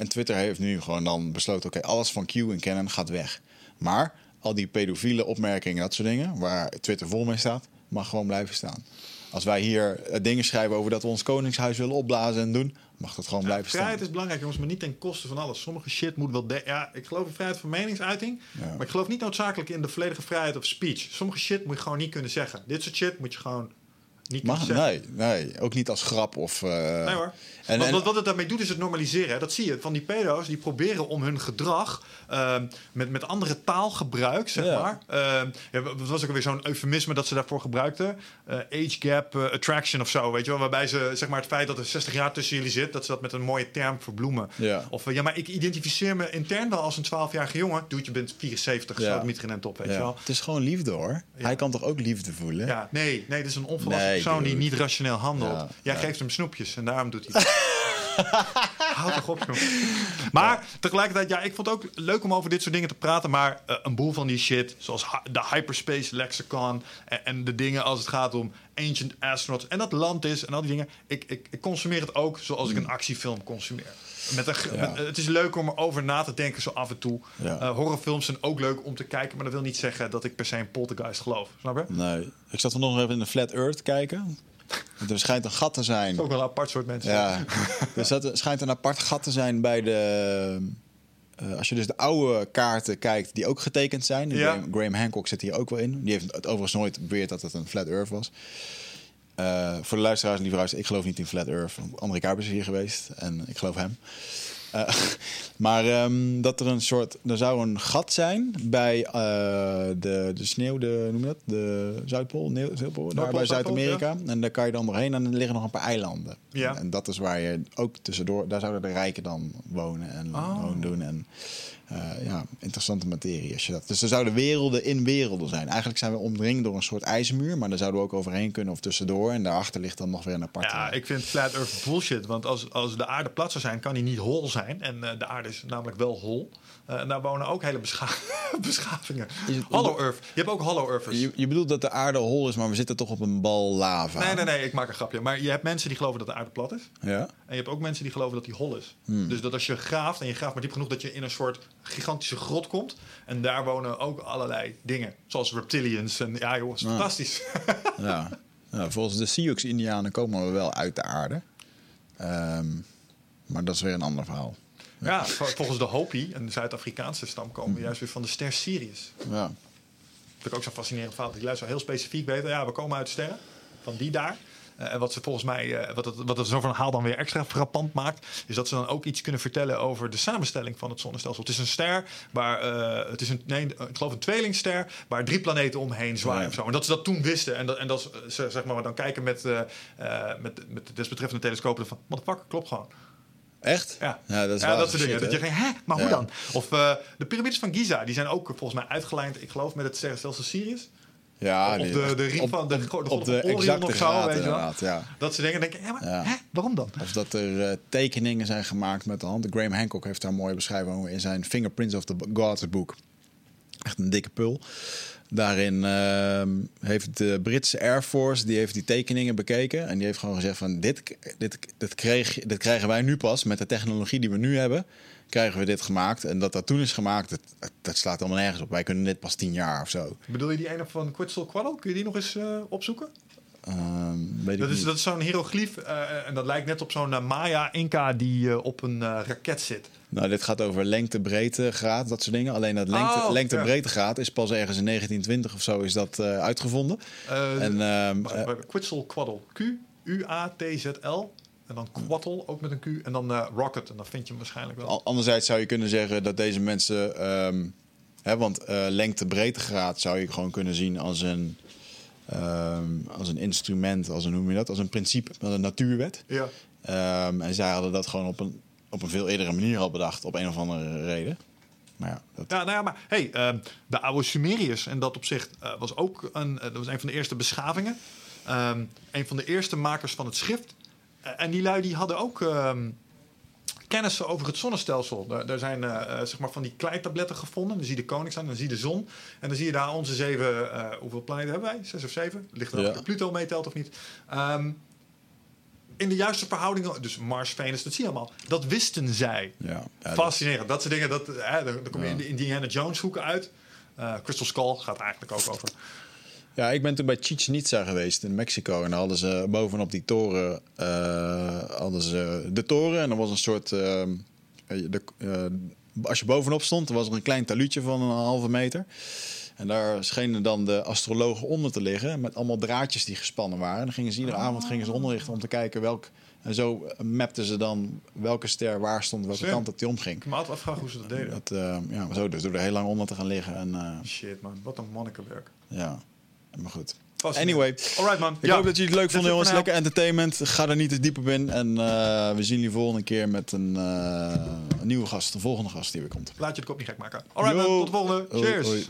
[SPEAKER 1] En Twitter heeft nu gewoon dan besloten... oké, alles van Q en canon gaat weg. Maar al die pedofiele opmerkingen, dat soort dingen... waar Twitter vol mee staat, mag gewoon blijven staan. Als wij hier eh, dingen schrijven over dat we ons koningshuis willen opblazen en doen... mag dat gewoon blijven
[SPEAKER 2] Vrijheid
[SPEAKER 1] staan.
[SPEAKER 2] is belangrijk, jongens, maar niet ten koste van alles. Sommige shit moet wel... de- ja, ik geloof in vrijheid van meningsuiting.
[SPEAKER 1] Ja.
[SPEAKER 2] Maar ik geloof niet noodzakelijk in de volledige vrijheid of speech. Sommige shit moet je gewoon niet kunnen zeggen. Dit soort shit moet je gewoon niet
[SPEAKER 1] Mag,
[SPEAKER 2] zeggen.
[SPEAKER 1] nee, nee, ook niet als grap of... eh,
[SPEAKER 2] Nee hoor.
[SPEAKER 1] En,
[SPEAKER 2] wat,
[SPEAKER 1] en-
[SPEAKER 2] wat, wat het daarmee doet is het normaliseren. hè. Dat zie je van die pedo's. Die proberen om hun gedrag ehm, met, met andere taalgebruik, zeg
[SPEAKER 1] Ja.
[SPEAKER 2] maar. ehm, ja, wat was ook alweer zo'n eufemisme dat ze daarvoor gebruikten? Eh, age gap eh, attraction of zo, weet je wel. Waarbij ze zeg maar het feit dat er 60 jaar tussen jullie zit... dat ze dat met een mooie term verbloemen.
[SPEAKER 1] Ja.
[SPEAKER 2] Of eh, ja, maar ik identificeer me intern wel als een 12-jarige jongen. Doe je bent 74,
[SPEAKER 1] Ja.
[SPEAKER 2] zo op, weet
[SPEAKER 1] ja.
[SPEAKER 2] je wel.
[SPEAKER 1] Het is gewoon liefde hoor. Hij kan toch ook liefde voelen?
[SPEAKER 2] Ja, nee, nee, dit is een onvolwassen
[SPEAKER 1] Nee,
[SPEAKER 2] persoon die niet rationeel handelt.
[SPEAKER 1] Ja,
[SPEAKER 2] Jij geeft hem snoepjes en daarom doet hij het. Houd toch op, joh. Maar tegelijkertijd, ja, ik vond het ook leuk om over dit soort dingen te praten. Maar eh, een boel van die shit, zoals de hyperspace lexicon... En, en de dingen als het gaat om ancient astronauts... en dat land is en al die dingen. Ik, ik, ik consumeer het ook zoals ik een actiefilm consumeer. Met een, ge-.
[SPEAKER 1] Ja.
[SPEAKER 2] met- het is leuk om erover na te denken zo af en toe.
[SPEAKER 1] Ja.
[SPEAKER 2] Eh, horrorfilms zijn ook leuk om te kijken... maar dat wil niet zeggen dat ik per se een poltergeist geloof. Snap je?
[SPEAKER 1] Nee. Ik zat vanochtend even in de Flat Earth kijken. Er schijnt een gat te zijn.
[SPEAKER 2] Ook wel een apart soort mensen.
[SPEAKER 1] Ja. Er zat- er schijnt een apart gat te zijn bij de... eh, als je dus de oude kaarten kijkt, die ook getekend zijn.
[SPEAKER 2] Ja.
[SPEAKER 1] Graham, Graham Hancock zit hier ook wel in. Die heeft het overigens nooit beweerd dat het een Flat Earth was. Eh, voor de luisteraars en lieve ik geloof niet in Flat Earth. André Kuipers is hier geweest en ik geloof hem. Eh, maar ehm, dat er een soort, er zou een gat zijn bij eh, de, de sneeuw, de, noem je dat? De Zuidpool, Zuidpool, daar bij Zuid-Amerika. En daar kan je dan doorheen en er liggen nog een paar eilanden.
[SPEAKER 2] Ja.
[SPEAKER 1] En, en dat is waar je ook tussendoor, daar zouden de rijken dan wonen en
[SPEAKER 2] Oh.
[SPEAKER 1] wonen doen. En eh, ja, interessante materie. Als je dat. Dus er zouden werelden in werelden zijn. Eigenlijk zijn we omringd door een soort ijsmuur, maar daar zouden we ook overheen kunnen of tussendoor. En daarachter ligt dan nog weer een aparte.
[SPEAKER 2] Ja, ik vind Flat Earth bullshit. Want als, als de aarde plat zou zijn, kan die niet hol zijn. En eh, de aarde is namelijk wel hol. Eh, en daar wonen ook hele bescha beschavingen. Hollow Earth. Je hebt ook Hollow Earthers.
[SPEAKER 1] Je, je bedoelt dat de aarde hol is, maar we zitten toch op een bal lava.
[SPEAKER 2] Nee, nee, nee, ik maak een grapje. Maar je hebt mensen die geloven dat de aarde plat is.
[SPEAKER 1] Ja?
[SPEAKER 2] En je hebt ook mensen die geloven dat die hol is.
[SPEAKER 1] Hmm.
[SPEAKER 2] Dus dat als je graaft en je graaft maar diep genoeg... dat je in een soort gigantische grot komt. En daar wonen ook allerlei dingen. Zoals reptilians. En ja, jongens,
[SPEAKER 1] Ah.
[SPEAKER 2] fantastisch.
[SPEAKER 1] Ja. ja volgens de Sioux-Indianen komen we wel uit de aarde. Ehm, maar dat is weer een ander verhaal.
[SPEAKER 2] ja, vol- volgens de Hopi, een Zuid-Afrikaanse stam... komen we juist weer van de ster Sirius.
[SPEAKER 1] Ja.
[SPEAKER 2] Dat ik ook zo'n fascinerend verhaal. Die luisteren heel specifiek weten. Ja, we komen uit de sterren. Van die daar. Eh, En wat ze volgens mij, eh, wat het, wat het zo'n verhaal dan weer extra frappant maakt, is dat ze dan ook iets kunnen vertellen over de samenstelling van het zonnestelsel. Het is een ster waar, eh, het is een, nee, ik geloof een tweelingster, waar drie planeten omheen zwaaien
[SPEAKER 1] Ja.
[SPEAKER 2] of zo. En dat ze dat toen wisten. En dat, en dat ze, ze, zeg maar, dan kijken met, met, met de desbetreffende telescopen van, motherfucker, klopt gewoon.
[SPEAKER 1] Echt?
[SPEAKER 2] Ja,
[SPEAKER 1] ja dat is
[SPEAKER 2] ja, dat soort dingen. Dat je denkt, hè, maar hoe
[SPEAKER 1] Ja.
[SPEAKER 2] dan? Of eh, de piramides van Giza, die zijn ook volgens mij uitgelijnd, ik geloof, met het stelsel Sirius.
[SPEAKER 1] Ja,
[SPEAKER 2] Op de- de
[SPEAKER 1] op-
[SPEAKER 2] van de-
[SPEAKER 1] op-
[SPEAKER 2] de
[SPEAKER 1] op de exacte
[SPEAKER 2] of zo,
[SPEAKER 1] graad
[SPEAKER 2] weet je wel.
[SPEAKER 1] inderdaad, ja.
[SPEAKER 2] Dat ze dingen denken, ja, maar
[SPEAKER 1] Ja.
[SPEAKER 2] hè, waarom dan?
[SPEAKER 1] Of dat er eh, tekeningen zijn gemaakt met de hand. Graham Hancock heeft daar een mooie beschrijving over in zijn Fingerprints of the Gods boek. Echt een dikke pul. Daarin ehm, heeft de Britse Air Force die heeft die tekeningen bekeken. En die heeft gewoon gezegd van dit, dit, dit, kreeg, dit krijgen wij nu pas met de technologie die we nu hebben. Krijgen we dit gemaakt. En dat dat toen is gemaakt, dat, dat slaat allemaal nergens op. Wij kunnen dit pas tien jaar of zo.
[SPEAKER 2] Bedoel je die ene van Quetzalcoatl? Kun je die nog eens eh, opzoeken?
[SPEAKER 1] Ehm, weet ik
[SPEAKER 2] Dat is,
[SPEAKER 1] niet.
[SPEAKER 2] dat is zo'n hieroglyf eh, en dat lijkt net op zo'n eh, Maya-Inca die op een raket zit.
[SPEAKER 1] Nou, dit gaat over lengte, breedte, graad, dat soort dingen. Alleen dat lengte,
[SPEAKER 2] Oh, ja.
[SPEAKER 1] breedte graad is pas ergens in 1920 of zo is dat eh, uitgevonden.
[SPEAKER 2] Eh,
[SPEAKER 1] en ehm,
[SPEAKER 2] wacht,
[SPEAKER 1] eh,
[SPEAKER 2] wacht, Quetzalcoatl. Q-U-A-T-Z-L. En dan Quattl, ook met een Q. En dan Rocket. En dan vind je hem waarschijnlijk wel.
[SPEAKER 1] Anderzijds zou je kunnen zeggen dat deze mensen. ehm, hè, want lengte breedtegraad zou je gewoon kunnen zien als een, ehm, als een instrument, als een, hoe noem je dat? Als een principe, als een natuurwet.
[SPEAKER 2] Ja.
[SPEAKER 1] Ehm, en zij hadden dat gewoon op een, op een veel eerdere manier al bedacht, op een of andere reden. Maar ja, dat,
[SPEAKER 2] Ja, nou ja, maar hey, ehm, de oude Sumeriërs en dat opzicht eh, was ook een, eh, dat was een van de eerste beschavingen. Ehm, een van de eerste makers van het schrift. Eh, en die lui die hadden ook ehm, kennis over het zonnestelsel. Daar, daar zijn zeg maar van die kleitabletten gevonden. Dan zie je de koningszijn, dan zie je de zon. En dan zie je daar onze zeven... hoeveel planeten hebben wij? Zes of zeven? Ligt er
[SPEAKER 1] Ja.
[SPEAKER 2] of Pluto meetelt of niet. Ehm, in de juiste verhoudingen, dus Mars, Venus, dat zie je allemaal. Dat wisten zij.
[SPEAKER 1] ja,
[SPEAKER 2] Fascinerend. Dat soort dingen, dat, hè, kom je in de Indiana Jones hoeken uit. Eh, Crystal Skull gaat eigenlijk ook over.
[SPEAKER 1] Ja, ik ben toen bij Chichen Itza geweest in Mexico. En dan hadden ze bovenop die toren eh, hadden ze de toren. En er was een soort. eh, de, als je bovenop stond, was er een klein taluutje van een halve meter. En daar schenen dan de astrologen onder te liggen. Met allemaal draadjes die gespannen waren. En dan gingen ze iedere avond gingen ze onderrichten om te kijken welk. En zo mapten ze dan welke ster waar stond, welke kant dat die omging.
[SPEAKER 2] Ik me altijd afvragen hoe ze dat deden.
[SPEAKER 1] Dat, eh, ja, maar zo dus door er heel lang onder te gaan liggen. En eh,
[SPEAKER 2] Shit man, wat een monnikenwerk.
[SPEAKER 1] ja, maar goed. Anyway,
[SPEAKER 2] Alright man.
[SPEAKER 1] ik hoop dat jullie het leuk vonden, jongens. Lekker entertainment. Ga er niet te diep op in. En eh, we zien jullie volgende keer met een, een nieuwe gast. Een volgende gast die weer komt.
[SPEAKER 2] Laat je de kop niet gek maken. Alright man, tot de volgende. Cheers.